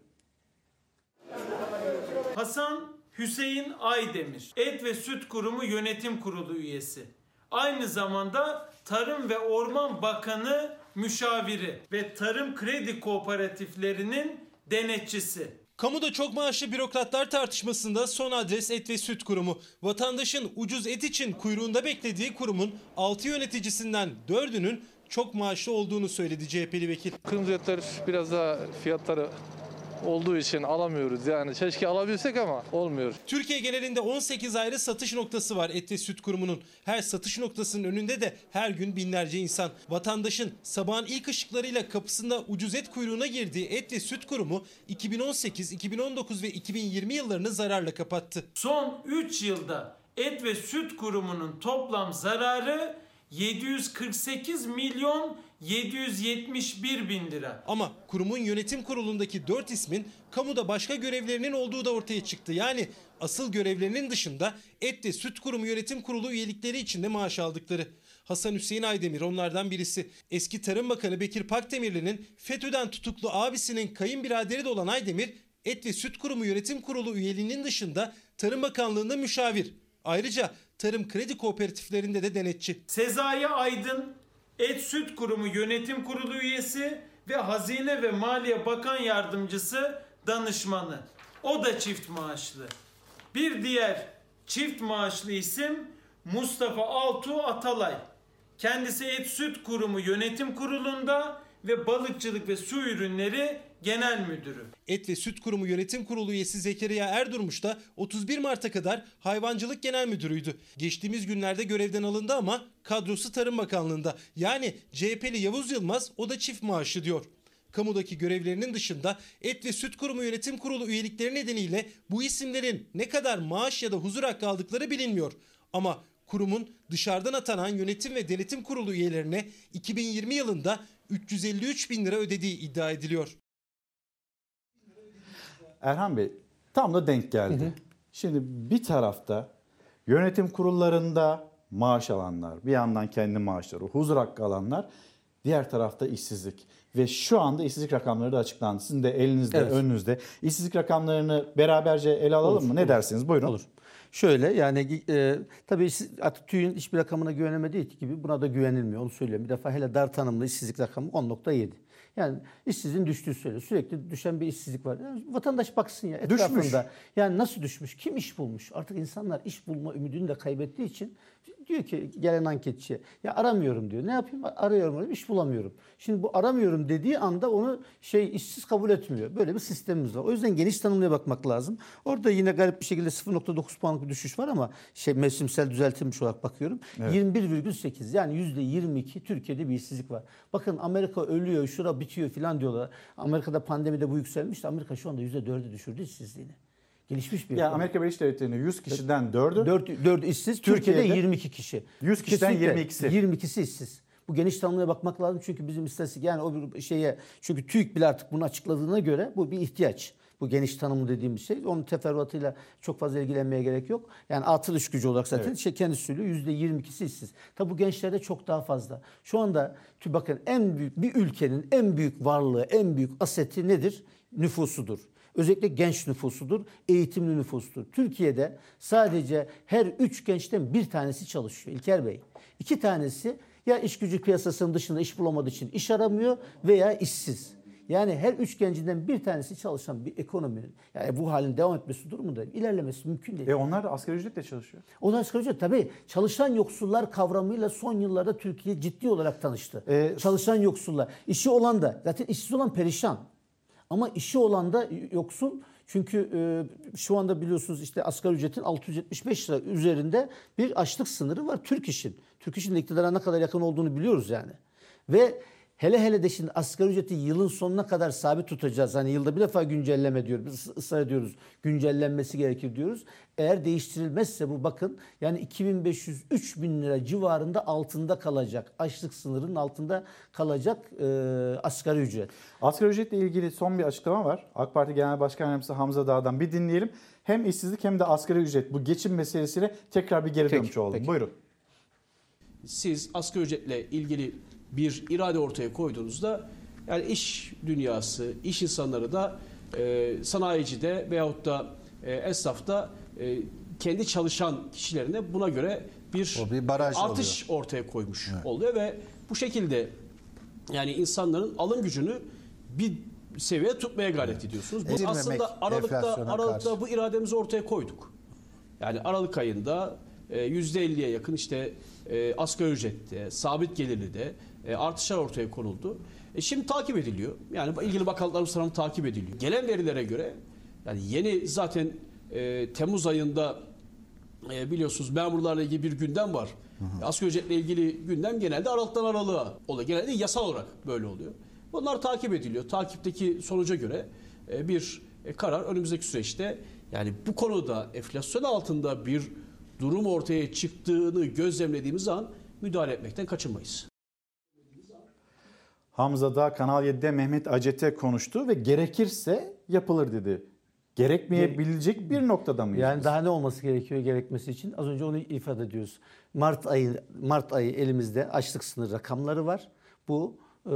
Hasan Hüseyin Aydemir, Et ve Süt Kurumu Yönetim Kurulu üyesi. Aynı zamanda Tarım ve Orman Bakanı müşaviri ve Tarım Kredi Kooperatiflerinin denetçisi. Kamuda çok maaşlı bürokratlar tartışmasında son adres Et ve Süt Kurumu. Vatandaşın ucuz et için kuyruğunda beklediği kurumun 6 yöneticisinden 4'ünün çok maaşlı olduğunu söyledi CHP'li vekil. Kırmızı etler biraz daha fiyatları olduğu için alamıyoruz. Yani keşke alabilsek ama olmuyor. Türkiye genelinde 18 ayrı satış noktası var Et ve Süt Kurumu'nun. Her satış noktasının önünde de her gün binlerce insan. Vatandaşın sabahın ilk ışıklarıyla kapısında ucuz et kuyruğuna girdiği Et ve Süt Kurumu 2018, 2019 ve 2020 yıllarını zararla kapattı. Son 3 yılda Et ve Süt Kurumu'nun toplam zararı 748 milyon 771 bin lira. Ama kurumun yönetim kurulundaki 4 ismin kamuda başka görevlerinin olduğu da ortaya çıktı. Yani asıl görevlerinin dışında Et ve Süt Kurumu Yönetim Kurulu üyelikleri için de maaş aldıkları. Hasan Hüseyin Aydemir onlardan birisi. Eski Tarım Bakanı Bekir Pakdemirli'nin FETÖ'den tutuklu abisinin kayınbiraderi de olan Aydemir, Et ve Süt Kurumu Yönetim Kurulu üyeliğinin dışında Tarım Bakanlığı'nda müşavir. Ayrıca Tarım Kredi Kooperatiflerinde de denetçi. Sezai Aydın, Et Süt Kurumu Yönetim Kurulu üyesi ve Hazine ve Maliye Bakan Yardımcısı danışmanı. O da çift maaşlı. Bir diğer çift maaşlı isim Mustafa Altuğ Atalay. Kendisi Et Süt Kurumu Yönetim Kurulu'nda ve Balıkçılık ve Su Ürünleri Genel Müdürü. Et ve Süt Kurumu Yönetim Kurulu üyesi Zekeriya Erdurmuş da 31 Mart'a kadar Hayvancılık Genel Müdürüydü. Geçtiğimiz günlerde görevden alındı ama kadrosu Tarım Bakanlığı'nda. Yani CHP'li Yavuz Yılmaz o da çift maaşlı diyor. Kamudaki görevlerinin dışında Et ve Süt Kurumu Yönetim Kurulu üyelikleri nedeniyle bu isimlerin ne kadar maaş ya da huzur hakkı aldıkları bilinmiyor. Ama kurumun dışarıdan atanan yönetim ve denetim kurulu üyelerine 2020 yılında 353 bin lira ödediği iddia ediliyor. Erhan Bey tam da denk geldi. Şimdi bir tarafta yönetim kurullarında maaş alanlar, bir yandan kendi maaşları, huzur hakkı alanlar, diğer tarafta işsizlik. Ve şu anda işsizlik rakamları da açıklandı. Sizin de elinizde, Evet. önünüzde. İşsizlik rakamlarını beraberce ele alalım Olur, mı? Ne olur. dersiniz? Buyurun. Olur. Şöyle yani e, tabii artık TÜİ'nin hiçbir rakamına güvenemediği gibi buna da güvenilmiyor. Onu söylüyorum. Bir defa hele dar tanımlı işsizlik rakamı 10.7. Yani işsizliğin düştüğü söylüyor. Sürekli düşen bir işsizlik var. Yani vatandaş baksın ya etrafında. Düşmüş. Yani nasıl düşmüş? Kim iş bulmuş? Artık insanlar iş bulma ümidini de kaybettiği için diyor ki gelen anketçiye ya aramıyorum diyor. Ne yapayım? Arıyorum, iş bulamıyorum. Şimdi bu aramıyorum dediği anda onu şey işsiz kabul etmiyor. Böyle bir sistemimiz var. O yüzden geniş tanımlıya bakmak lazım. Orada yine garip bir şekilde 0.9 puanlık bir düşüş var ama şey mevsimsel düzeltilmiş olarak bakıyorum. Evet. 21,8 yani %22 Türkiye'de bir işsizlik var. Bakın Amerika ölüyor, şura bitiyor falan diyorlar. Amerika'da pandemide bu yükselmişti. Amerika şu anda %4'e düşürdü işsizliğini. Gelişmiş bir Ya ekonomi. Amerika Birleşik Devletleri'nde 100 kişiden 4'ü 4, 4 işsiz. Türkiye'de, Türkiye'de 22 kişi. 100 kişiden Kesinlikle 22'si. 22'si işsiz. Bu geniş tanımlıya bakmak lazım çünkü bizim istatistik yani o bir şeye çünkü TÜİK bile artık bunu açıkladığına göre bu bir ihtiyaç. Bu geniş tanımı dediğimiz şey. Onun teferruatıyla çok fazla ilgilenmeye gerek yok. Yani atıl iş gücü olarak zaten Evet. şey kendisi söylüyor %22'si işsiz. Tabi bu gençlerde çok daha fazla. Şu anda bakın en büyük bir ülkenin en büyük varlığı, en büyük aseti nedir? Nüfusudur. Özellikle genç nüfusudur, eğitimli nüfusudur. Türkiye'de sadece her üç gençten bir tanesi çalışıyor İlker Bey. İki tanesi ya iş gücü piyasasının dışında iş bulamadığı için iş aramıyor veya işsiz. Yani her üç gencinden bir tanesi çalışan bir ekonominin yani bu halin devam etmesi durumunda ilerlemesi mümkün değil. E onlar da asgari ücretle çalışıyor. Onlar asgari ücret tabii çalışan yoksullar kavramıyla son yıllarda Türkiye ciddi olarak tanıştı. E, çalışan yoksullar. İşi olan da zaten işsiz olan perişan. Ama işi olan da yoksul Çünkü e, şu anda biliyorsunuz işte asgari ücretin 675 lira üzerinde bir açlık sınırı var Türk İş'in. Türk İş'in iktidara ne kadar yakın olduğunu biliyoruz yani. Ve hele hele de şimdi asgari ücreti yılın sonuna kadar sabit tutacağız. Hani yılda bir defa güncelleme diyoruz. Biz ısrar ediyoruz. Güncellenmesi gerekir diyoruz. Eğer değiştirilmezse bu bakın yani 2500-3000 lira civarında altında kalacak. Açlık sınırının altında kalacak e, asgari ücret. Asgari ücretle ilgili son bir açıklama var. AK Parti Genel Başkan Yardımcısı Hamza Dağ'dan bir dinleyelim. Hem işsizlik hem de asgari ücret bu geçim meselesine tekrar bir geri dönmüş olalım. peki. Buyurun. Siz asgari ücretle ilgili bir irade ortaya koyduğunuzda yani iş dünyası, iş insanları da e, sanayicide veyahut da e, esnafta e, kendi çalışan kişilerine buna göre bir, O bir baraj artış ortaya koymuş oluyor ve bu şekilde yani insanların alım gücünü bir seviyeye tutmaya gayret ediyorsunuz. Bu Ezilmemek aslında Aralık'ta Aralık'ta karşı. bu irademizi ortaya koyduk. Yani Aralık ayında e, %50'ye yakın işte e, asgari ücrette, sabit gelirli de e, artışlar ortaya konuldu. E, şimdi takip ediliyor. Yani ilgili bakanlıklarımız tarafından takip ediliyor. Gelen verilere göre yani yeni zaten e, Temmuz ayında e, biliyorsunuz memurlarla ilgili bir gündem var. Asgari ücretle ilgili gündem genelde Aralık'tan Aralık'a oluyor. Genelde yasal olarak böyle oluyor. Bunlar takip ediliyor. Takipteki sonuca göre e, bir e, karar önümüzdeki süreçte yani bu konuda enflasyon altında bir durum ortaya çıktığını gözlemlediğimiz an müdahale etmekten kaçınmayız. Hamza Dağ Kanal 7'de Mehmet Acet'e konuştu ve gerekirse yapılır dedi. Gerekmeyebilecek bir noktada mıyız? Yani daha ne olması gerekiyor gerekmesi için? Az önce onu ifade ediyoruz. Mart ayı Mart ayı elimizde açlık sınır rakamları var. Bu e,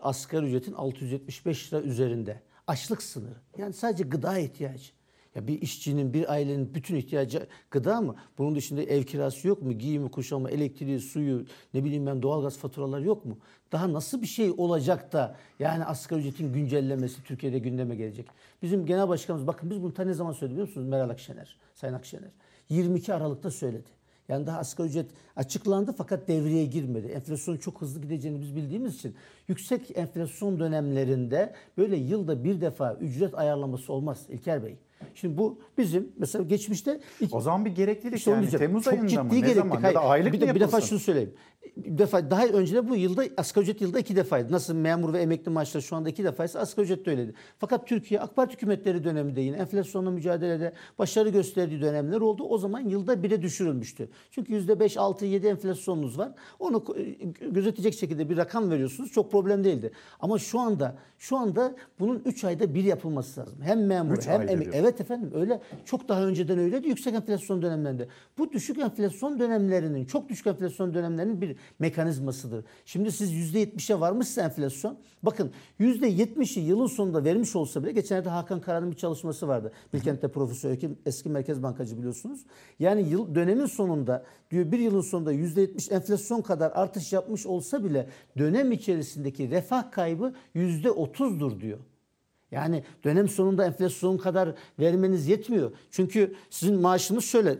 asgari ücretin 675 lira üzerinde. Açlık sınırı. Yani sadece gıda ihtiyacı. Ya bir işçinin, bir ailenin bütün ihtiyacı gıda mı? Bunun dışında ev kirası yok mu? Giyimi, kuşamı, elektriği, suyu, ne bileyim ben doğalgaz faturaları yok mu? Daha nasıl bir şey olacak da yani asgari ücretin güncellemesi Türkiye'de gündeme gelecek? Bizim genel başkanımız bakın biz bunu ta ne zaman söyledi biliyor musunuz? Meral Akşener, Sayın Akşener. 22 Aralık'ta söyledi. Yani daha asgari ücret açıklandı fakat devreye girmedi. Enflasyonun çok hızlı gideceğini biz bildiğimiz için yüksek enflasyon dönemlerinde böyle yılda bir defa ücret ayarlaması olmaz İlker Bey. Şimdi bu bizim mesela geçmişte O zaman bir gereklilik işte yani diyeceğim. Temmuz Çok ayında mı? Ne zaman? Ya da Hayır, aylık bir, de, bir defa şunu söyleyeyim. Defa daha önce bu yılda asgari ücret yılda iki defaydı. Nasıl memur ve emekli maaşları şu anda iki defaysa asgari ücret de öyleydi. Fakat Türkiye AK Parti hükümetleri döneminde yine enflasyonla mücadelede başarı gösterdiği dönemler oldu. O zaman yılda bire düşürülmüştü. Çünkü yüzde beş, altı, yedi enflasyonunuz var. Onu e, gözetecek şekilde bir rakam veriyorsunuz. Çok problem değildi. Ama şu anda şu anda bunun 3 ayda bir yapılması lazım. Hem memur Üç hem ayda emek. bir. Evet efendim öyle. Çok daha önceden öyleydi. Yüksek enflasyon dönemlerinde. Bu düşük enflasyon dönemlerinin, çok düşük enflasyon dönemlerinin bir mekanizmasıdır. Şimdi siz %70'e varmışsa enflasyon, bakın %70'i yılın sonunda vermiş olsa bile, geçenlerde Hakan Karar'ın bir çalışması vardı. Bilkent'te profesör, eski Merkez Bankacı biliyorsunuz. Yani yıl dönemin sonunda, diyor bir yılın sonunda %70 enflasyon kadar artış yapmış olsa bile dönem içerisindeki refah kaybı %30'dur diyor. Yani dönem sonunda enflasyon kadar vermeniz yetmiyor. Çünkü sizin maaşınız şöyle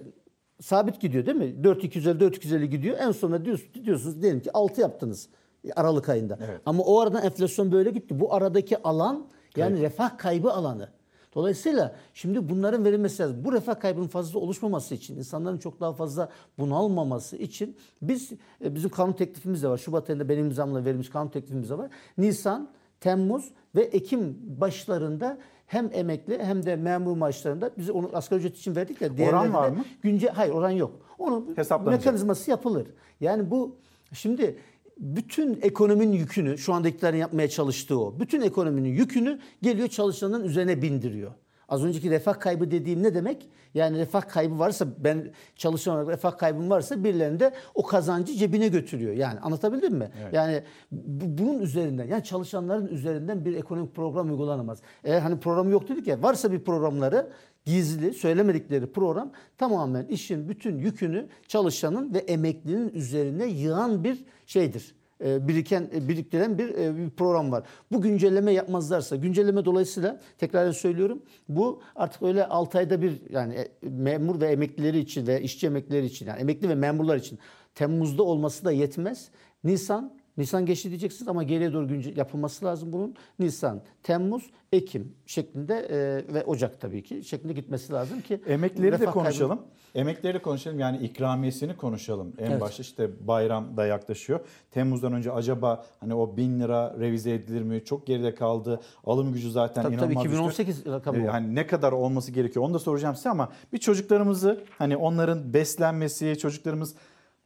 sabit gidiyor değil mi? 4250 4250 gidiyor. En sonunda diyorsunuz, diyorsunuz diyelim ki 6 yaptınız Aralık ayında. Ama o arada enflasyon böyle gitti. Bu aradaki alan yani refah kaybı alanı. Dolayısıyla şimdi bunların verilmesi lazım. Bu refah kaybının fazla oluşmaması için, insanların çok daha fazla bunalmaması için biz e, bizim kanun teklifimiz de var. Şubat ayında benim imzamla verilmiş kanun teklifimiz de var. Nisan, Temmuz ve Ekim başlarında hem emekli hem de memur maaşlarında biz onu asgari ücret için verdik ya. diğerlerinde var de mı? Günce, hayır oran yok. Onun mekanizması yapılır. Yani bu şimdi bütün ekonominin yükünü şu anda iktidarın yapmaya çalıştığı o. Bütün ekonominin yükünü geliyor çalışanın üzerine bindiriyor. Az önceki refah kaybı dediğim ne demek? Yani refah kaybı varsa ben çalışan olarak refah kaybım varsa birilerinde o kazancı cebine götürüyor. Yani anlatabildim mi? Yani bu- bunun üzerinden yani çalışanların üzerinden bir ekonomik program uygulanamaz. Eğer hani programı yok dedik ya varsa bir programları gizli söylemedikleri program tamamen işin bütün yükünü çalışanın ve emeklinin üzerine yığan bir şeydir biriken e, biriktiren bir, e, bir program var. Bu güncelleme yapmazlarsa, güncelleme dolayısıyla tekrar söylüyorum bu artık öyle 6 ayda bir yani e, memur ve emeklileri için ve işçi emeklileri için yani emekli ve memurlar için Temmuz'da olması da yetmez. Nisan Nisan geçti diyeceksiniz ama geriye doğru güncel yapılması lazım bunun. Nisan, Temmuz, Ekim şeklinde e, ve Ocak tabii ki şeklinde gitmesi lazım ki Emekleri de refah kaybı- konuşalım. Emekleri de konuşalım yani ikramiyesini konuşalım. En Evet. başta işte bayram da yaklaşıyor. Temmuz'dan önce acaba hani o bin lira revize edilir mi? Çok geride kaldı. Alım gücü zaten Tabii, tabii, inanılmaz düştü. 2018 rakamı Ee, o. hani ne kadar olması gerekiyor onu da soracağım size ama bir çocuklarımızı hani onların beslenmesi, çocuklarımız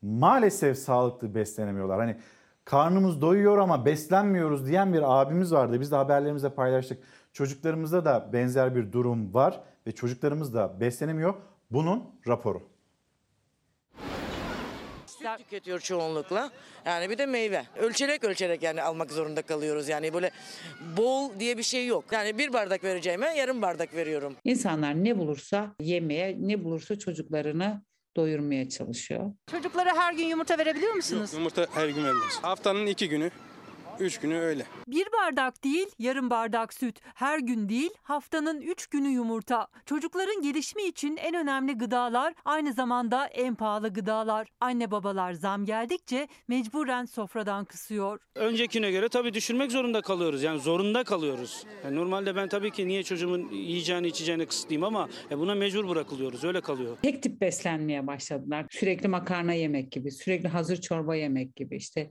maalesef sağlıklı beslenemiyorlar. Hani karnımız doyuyor ama beslenmiyoruz diyen bir abimiz vardı. Biz de haberlerimizde paylaştık. Çocuklarımızda da benzer bir durum var ve çocuklarımız da beslenemiyor. Bunun raporu. Süt tüketiyor çoğunlukla. Yani bir de meyve. Ölçerek ölçerek yani almak zorunda kalıyoruz. Yani böyle bol diye bir şey yok. Yani bir bardak vereceğime yarım bardak veriyorum. İnsanlar ne bulursa yemeye, ne bulursa çocuklarını doyurmaya çalışıyor. Çocuklara her gün yumurta verebiliyor musunuz? Yumurta her gün vermez. Haftanın iki günü, üç günü öyle. Bir bardak değil, yarım bardak süt. Her gün değil, haftanın 3 günü yumurta. Çocukların gelişimi için en önemli gıdalar, aynı zamanda en pahalı gıdalar. Anne babalar zam geldikçe mecburen sofradan kısıyor. Öncekine göre tabii düşürmek zorunda kalıyoruz. Yani zorunda kalıyoruz. Yani normalde ben tabii ki niye çocuğumun yiyeceğini içeceğini kısıtlayayım ama e, buna mecbur bırakılıyoruz. Öyle kalıyor. Tek tip beslenmeye başladılar. Sürekli makarna yemek gibi, sürekli hazır çorba yemek gibi işte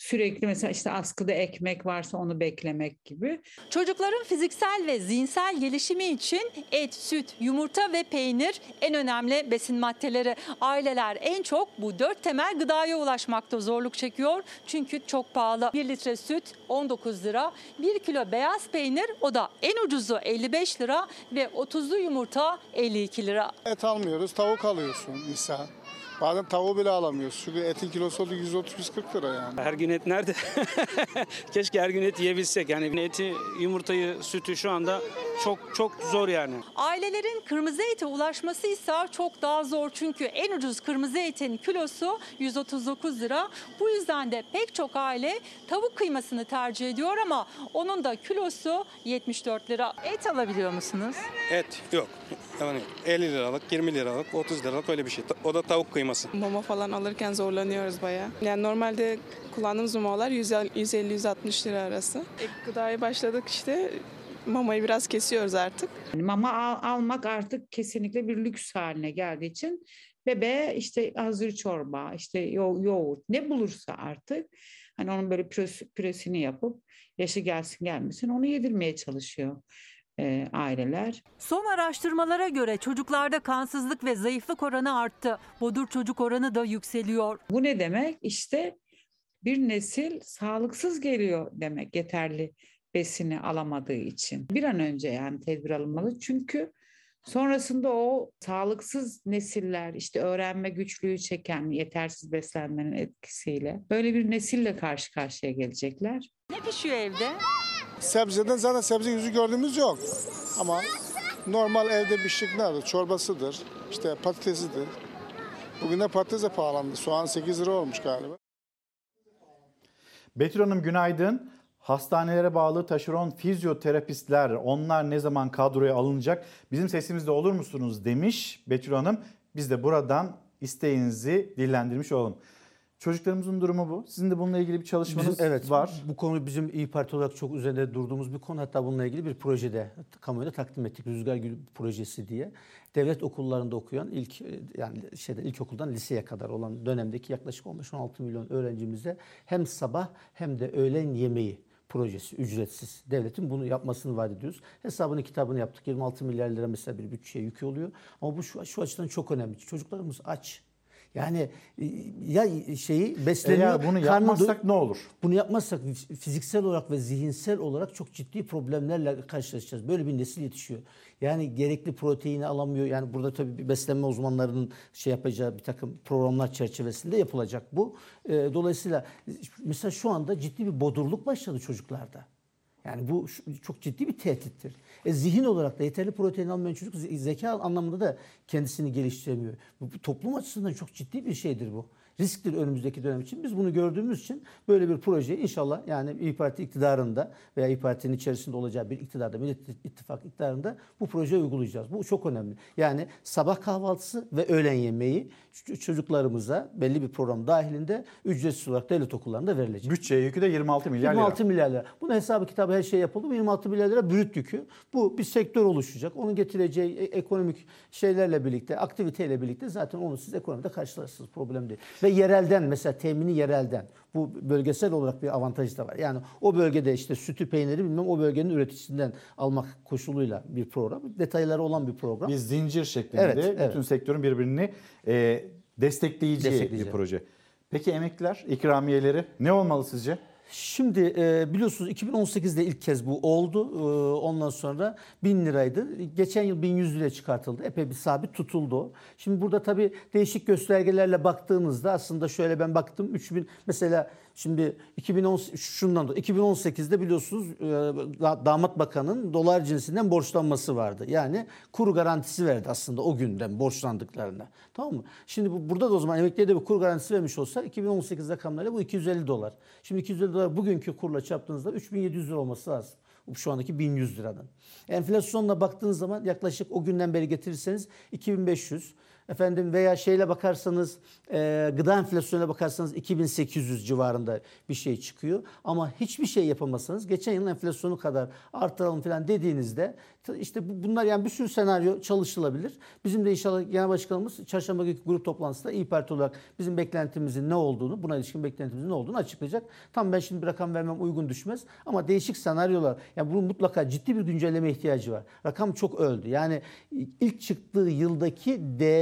sürekli mesela işte askıda ekmek varsa onu beklemek gibi. Çocukların fiziksel ve zihinsel gelişimi için et, süt, yumurta ve peynir en önemli besin maddeleri. Aileler en çok bu dört temel gıdaya ulaşmakta zorluk çekiyor. Çünkü çok pahalı. 1 litre süt 19 lira, 1 kilo beyaz peynir o da en ucuzu 55 lira ve 30'lu yumurta 52 lira. Et almıyoruz, tavuk alıyorsun misal. Bazen tavuğu bile alamıyoruz. Çünkü etin kilosu oldu 130-140 lira yani. Her gün et nerede? Keşke her gün et yiyebilsek. Yani eti, yumurtayı, sütü şu anda çok çok zor yani. Ailelerin kırmızı ete ulaşması ise çok daha zor çünkü en ucuz kırmızı etin kilosu 139 lira. Bu yüzden de pek çok aile tavuk kıymasını tercih ediyor ama onun da kilosu 74 lira. Et alabiliyor musunuz? Et yok. Yani 50 liralık, 20 liralık, 30 liralık öyle bir şey. O da tavuk kıyması. Mama falan alırken zorlanıyoruz bayağı. Yani normalde kullandığımız mamalar 150-160 lira arası. Ek gıdaya başladık işte mamayı biraz kesiyoruz artık. Yani mama al- almak artık kesinlikle bir lüks haline geldiği için bebeğe işte hazır çorba, işte yo- yoğurt ne bulursa artık hani onun böyle püresi- püresini yapıp yaşı gelsin gelmesin onu yedirmeye çalışıyor e, aileler. Son araştırmalara göre çocuklarda kansızlık ve zayıflık oranı arttı. Bodur çocuk oranı da yükseliyor. Bu ne demek? İşte bir nesil sağlıksız geliyor demek yeterli besini alamadığı için. Bir an önce yani tedbir alınmalı çünkü sonrasında o sağlıksız nesiller işte öğrenme güçlüğü çeken yetersiz beslenmenin etkisiyle böyle bir nesille karşı karşıya gelecekler. Ne pişiyor evde? Sebzeden zaten sebze yüzü gördüğümüz yok. Ama normal evde pişik nerede? Çorbasıdır, işte patatesidir. Bugün de patates de pahalandı. Soğan 8 lira olmuş galiba. Betül Hanım günaydın. Hastanelere bağlı taşeron fizyoterapistler onlar ne zaman kadroya alınacak? Bizim sesimizde olur musunuz demiş Betül Hanım. Biz de buradan isteğinizi dillendirmiş olalım. Çocuklarımızın durumu bu. Sizin de bununla ilgili bir çalışmanız Bizim, evet, var. Bu konu bizim İyi Parti olarak çok üzerinde durduğumuz bir konu. Hatta bununla ilgili bir projede kamuoyuna takdim ettik. Rüzgar Gülü projesi diye. Devlet okullarında okuyan ilk e, yani şeyde ilkokuldan liseye kadar olan dönemdeki yaklaşık 15-16 milyon öğrencimize hem sabah hem de öğlen yemeği projesi ücretsiz. Devletin bunu yapmasını vaat ediyoruz. Hesabını kitabını yaptık. 26 milyar lira mesela bir bütçeye yükü oluyor. Ama bu şu, şu açıdan çok önemli. Çocuklarımız aç. Yani e, ya şeyi besleniyor. Eğer bunu yapmazsak ne olur? Bunu yapmazsak fiziksel olarak ve zihinsel olarak çok ciddi problemlerle karşılaşacağız. Böyle bir nesil yetişiyor. Yani gerekli proteini alamıyor. Yani burada tabii bir beslenme uzmanlarının şey yapacağı bir takım programlar çerçevesinde yapılacak bu. E, dolayısıyla mesela şu anda ciddi bir bodurluk başladı çocuklarda. Yani bu çok ciddi bir tehdittir. E, zihin olarak da yeterli protein almayan çocuk ze- zeka anlamında da kendisini geliştiremiyor. Bu, bu toplum açısından çok ciddi bir şeydir bu. Risktir önümüzdeki dönem için. Biz bunu gördüğümüz için böyle bir proje inşallah yani İYİ Parti iktidarında veya İYİ Parti'nin içerisinde olacağı bir iktidarda, Millet İttifakı iktidarında bu projeyi uygulayacağız. Bu çok önemli. Yani sabah kahvaltısı ve öğlen yemeği çocuklarımıza belli bir program dahilinde ücretsiz olarak devlet okullarında verilecek. Bütçe yükü de 26 milyar lira. 26 milyar lira. Bunun hesabı kitabı her şey yapıldı. Bu 26 milyar lira brüt yükü. Bu bir sektör oluşacak. Onun getireceği e- ekonomik şeylerle birlikte, aktiviteyle birlikte zaten onu siz ekonomide karşılarsınız. Problem değil. Ve yerelden mesela temini yerelden. Bu bölgesel olarak bir avantajı da var. Yani o bölgede işte sütü, peyniri bilmem o bölgenin üreticisinden almak koşuluyla bir program. Detayları olan bir program. Bir zincir şeklinde Evet, bütün evet. sektörün birbirini e, destekleyeceği Destekleyeceği. bir proje. Peki emekliler, ikramiyeleri ne olmalı sizce? Şimdi e, biliyorsunuz 2018'de ilk kez bu oldu. E, ondan sonra 1000 liraydı. Geçen yıl 1100 liraya çıkartıldı. Epey bir sabit tutuldu. Şimdi burada tabii değişik göstergelerle baktığınızda aslında şöyle ben baktım 3000 mesela şimdi 2010 şundan da 2018'de biliyorsunuz e, da- damat bakanın dolar cinsinden borçlanması vardı. Yani kur garantisi verdi aslında o günden borçlandıklarına. Tamam mı? Şimdi bu, burada da o zaman emekliye de bir kur garantisi vermiş olsa 2018 rakamlarıyla bu 250 dolar. Şimdi 250 dolar bugünkü kurla çarptığınızda 3700 lira olması lazım. Şu andaki 1100 liradan. Enflasyonla baktığınız zaman yaklaşık o günden beri getirirseniz 2500. Efendim veya şeyle bakarsanız e, gıda enflasyonuna bakarsanız 2800 civarında bir şey çıkıyor. Ama hiçbir şey yapamazsanız geçen yılın enflasyonu kadar artıralım falan dediğinizde işte bu- bunlar yani bir sürü senaryo çalışılabilir. Bizim de inşallah Genel Başkanımız çarşamba günkü grup toplantısında İYİ Parti olarak bizim beklentimizin ne olduğunu, buna ilişkin beklentimizin ne olduğunu açıklayacak. Tam ben şimdi bir rakam vermem uygun düşmez ama değişik senaryolar. Yani bunun mutlaka ciddi bir güncelleme ihtiyacı var. Rakam çok öldü. Yani ilk çıktığı yıldaki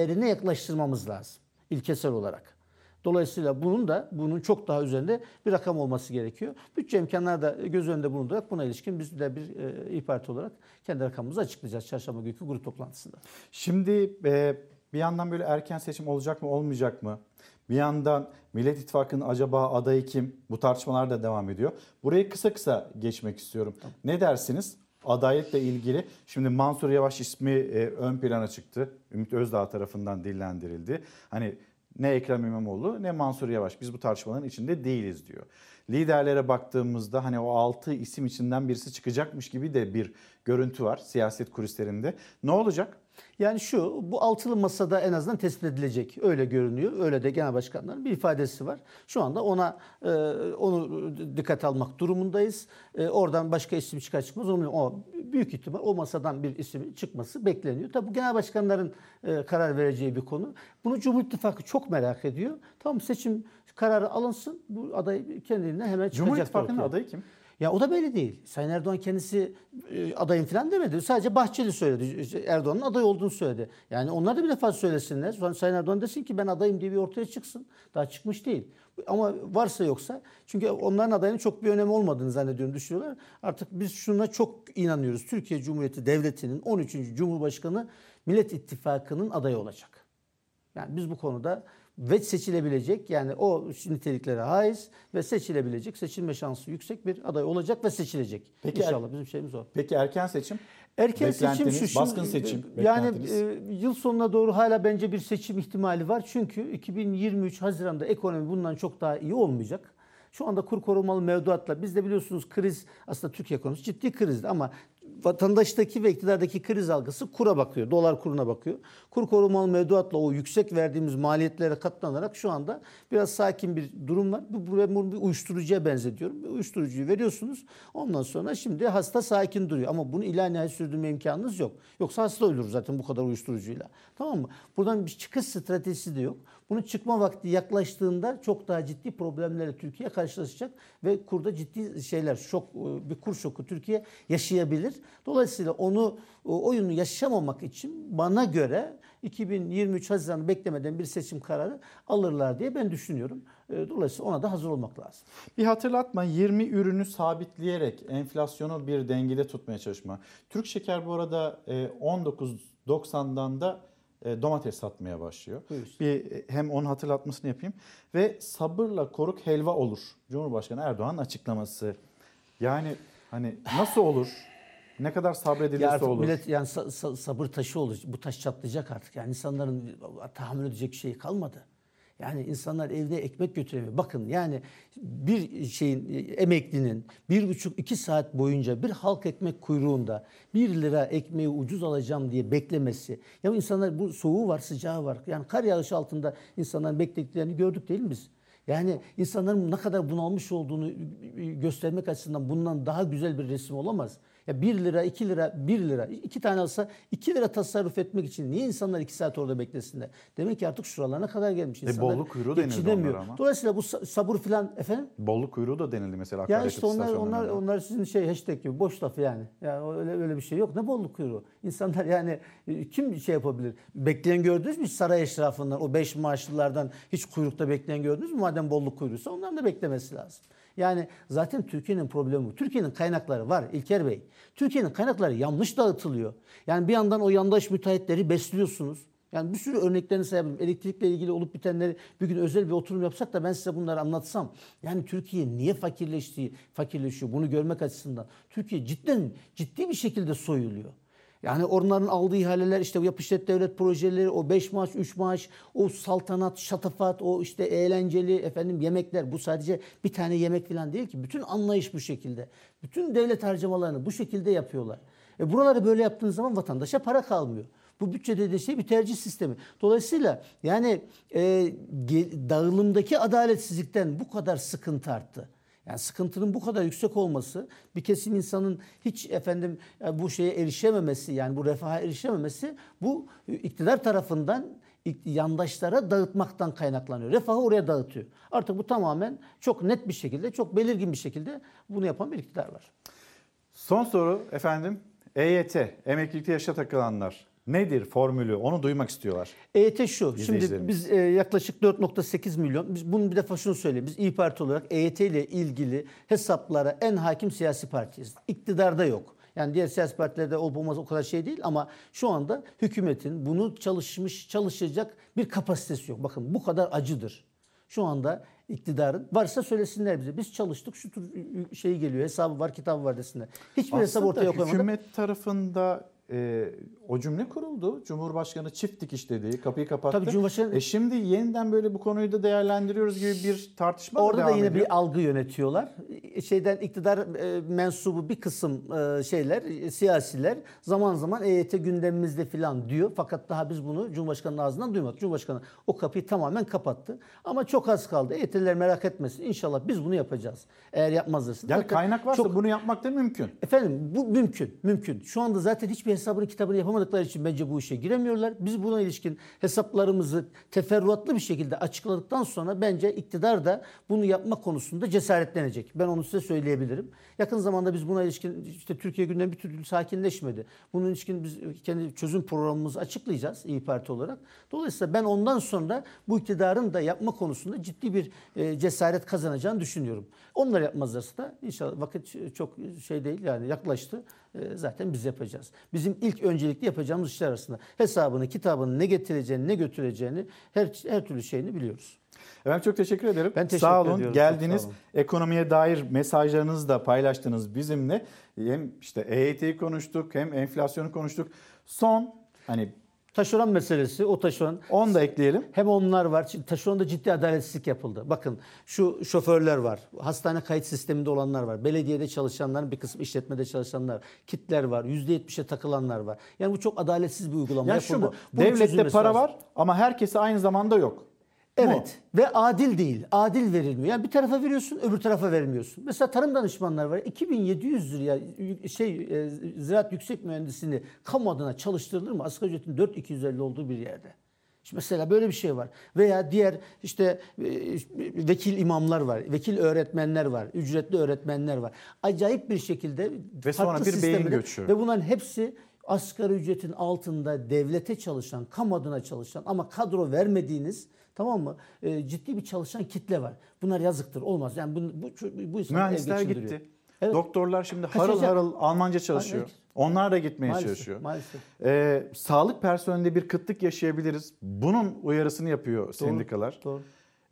değerine yaklaştırmamız lazım ilkesel olarak. Dolayısıyla bunun da bunun çok daha üzerinde bir rakam olması gerekiyor. Bütçe imkanları da göz önünde bulundurarak buna ilişkin biz de bir e, İYİ Parti olarak kendi rakamımızı açıklayacağız çarşamba günkü grup toplantısında. Şimdi e, bir yandan böyle erken seçim olacak mı olmayacak mı? Bir yandan Millet İttifakı'nın acaba adayı kim? Bu tartışmalar da devam ediyor. Burayı kısa kısa geçmek istiyorum. Ne dersiniz? Adaletle ilgili şimdi Mansur Yavaş ismi e, ön plana çıktı. Ümit Özdağ tarafından dillendirildi. Hani ne Ekrem İmamoğlu ne Mansur Yavaş biz bu tartışmaların içinde değiliz diyor. Liderlere baktığımızda hani o 6 isim içinden birisi çıkacakmış gibi de bir görüntü var siyaset kulislerinde. Ne olacak? Yani şu, bu altılı masada en azından tespit edilecek. Öyle görünüyor. Öyle de genel başkanların bir ifadesi var. Şu anda ona e, onu dikkat almak durumundayız. E, oradan başka isim çıkar çıkmaz. Onu, o büyük ihtimal o masadan bir isim çıkması bekleniyor. Tabi bu genel başkanların e, karar vereceği bir konu. Bunu Cumhur İttifakı çok merak ediyor. Tamam seçim kararı alınsın. Bu aday kendiliğinden hemen çıkacak. Cumhur İttifakı'nın adayı kim? Ya o da belli değil. Sayın Erdoğan kendisi e, adayım falan demedi. Sadece Bahçeli söyledi. Erdoğan'ın aday olduğunu söyledi. Yani onlar da bir defa söylesinler. Sonra Sayın Erdoğan desin ki ben adayım diye bir ortaya çıksın. Daha çıkmış değil. Ama varsa yoksa çünkü onların adayının çok bir önemi olmadığını zannediyorum düşünüyorlar. Artık biz şuna çok inanıyoruz. Türkiye Cumhuriyeti Devleti'nin 13. Cumhurbaşkanı Millet İttifakı'nın adayı olacak. Yani biz bu konuda ve seçilebilecek yani o niteliklere haiz ve seçilebilecek, seçilme şansı yüksek bir aday olacak ve seçilecek. Peki İnşallah bizim şeyimiz o. Peki erken seçim? Erken seçim şu. şimdi, baskın seçim Yani beklentiniz? e, yıl sonuna doğru hala bence bir seçim ihtimali var. Çünkü 2023 Haziran'da ekonomi bundan çok daha iyi olmayacak. Şu anda kur korumalı mevduatla biz de biliyorsunuz kriz aslında Türkiye ekonomisi ciddi krizdi ama vatandaştaki ve iktidardaki kriz algısı kura bakıyor. Dolar kuruna bakıyor. Kur korumalı mevduatla o yüksek verdiğimiz maliyetlere katlanarak şu anda biraz sakin bir durum var. Bu, bu bunu bir uyuşturucuya benzetiyorum. Bir uyuşturucuyu veriyorsunuz. Ondan sonra şimdi hasta sakin duruyor. Ama bunu ila nihayet sürdürme imkanınız yok. Yoksa hasta ölür zaten bu kadar uyuşturucuyla. Tamam mı? Buradan bir çıkış stratejisi de yok. Bunun çıkma vakti yaklaştığında çok daha ciddi problemlerle Türkiye karşılaşacak ve kurda ciddi şeyler, şok, e, bir kur şoku Türkiye yaşayabilir. Dolayısıyla onu o oyunu yaşamamak için bana göre 2023 Haziran'ı beklemeden bir seçim kararı alırlar diye ben düşünüyorum. E, Dolayısıyla ona da hazır olmak lazım. Bir hatırlatma 20 ürünü sabitleyerek enflasyonu bir dengede tutmaya çalışma. Türk Şeker bu arada e, 19.90'dan da e, domates satmaya başlıyor. Buyursun. Bir e, hem onun hatırlatmasını yapayım ve sabırla koruk helva olur. Cumhurbaşkanı Erdoğan açıklaması. Yani Hani nasıl olur? Ne kadar Ya sabredilirse artık olur. millet yani sa- sa- sabır taşı olur. Bu taş çatlayacak artık. Yani insanların tahammül edecek şey kalmadı. Yani insanlar evde ekmek götüremiyor. Bakın yani bir şeyin emeklinin bir buçuk iki saat boyunca bir halk ekmek kuyruğunda bir lira ekmeği ucuz alacağım diye beklemesi. Ya insanlar bu soğuğu var sıcağı var. Yani kar yağışı altında insanların beklediklerini gördük değil mi biz? Yani insanların ne kadar bunalmış olduğunu göstermek açısından bundan daha güzel bir resim olamaz. Ya 1 lira, 2 lira, 1 lira, iki tane alsa 2 lira tasarruf etmek için niye insanlar 2 saat orada beklesinler? Demek ki artık şuralarına kadar gelmiş. E, İnsanlar bolluk kuyruğu denildi onlara ama. Dolayısıyla bu sa- sabır filan efendim Bolluk kuyruğu da denildi mesela. ya işte onlar onlar onlar sizin şey hashtag gibi boş laf yani. Ya öyle öyle bir şey yok. Ne bolluk kuyruğu. İnsanlar yani e, kim şey yapabilir? Bekleyen gördünüz mü saray eşrafından o beş maaşlılardan hiç kuyrukta bekleyen gördünüz mü? Madem bolluk kuyruğuysa onların da beklemesi lazım. Yani zaten Türkiye'nin problemi. Türkiye'nin kaynakları var İlker Bey. Türkiye'nin kaynakları yanlış dağıtılıyor. Yani bir yandan o yandaş müteahhitleri besliyorsunuz. Yani bir sürü örneklerini sayabilirim. Elektrikle ilgili olup bitenleri bir gün özel bir oturum yapsak da ben size bunları anlatsam. Yani Türkiye niye fakirleştiği, fakirleşiyor bunu görmek açısından. Türkiye cidden ciddi bir şekilde soyuluyor. Yani onların aldığı ihaleler işte yapı işlet devlet projeleri, o 5 maaş, 3 maaş, o saltanat, şatafat, o işte eğlenceli efendim yemekler. Bu sadece bir tane yemek falan değil ki. Bütün anlayış bu şekilde. Bütün devlet harcamalarını bu şekilde yapıyorlar. E buraları böyle yaptığınız zaman vatandaşa para kalmıyor. Bu bütçe dediği şey bir tercih sistemi. Dolayısıyla yani e, dağılımdaki adaletsizlikten bu kadar sıkıntı arttı. Yani sıkıntının bu kadar yüksek olması, bir kesim insanın hiç efendim e, bu şeye erişememesi, yani bu refaha erişememesi bu e, iktidar tarafından yandaşlara dağıtmaktan kaynaklanıyor. Refahı oraya dağıtıyor. Artık bu tamamen çok net bir şekilde, çok belirgin bir şekilde bunu yapan bir iktidar var. Son soru efendim. EYT, emeklilikte yaşa takılanlar. Nedir formülü? Onu duymak istiyorlar. EYT şu. Şimdi biz e, yaklaşık 4.8 milyon. Biz bunun bir defa şunu söyleyeyim. Biz İyi Parti olarak EYT ile ilgili hesaplara en hakim siyasi partiyiz. İktidarda yok. Yani diğer siyasi partilerde olup olmaz o kadar şey değil ama şu anda hükümetin bunu çalışmış çalışacak bir kapasitesi yok. Bakın bu kadar acıdır. Şu anda iktidarın varsa söylesinler bize. Biz çalıştık şu tür şey geliyor hesabı var kitabı var desinler. Hiçbir hesap Aslında ortaya koymadan. hükümet tarafında e, o cümle kuruldu. Cumhurbaşkanı çift dikiş dedi, kapıyı kapattı. Tabii Cumhurbaşkanı- E şimdi yeniden böyle bu konuyu da değerlendiriyoruz gibi bir tartışma da Orada da devam yine ediyor. bir algı yönetiyorlar. Şeyden iktidar e, mensubu bir kısım e, şeyler, e, siyasiler zaman zaman EYT gündemimizde falan diyor. Fakat daha biz bunu Cumhurbaşkanı'nın ağzından duymadık. Cumhurbaşkanı o kapıyı tamamen kapattı. Ama çok az kaldı. EYT'liler merak etmesin. İnşallah biz bunu yapacağız. Eğer yapmazlarsa. Zaten kaynak varsa çok- bunu yapmak da mümkün. Efendim bu mümkün, mümkün. Şu anda zaten hiçbir hesabını kitabını yapamadıkları için bence bu işe giremiyorlar. Biz buna ilişkin hesaplarımızı teferruatlı bir şekilde açıkladıktan sonra bence iktidar da bunu yapma konusunda cesaretlenecek. Ben onu size söyleyebilirim. Yakın zamanda biz buna ilişkin işte Türkiye gündemi bir türlü sakinleşmedi. Bunun ilişkin biz kendi çözüm programımızı açıklayacağız İyi Parti olarak. Dolayısıyla ben ondan sonra bu iktidarın da yapma konusunda ciddi bir e, cesaret kazanacağını düşünüyorum. Onlar yapmazlarsa da inşallah vakit çok şey değil yani yaklaştı. E, zaten biz yapacağız. Bizim ilk öncelikli yapacağımız işler arasında hesabını, kitabını ne getireceğini, ne götüreceğini her her türlü şeyini biliyoruz. Efendim çok teşekkür ederim. Ben teşekkür sağ olun. ediyorum. Geldiniz. Sağ olun. Ekonomiye dair mesajlarınızı da paylaştınız bizimle. Hem işte EYT'yi konuştuk hem enflasyonu konuştuk. Son hani Taşeron meselesi, o taşeron. Onu da ekleyelim. Hem onlar var. Taşeronda ciddi adaletsizlik yapıldı. Bakın şu şoförler var. Hastane kayıt sisteminde olanlar var. Belediyede çalışanların bir kısmı işletmede çalışanlar. Kitler var. %70'e takılanlar var. Yani bu çok adaletsiz bir uygulama ya şu yapıldı. bu. Bunun Devlette para lazım. var ama herkese aynı zamanda yok. Evet ve adil değil. Adil verilmiyor. Yani bir tarafa veriyorsun, öbür tarafa vermiyorsun. Mesela tarım danışmanları var. 2700 liraya şey e, ziraat yüksek mühendisini kamu adına çalıştırılır mı? Asgari ücretin 4250 olduğu bir yerde. Şimdi mesela böyle bir şey var. Veya diğer işte e, vekil imamlar var, vekil öğretmenler var, ücretli öğretmenler var. Acayip bir şekilde Ve sonra bir beyin göçü. Ve bunların hepsi asgari ücretin altında devlete çalışan, kamu adına çalışan ama kadro vermediğiniz tamam mı? E, ciddi bir çalışan kitle var. Bunlar yazıktır. Olmaz. Yani bu bu, bu insanlar Mühendisler gitti. Evet. Doktorlar şimdi harıl Kaçacak. harıl Almanca çalışıyor. Evet. Onlar da gitmeye Maalesef, çalışıyor. maalesef. Ee, sağlık personelinde bir kıtlık yaşayabiliriz. Bunun uyarısını yapıyor sendikalar. doğru.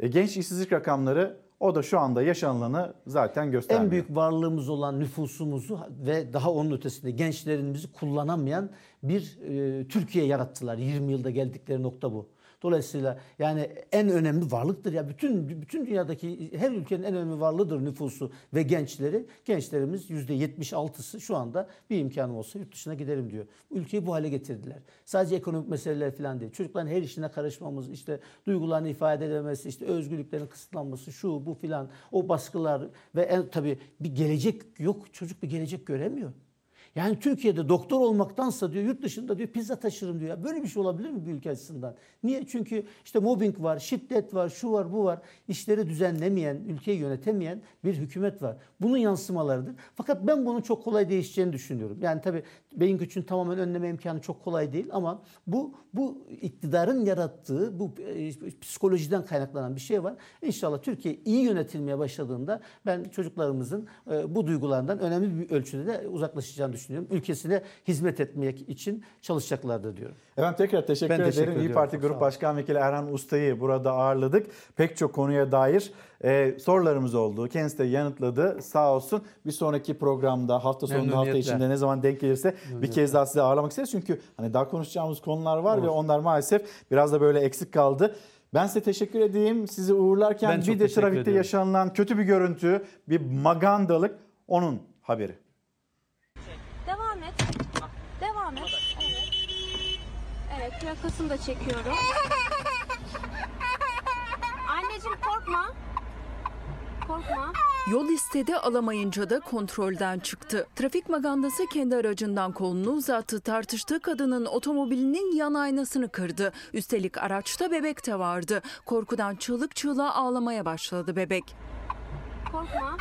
E, genç işsizlik rakamları O da şu anda yaşanılanı zaten göstermiyor. En büyük varlığımız olan nüfusumuzu ve daha onun ötesinde gençlerimizi kullanamayan bir e, Türkiye yarattılar. 20 yılda geldikleri nokta bu. Dolayısıyla yani en önemli varlıktır ya bütün bütün dünyadaki her ülkenin en önemli varlığıdır nüfusu ve gençleri. Gençlerimiz %76'sı şu anda bir imkanım olsa yurt dışına giderim diyor. Ülkeyi bu hale getirdiler. Sadece ekonomik meseleler falan değil. Çocukların her işine karışmamız, işte duygularını ifade edememesi, işte özgürlüklerin kısıtlanması, şu bu filan, o baskılar ve en tabii bir gelecek yok. Çocuk bir gelecek göremiyor. Yani Türkiye'de doktor olmaktansa diyor yurt dışında diyor pizza taşırım diyor. Böyle bir şey olabilir mi bir ülke açısından? Niye? Çünkü işte mobbing var, şiddet var, şu var, bu var. İşleri düzenlemeyen, ülkeyi yönetemeyen bir hükümet var. Bunun yansımalarıdır. Fakat ben bunun çok kolay değişeceğini düşünüyorum. Yani tabii beyin gücünü tamamen önleme imkanı çok kolay değil ama bu bu iktidarın yarattığı bu e, psikolojiden kaynaklanan bir şey var. İnşallah Türkiye iyi yönetilmeye başladığında ben çocuklarımızın e, bu duygulardan önemli bir ölçüde de uzaklaşacağını düşünüyorum. Ülkesine hizmet etmek için çalışacaklardır diyorum. Efendim tekrar teşekkür Ben ederim. teşekkür İyi ediyorum. Parti Grup. Başkan Vekili Erhan Usta'yı burada ağırladık. Pek çok konuya dair e, sorularımız oldu. Kendisi de yanıtladı. Sağ olsun. Bir sonraki programda hafta sonunda hafta içinde ne zaman denk gelirse bir kez daha size ağırlamak isteriz. Çünkü hani daha konuşacağımız konular var ve Olur. onlar maalesef biraz da böyle eksik kaldı. Ben size teşekkür edeyim. Sizi uğurlarken Ben bir de teşekkür trafikte ediyorum. yaşanılan kötü bir görüntü, bir magandalık onun haberi. Devam et. Devam et. Evet. Evet, plakasını da çekiyorum. Anneciğim korkma. Korkma. Yol istedi alamayınca da kontrolden çıktı. Trafik magandası kendi aracından kolunu uzattı. Tartıştığı kadının otomobilinin yan aynasını kırdı. Üstelik araçta bebek de vardı. Korkudan çığlık çığlığa ağlamaya başladı bebek. Korkma.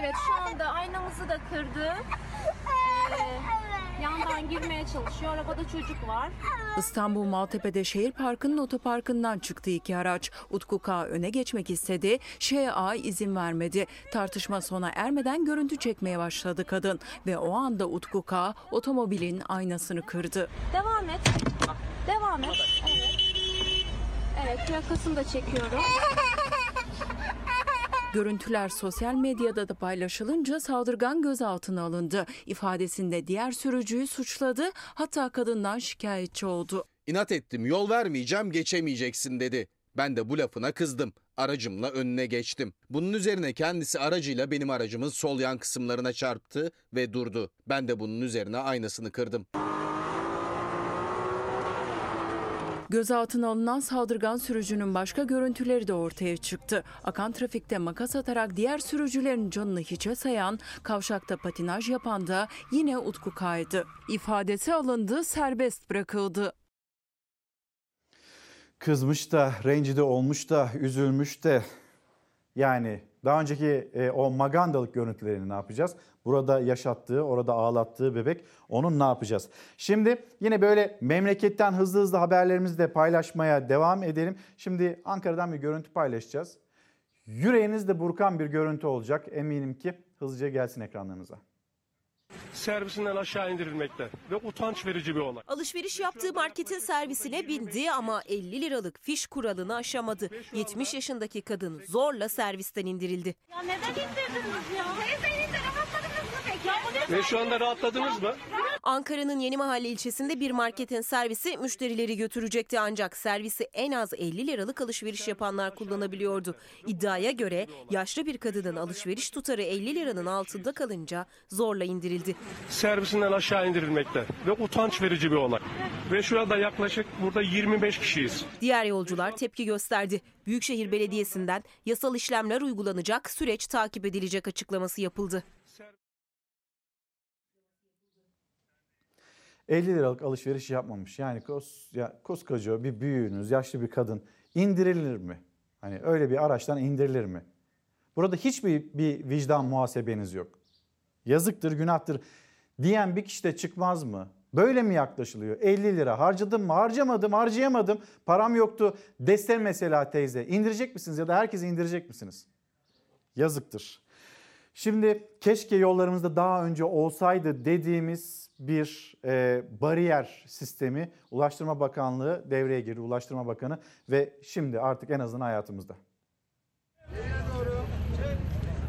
Evet, şu anda aynamızı da kırdı. Ee, yandan girmeye çalışıyor. Arabada çocuk var. İstanbul Maltepe'de şehir parkının otoparkından çıktı iki araç. Utku K öne geçmek istedi. ŞA izin vermedi. Tartışma sona ermeden görüntü çekmeye başladı kadın. Ve o anda Utku K otomobilin aynasını kırdı. Devam et. Devam et. Evet. Evet, plakasını da çekiyorum. Görüntüler sosyal medyada da paylaşılınca saldırgan gözaltına alındı. İfadesinde diğer sürücüyü suçladı. Hatta kadından şikayetçi oldu. İnat ettim yol vermeyeceğim geçemeyeceksin dedi. Ben de bu lafına kızdım. Aracımla önüne geçtim. Bunun üzerine kendisi aracıyla benim aracımın sol yan kısımlarına çarptı ve durdu. Ben de bunun üzerine aynasını kırdım. Gözaltına alınan saldırgan sürücünün başka görüntüleri de ortaya çıktı. Akan trafikte makas atarak diğer sürücülerin canını hiçe sayan, kavşakta patinaj yapan da yine Utku Kaydı. İfadesi alındı, serbest bırakıldı. kızmış da, rencide olmuş da, üzülmüş de. Yani daha önceki e, o magandalık görüntülerini ne yapacağız? Burada yaşattığı, orada ağlattığı bebek onun ne yapacağız? Şimdi yine böyle memleketten hızlı hızlı haberlerimizi de paylaşmaya devam edelim. Şimdi Ankara'dan bir görüntü paylaşacağız. Yüreğinizde burkan bir görüntü olacak. Eminim ki hızlıca gelsin ekranlarınıza. Servisinden aşağı indirilmekte ve utanç verici bir olay. Alışveriş yaptığı marketin servisine bindi ama 50 liralık fiş kuralını aşamadı. 70 yaşındaki kadın zorla servisten indirildi. Ya neden indirdiniz ya? Teyze indiremezsiniz mi peki? Ya bu ne Ve şu anda rahatladınız mı? Ankara'nın Yeni Mahalle ilçesinde bir marketin servisi müşterileri götürecekti ancak servisi en az 50 liralık alışveriş yapanlar kullanabiliyordu. İddiaya göre yaşlı bir kadının alışveriş tutarı 50 liranın altında kalınca zorla indirildi. Servisinden aşağı indirilmekte ve utanç verici bir olay. Ve şu anda yaklaşık burada 25 kişiyiz. Diğer yolcular tepki gösterdi. Büyükşehir Belediyesi'nden yasal işlemler uygulanacak, süreç takip edilecek açıklaması yapıldı. 50 liralık alışveriş yapmamış. Yani kos, ya, koskoca bir büyüğünüz, yaşlı bir kadın indirilir mi? Hani öyle bir araçtan indirilir mi? Burada hiçbir bir vicdan muhasebeniz yok. Yazıktır, günahtır diyen bir kişi de çıkmaz mı? Böyle mi yaklaşılıyor? 50 lira harcadım mı? Harcamadım, harcayamadım. Param yoktu. Desen mesela teyze. İndirecek misiniz ya da herkese indirecek misiniz? Yazıktır. Şimdi keşke yollarımızda daha önce olsaydı dediğimiz bir e, bariyer sistemi Ulaştırma Bakanlığı devreye girdi. Ulaştırma Bakanı ve şimdi artık en azından hayatımızda.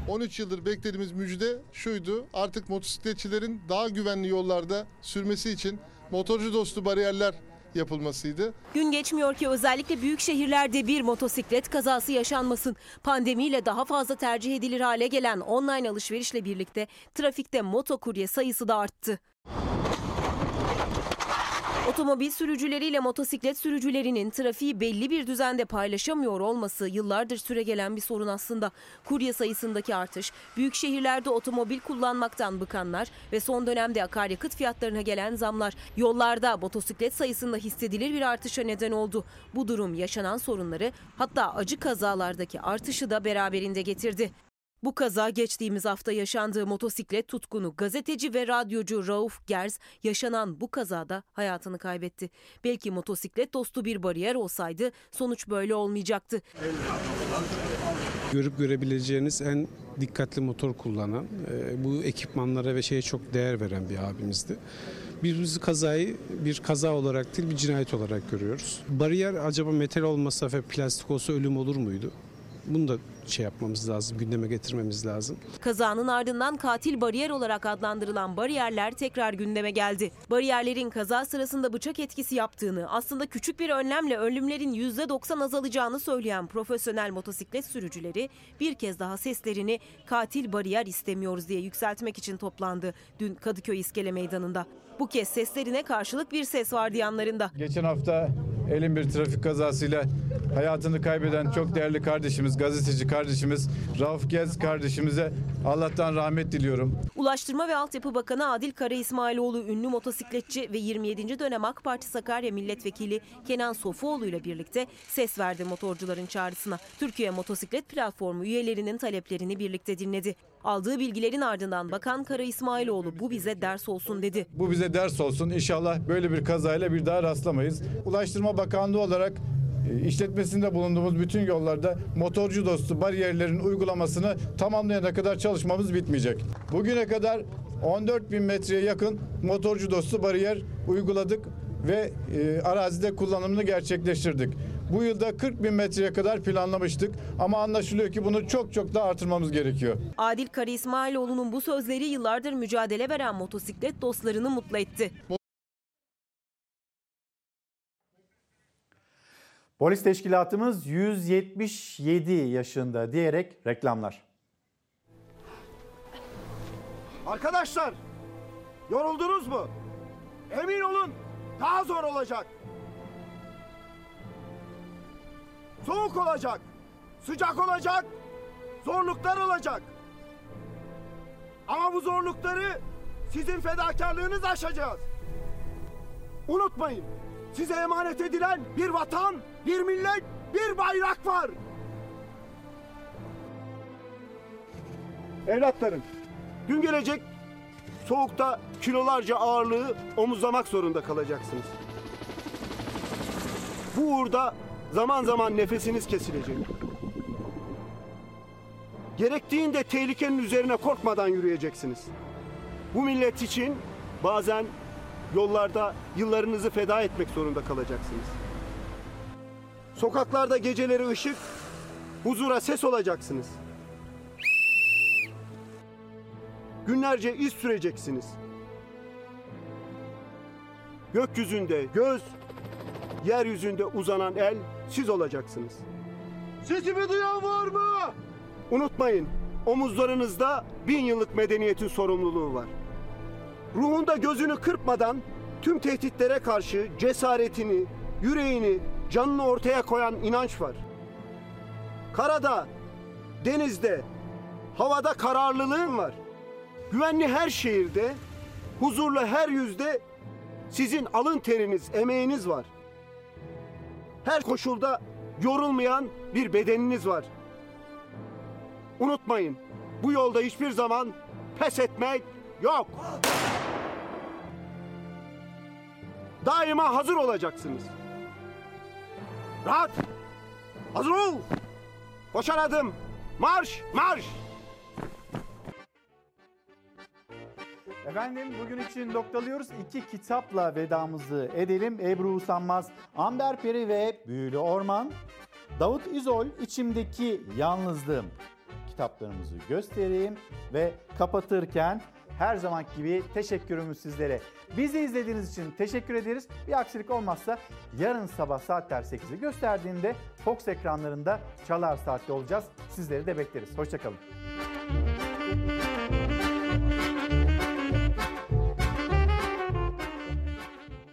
13 yıldır beklediğimiz müjde şuydu. Artık motosikletçilerin daha güvenli yollarda sürmesi için motorcu dostu bariyerler yapılmasıydı. Gün geçmiyor ki özellikle büyük şehirlerde bir motosiklet kazası yaşanmasın. Pandemiyle daha fazla tercih edilir hale gelen online alışverişle birlikte trafikte motokurye sayısı da arttı. Otomobil sürücüleriyle motosiklet sürücülerinin trafiği belli bir düzende paylaşamıyor olması yıllardır süregelen bir sorun aslında. Kurye sayısındaki artış, büyük şehirlerde otomobil kullanmaktan bıkanlar ve son dönemde akaryakıt fiyatlarına gelen zamlar yollarda motosiklet sayısında hissedilir bir artışa neden oldu. Bu durum yaşanan sorunları hatta acı kazalardaki artışı da beraberinde getirdi. Bu kaza geçtiğimiz hafta yaşandığı motosiklet tutkunu gazeteci ve radyocu Rauf Gerz yaşanan bu kazada hayatını kaybetti. Belki motosiklet dostu bir bariyer olsaydı sonuç böyle olmayacaktı. Görüp görebileceğiniz en dikkatli motor kullanan, e, bu ekipmanlara ve şeye çok değer veren bir abimizdi. Biz kazayı bir kaza olarak değil bir cinayet olarak görüyoruz. Bariyer acaba metal olmasa ve plastik olsa ölüm olur muydu? Bunu da şey yapmamız lazım, gündeme getirmemiz lazım. Kazanın ardından katil bariyer olarak adlandırılan bariyerler tekrar gündeme geldi. Bariyerlerin kaza sırasında bıçak etkisi yaptığını, aslında küçük bir önlemle ölümlerin %90 azalacağını söyleyen profesyonel motosiklet sürücüleri bir kez daha seslerini katil bariyer istemiyoruz diye yükseltmek için toplandı dün Kadıköy İskele Meydanı'nda. Bu kez seslerine karşılık bir ses vardı yanlarında. Geçen hafta elin bir trafik kazasıyla hayatını kaybeden çok değerli kardeşimiz, gazeteci kardeşimiz Rauf Gez kardeşimize Allah'tan rahmet diliyorum. Ulaştırma ve Altyapı Bakanı Adil Kara İsmailoğlu ünlü motosikletçi ve 27. dönem AK Parti Sakarya Milletvekili Kenan Sofuoğlu ile birlikte ses verdi motorcuların çağrısına. Türkiye Motosiklet Platformu üyelerinin taleplerini birlikte dinledi. Aldığı bilgilerin ardından Bakan Kara İsmailoğlu bu bize ders olsun dedi. Bu bize ders olsun. İnşallah böyle bir kazayla bir daha rastlamayız. Ulaştırma Bakanlığı olarak e, işletmesinde bulunduğumuz bütün yollarda motorcu dostu bariyerlerin uygulamasını tamamlayana kadar çalışmamız bitmeyecek. Bugüne kadar 14 bin metreye yakın motorcu dostu bariyer uyguladık ve e, arazide kullanımını gerçekleştirdik. Bu yılda 40 bin metreye kadar planlamıştık ama anlaşılıyor ki bunu çok çok daha artırmamız gerekiyor. Adil Kara İsmailoğlu'nun bu sözleri yıllardır mücadele veren motosiklet dostlarını mutlu etti. Polis teşkilatımız 177 yaşında diyerek reklamlar. Arkadaşlar, yoruldunuz mu? Emin olun daha zor olacak. Soğuk olacak, sıcak olacak, zorluklar olacak. Ama bu zorlukları sizin fedakarlığınız aşacağız. Unutmayın, size emanet edilen bir vatan, bir millet, bir bayrak var. Evlatlarım, gün gelecek soğukta kilolarca ağırlığı omuzlamak zorunda kalacaksınız. Bu uğurda zaman zaman nefesiniz kesilecek. Gerektiğinde tehlikenin üzerine korkmadan yürüyeceksiniz. Bu millet için bazen yollarda yıllarınızı feda etmek zorunda kalacaksınız. Sokaklarda geceleri ışık, huzura ses olacaksınız. Günlerce iz süreceksiniz. Gökyüzünde göz, yeryüzünde uzanan el siz olacaksınız. Sesimi duyan var mı? Unutmayın, omuzlarınızda bin yıllık medeniyetin sorumluluğu var. Ruhunda gözünü kırpmadan tüm tehditlere karşı cesaretini, yüreğini, canını ortaya koyan inanç var. Karada, denizde, havada kararlılığın var. Güvenli her şehirde, huzurlu her yüzde sizin alın teriniz, emeğiniz var. Her koşulda yorulmayan bir bedeniniz var. Unutmayın, bu yolda hiçbir zaman pes etmek yok. Daima hazır olacaksınız. Rahat. Hazır ol. Koşan adım. Marş, marş. Efendim bugün için noktalıyoruz. İki kitapla vedamızı edelim. Ebru Usanmaz, Amber Peri ve Büyülü Orman. Davut İzol içimdeki yalnızlığım kitaplarımızı göstereyim ve kapatırken her zaman gibi teşekkürümüz sizlere. Bizi izlediğiniz için teşekkür ederiz. Bir aksilik olmazsa yarın sabah saatler 8'i gösterdiğinde Fox ekranlarında Çalar Saat'te olacağız. Sizleri de bekleriz. Hoşçakalın.